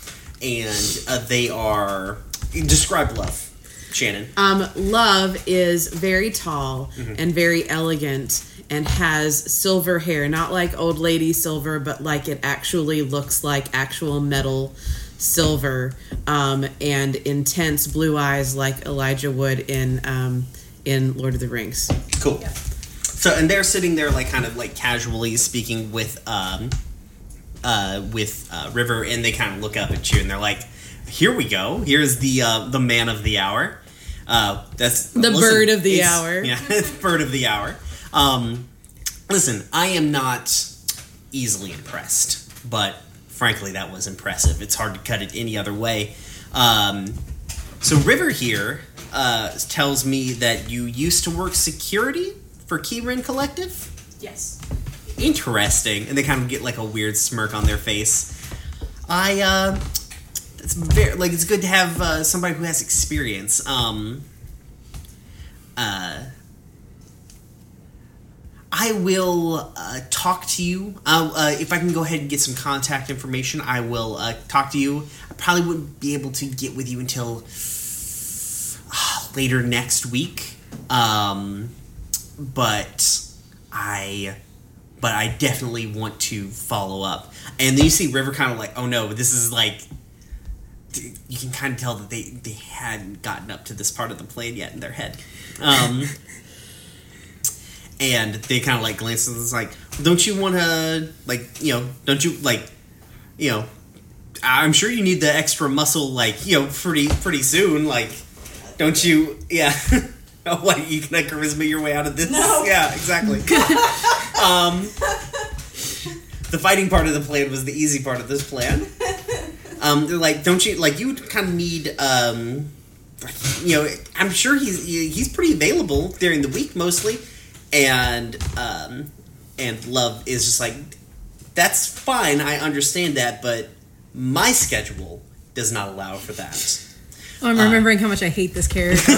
and uh, they are describe love, Shannon. Um, Love is very tall and very elegant and has silver hair, not like old lady silver, but like it actually looks like actual metal silver, um, and intense blue eyes like Elijah Wood in um, in Lord of the Rings. Cool. So and they're sitting there like kind of like casually speaking with um uh with uh, River and they kind of look up at you and they're like, "Here we go. Here's the uh, the man of the hour." Uh, that's The bird of the hour. Yeah, it's bird of the hour. Um, listen, I am not easily impressed, but frankly, that was impressive. It's hard to cut it any other way. Um, so River here uh, tells me that you used to work security for Keyrin Collective. Yes. Interesting, and they kind of get like a weird smirk on their face. I uh, it's very like it's good to have uh, somebody who has experience. Um, uh, I will uh, talk to you. Uh, uh, if I can go ahead and get some contact information, I will uh, talk to you. I probably wouldn't be able to get with you until uh, later next week. Um, but I, but I definitely want to follow up. And then you see River kind of like, oh no, this is like. You can kind of tell that they they hadn't gotten up to this part of the plan yet in their head. Um, and they kind of like glance and it's like, don't you want to like you know don't you like you know I'm sure you need the extra muscle like you know pretty pretty soon like don't you yeah what you gonna charisma your way out of this No. yeah exactly um the fighting part of the plan was the easy part of this plan um they're like don't you like you kind of need um you know I'm sure he's he's pretty available during the week mostly and um, and love is just like that's fine i understand that but my schedule does not allow for that Oh, I'm remembering how much I hate this character.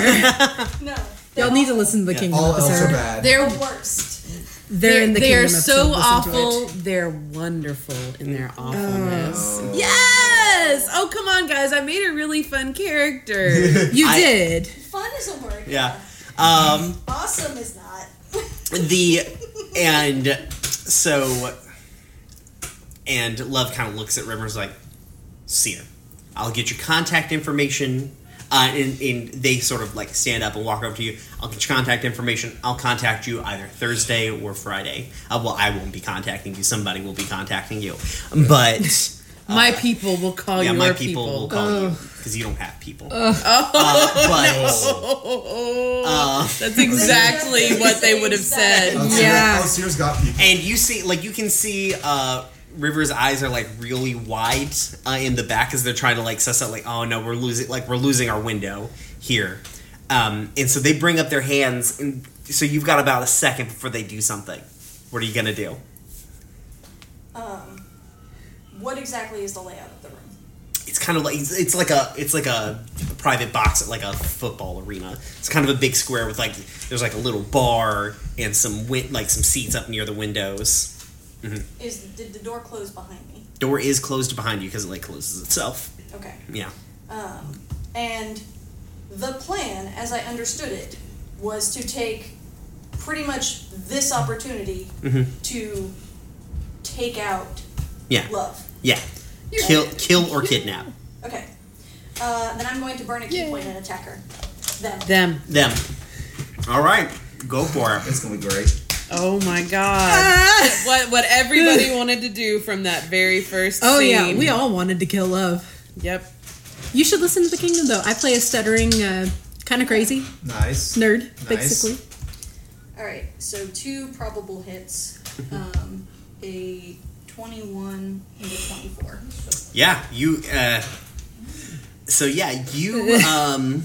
No. Y'all need to listen to the Kingdom All elves are episode. bad. They're worst. They're, in the they kingdom are of so listen to awful. it. They're wonderful in their awfulness. Yes. Oh come on, guys! I made a really fun character. You I- did. Fun is a word. Yeah. Um, Awesome is not. the and so and love kind of looks at rivers like see her i'll get your contact information uh, and, and they sort of like stand up and walk over to you. I'll get your contact information. I'll contact you either thursday or friday. Uh, well i won't be contacting you. Somebody will be contacting you. But my people will call you. yeah my people, will call you because you don't have people. Uh, but That's exactly what they would have said. Oh, Yeah. Oh, Seer's got people. and you see like you can see uh River's eyes are like really wide uh, in the back as they're trying to like suss out like oh no we're losing like we're losing our window here, um, and so they bring up their hands and so you've got about a second before they do something. What are you gonna do? Um, what exactly is the layout of the room? It's kind of like it's, it's like a it's like a private box at like a football arena. It's kind of a big square with like there's like a little bar and some win- like some seats up near the windows. Is did the door close behind me? Door is closed behind you because it like closes itself. Okay. Yeah. Um, and the plan, as I understood it, was to take pretty much this opportunity to take out Yeah. love. Yeah. Kill, kill or kidnap Okay. Uh, then I'm going to burn a ki point and attack her. Them. Them. them. All right, go for it. It's gonna be great. Oh my god. what what everybody wanted to do from that very first Oh scene. yeah, we all wanted to kill love. Yep. You should listen to the kingdom though. I play a stuttering, uh, kind of crazy Nice. nerd, Nice. basically. All right. So two probable hits. Um, a 21 and a 24. Yeah, you. Uh, so yeah, you um,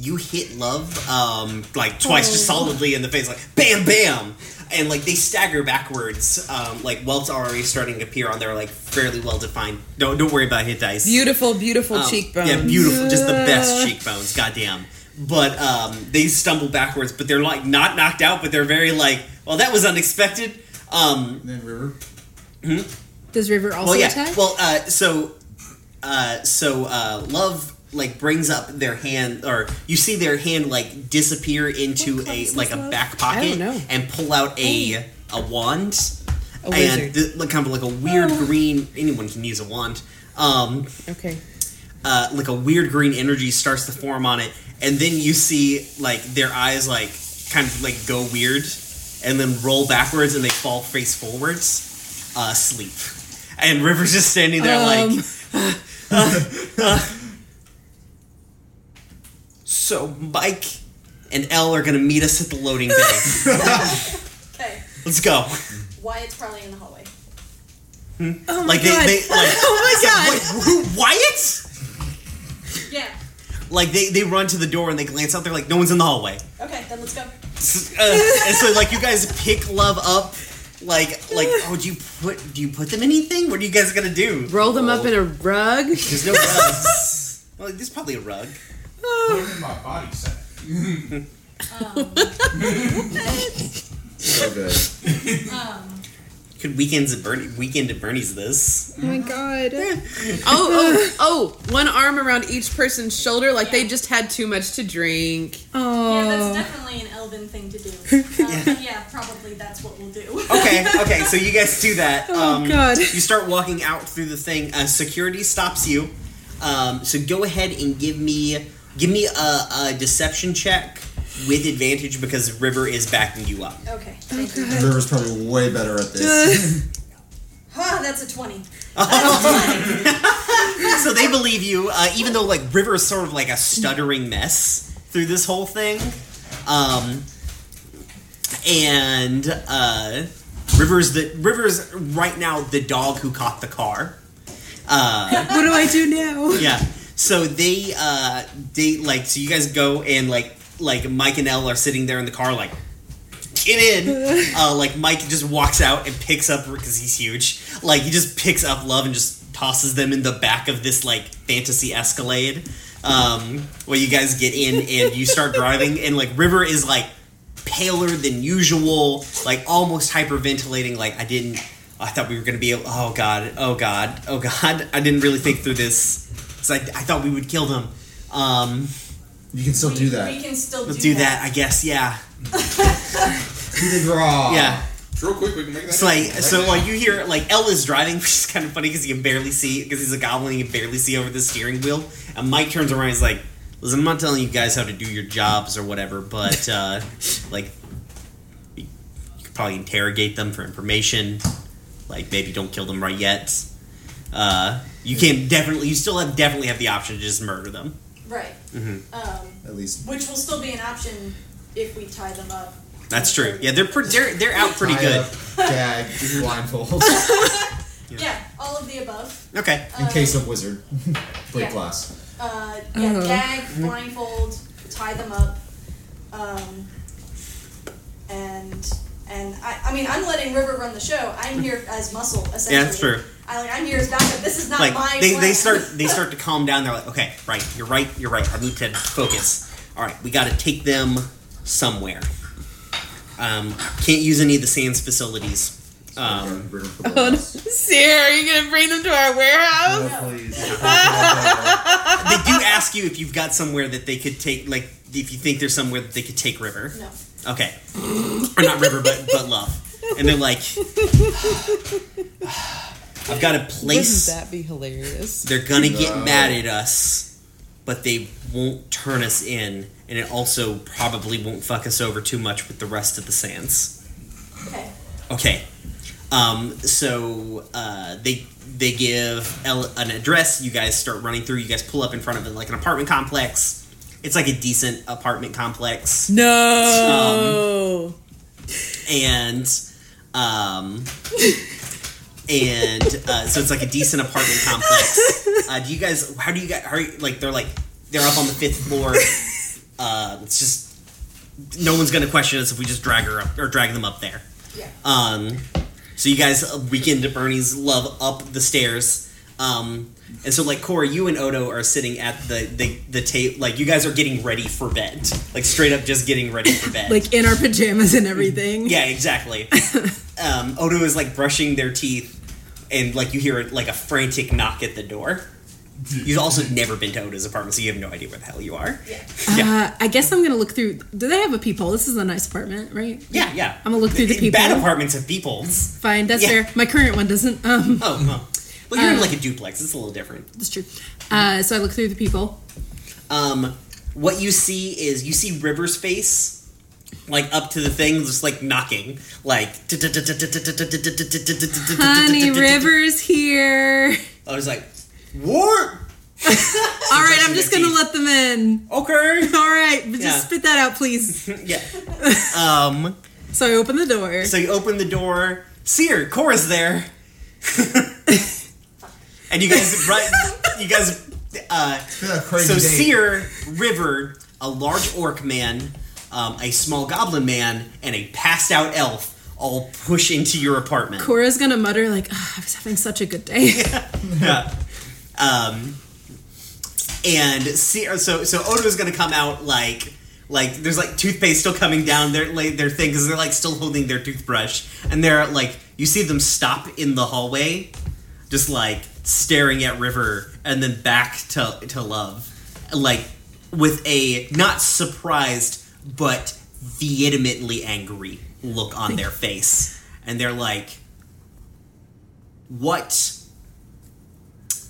you hit love um like twice, just solidly in the face, like bam, bam, and like they stagger backwards. Um, like welts are already starting to appear on their like fairly well defined. Don't don't worry about hit dice. Beautiful, beautiful Um, cheekbones. Yeah, beautiful, just the best cheekbones. Goddamn. But um, they stumble backwards, but they're like not knocked out, but they're very like, well, that was unexpected. Um, And then River. Does River also well, yeah. attack? Well, uh, so, uh, so uh, love like brings up their hand, or you see their hand like disappear into a like a Love? back pocket and pull out a a wand. A and th- like kind of like a weird green. Anyone can use a wand. Um, Okay. uh, like a weird green energy starts to form on it, and then you see like their eyes like kind of like go weird, and then roll backwards, and they fall face forwards, uh, asleep. And River's just standing there Um. like. So Mike and Elle are gonna meet us at the loading bay. Okay. Let's go. Wyatt's probably in the hallway. oh my Like they, god! they like. oh my god! Wait, who? Wyatt? Yeah. Like they, they run to the door and they glance out. They're like, no one's in the hallway. Okay, then let's go. uh, and so like you guys pick love up like like oh do you put do you put them in anything what are you guys gonna do Roll them up in a rug. there's no rugs well there's probably a rug Put them in my body set. So good. Um, could weekends at Bernie weekend at Bernie's this Oh my god! Oh, oh, oh! One arm around each person's shoulder, like they just had too much to drink. Oh, yeah, that's definitely an elven thing to do. Um, yeah. probably that's what we'll do. okay okay so you guys do that Oh, um, God. you start walking out through the thing uh, security stops you um, so go ahead and give me give me a, a deception check with advantage because River is backing you up Okay, thank you. River's probably way better at this. Ah, that's a 20. so they believe you, uh, even though like River is sort of like a stuttering mess through this whole thing. Um, and uh, River's the River's right now the dog who caught the car. Uh, what do I do now? yeah. So they uh, they like so you guys go and like like Mike and Elle are sitting there in the car like get in. Uh, like Mike just walks out and picks up because he's huge. Like he just picks up Love and just tosses them in the back of this like fantasy Escalade. Um, where you guys get in and you start driving and like River is like paler than usual, like almost hyperventilating. Like I didn't. I thought we were gonna be. Oh god. Oh god. Oh god. I didn't really think through this. It's like I thought we would kill them. Um, You can still we, do that. We can still let's do, do that. I guess. Yeah. Do the draw. Yeah. Real quick, we can make that. It's like happen so right like you hear like El is driving, which is kind of funny because he can barely see because he's a goblin. He can barely see over the steering wheel. And Mike turns around. He's like, "Listen, I'm not telling you guys how to do your jobs or whatever, but uh, like you could probably interrogate them for information. Like maybe don't kill them right yet. Uh, you can definitely, you still have definitely have the option to just murder them. Right. Mm-hmm. Um, At least. which will still be an option if we tie them up. That's true. Yeah, they're pre- they're they're out pretty Tie good. up, gag, blindfold. Yeah, all of the above. Okay. In Um, case of wizard. Break yeah. glass. Uh, yeah, Uh-huh. gag, blindfold, tie them up, um, and and I, I mean I'm letting River run the show. I'm here as muscle essentially. Yeah, that's true. I like I'm here as backup. This is not like my. they, they start they start to calm down they're like okay right you're right you're right i need to focus all right we got to take them somewhere um, can't use any of the sands facilities um, Bring them from the Oh, no. house. Sarah, are you gonna bring them to our warehouse? Oh, please. they do ask you if you've got somewhere that they could take like if you think there's somewhere that they could take river No. okay or not river but but love and they're like i've got a place Wouldn't that be hilarious? They're gonna get No. mad at us, but they won't turn us in, and it also probably won't fuck us over too much with the rest of the sands. Okay. Okay. Um, so uh, they they give El- an address. You guys start running through. You guys pull up in front of it like an apartment complex. It's like a decent apartment complex, No. and um, and uh, so it's like a decent apartment complex. Uh, do you guys? How do you guys? How are you, like they're like they're up on the fifth floor. Uh, it's just no one's gonna question us if we just drag her up or drag them up there. Yeah. Um, so you guys uh, weekend at Bernie's love up the stairs. Um, and so like Cora, you and Odo are sitting at the the the tape. Like you guys are getting ready for bed. Like straight up, just getting ready for bed. Like in our pajamas and everything. Yeah, exactly. um, Odo is like brushing their teeth, and like you hear like a frantic knock at the door. You've also never been to Oda's apartment, so you have no idea where the hell you are. Yeah. Yeah, Uh, I guess I'm gonna look through. Do they have a peephole? This is a nice apartment, right? yeah, yeah. I'm gonna look through the people. Bad apartments have peoples. Fine, that's Yeah. fair. My current one doesn't. Um, Oh, well. Well, you're in Uh, like a duplex. It's a little different. that's true. Uh, so I look through the people. Um, what you see is you see River's face, like up to the thing, just like knocking, like. Honey Rivers here. I was like, what? All right, I'm just gonna let them in. Okay. All right, but just Yeah. spit that out, please. yeah. Um. So I open the door. So you open the door. Seer, Cora's there. and you guys, right? You guys. Uh, been a crazy so day. Seer, River, a large orc man, um, a small goblin man, and a passed out elf all push into your apartment. Cora's gonna mutter like, "Ah, "I was having such a good day." yeah. Um, and see, so so Odo's gonna come out like like there's like toothpaste still coming down their like, their thing because they're like still holding their toothbrush and they're like you see them stop in the hallway, just like staring at River and then back to to Love, like with a not surprised but vehemently angry look on their face, and they're like, "What?"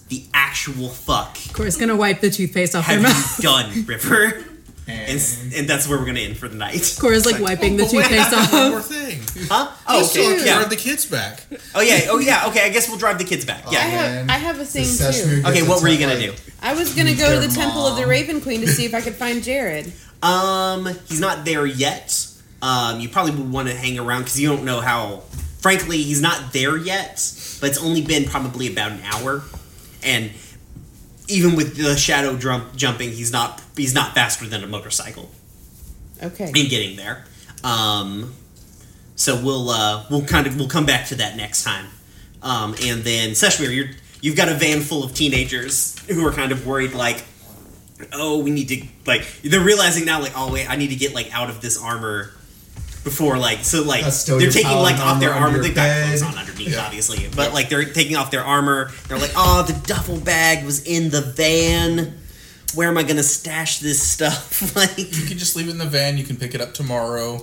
the actual fuck Cora's gonna wipe the toothpaste off their mouth. you done, River? And, And and that's where we're gonna end for the night. Cora's like wiping the But wait, I toothpaste have one more off. thing. Huh? Oh, So I okay. can Yeah. drive the kids back. Oh yeah. Oh yeah. Okay. I guess we'll drive the kids back. Oh, I Yeah. have, I have a thing the Sesame too. Okay. What were you gonna attacked do? I was gonna go to the Their Temple of the. Raven Queen to see if I could find Jared. Um, he's not there yet. Um, you probably would want to hang around because you don't know how. Frankly, he's not there yet. But it's only been probably about an hour, and even with the shadow jump jumping, he's not he's not faster than a motorcycle. Okay. in getting there. Um, so we'll uh, we'll kind of we'll come back to that next time. Um, and then Seshmir, you're you've got a van full of teenagers who are kind of worried, like, oh, we need to like they're realizing now, like, oh wait, I need to get like out of this armor before like so like they're taking like off their armor armor. under They've got clothes on underneath, obviously, but like they're taking off their armor. They're like, oh, the duffel bag was in the van. Where am I gonna stash this stuff? like, You can just leave it in the van. You can pick it up tomorrow.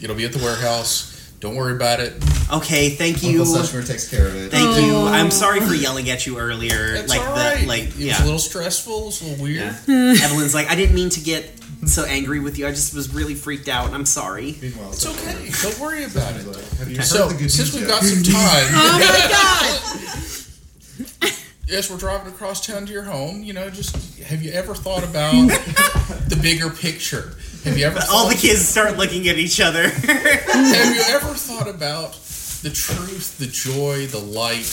It'll be at the warehouse. Don't worry about it. okay, thank you. Uncle Seshmir takes care of it. Thank you. I'm sorry for yelling at you earlier. It's like all the right. like it was yeah. a little stressful. It was a little weird. yeah. Evelyn's like, I didn't mean to get so angry with you. I just was really freaked out. and I'm sorry. Meanwhile, It's okay. Don't worry about it. Have you heard So, the good since we've got some time, Oh my god! yes, we're driving across town to your home. You know, just have you ever thought about the bigger picture? Have you ever All the thought, kids start looking at each other. have you ever thought about the truth, the joy, the light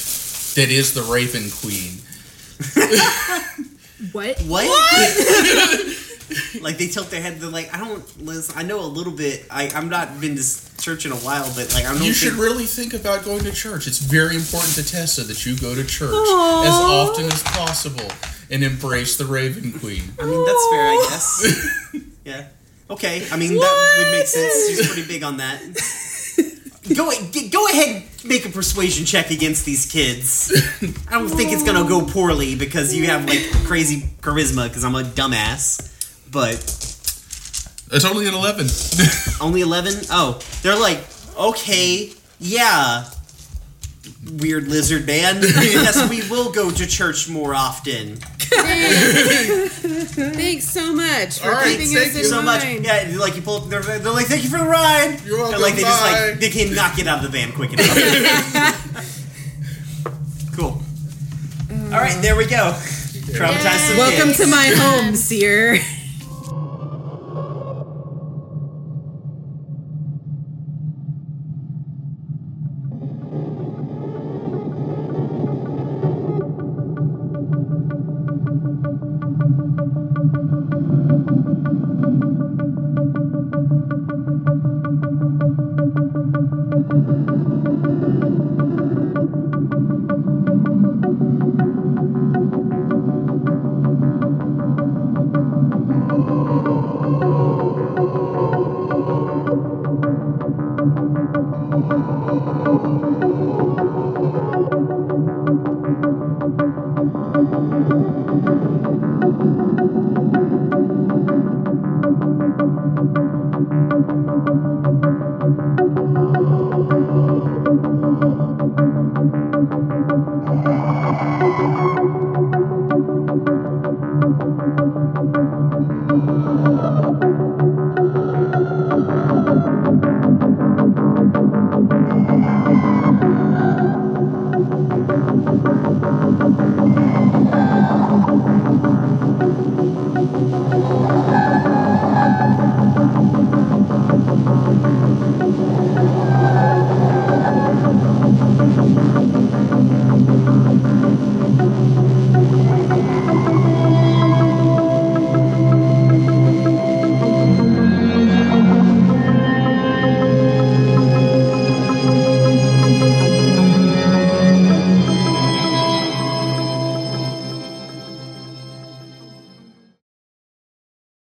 that is the Raven Queen? What? what? like they tilt their head. They're like, I don't. Liz, I know a little bit. I I'm not been to church in a while, but like I don't. You think, should really think about going to church. It's very important to Tessa that you go to church Aw. as often as possible and embrace the Raven Queen. I mean, that's fair, I guess. yeah. Okay. I mean, that would make sense. She's pretty big on that. Go g- go ahead, make a persuasion check against these kids. I don't think it's gonna go poorly because you have like crazy charisma because I'm a dumbass. But It's only an 11. only eleven. Oh, they're like, okay, yeah, weird lizard man. yes, we will go to church more often. Thanks so much for All right, keeping thank us you in so much. mind. Yeah, like you pull up, they're, they're like, thank you for the ride. You're welcome, And like they just bye. like they cannot get out of the van quick enough. cool. All right, there we go. Traumatize some Welcome kids. to my home, Seer.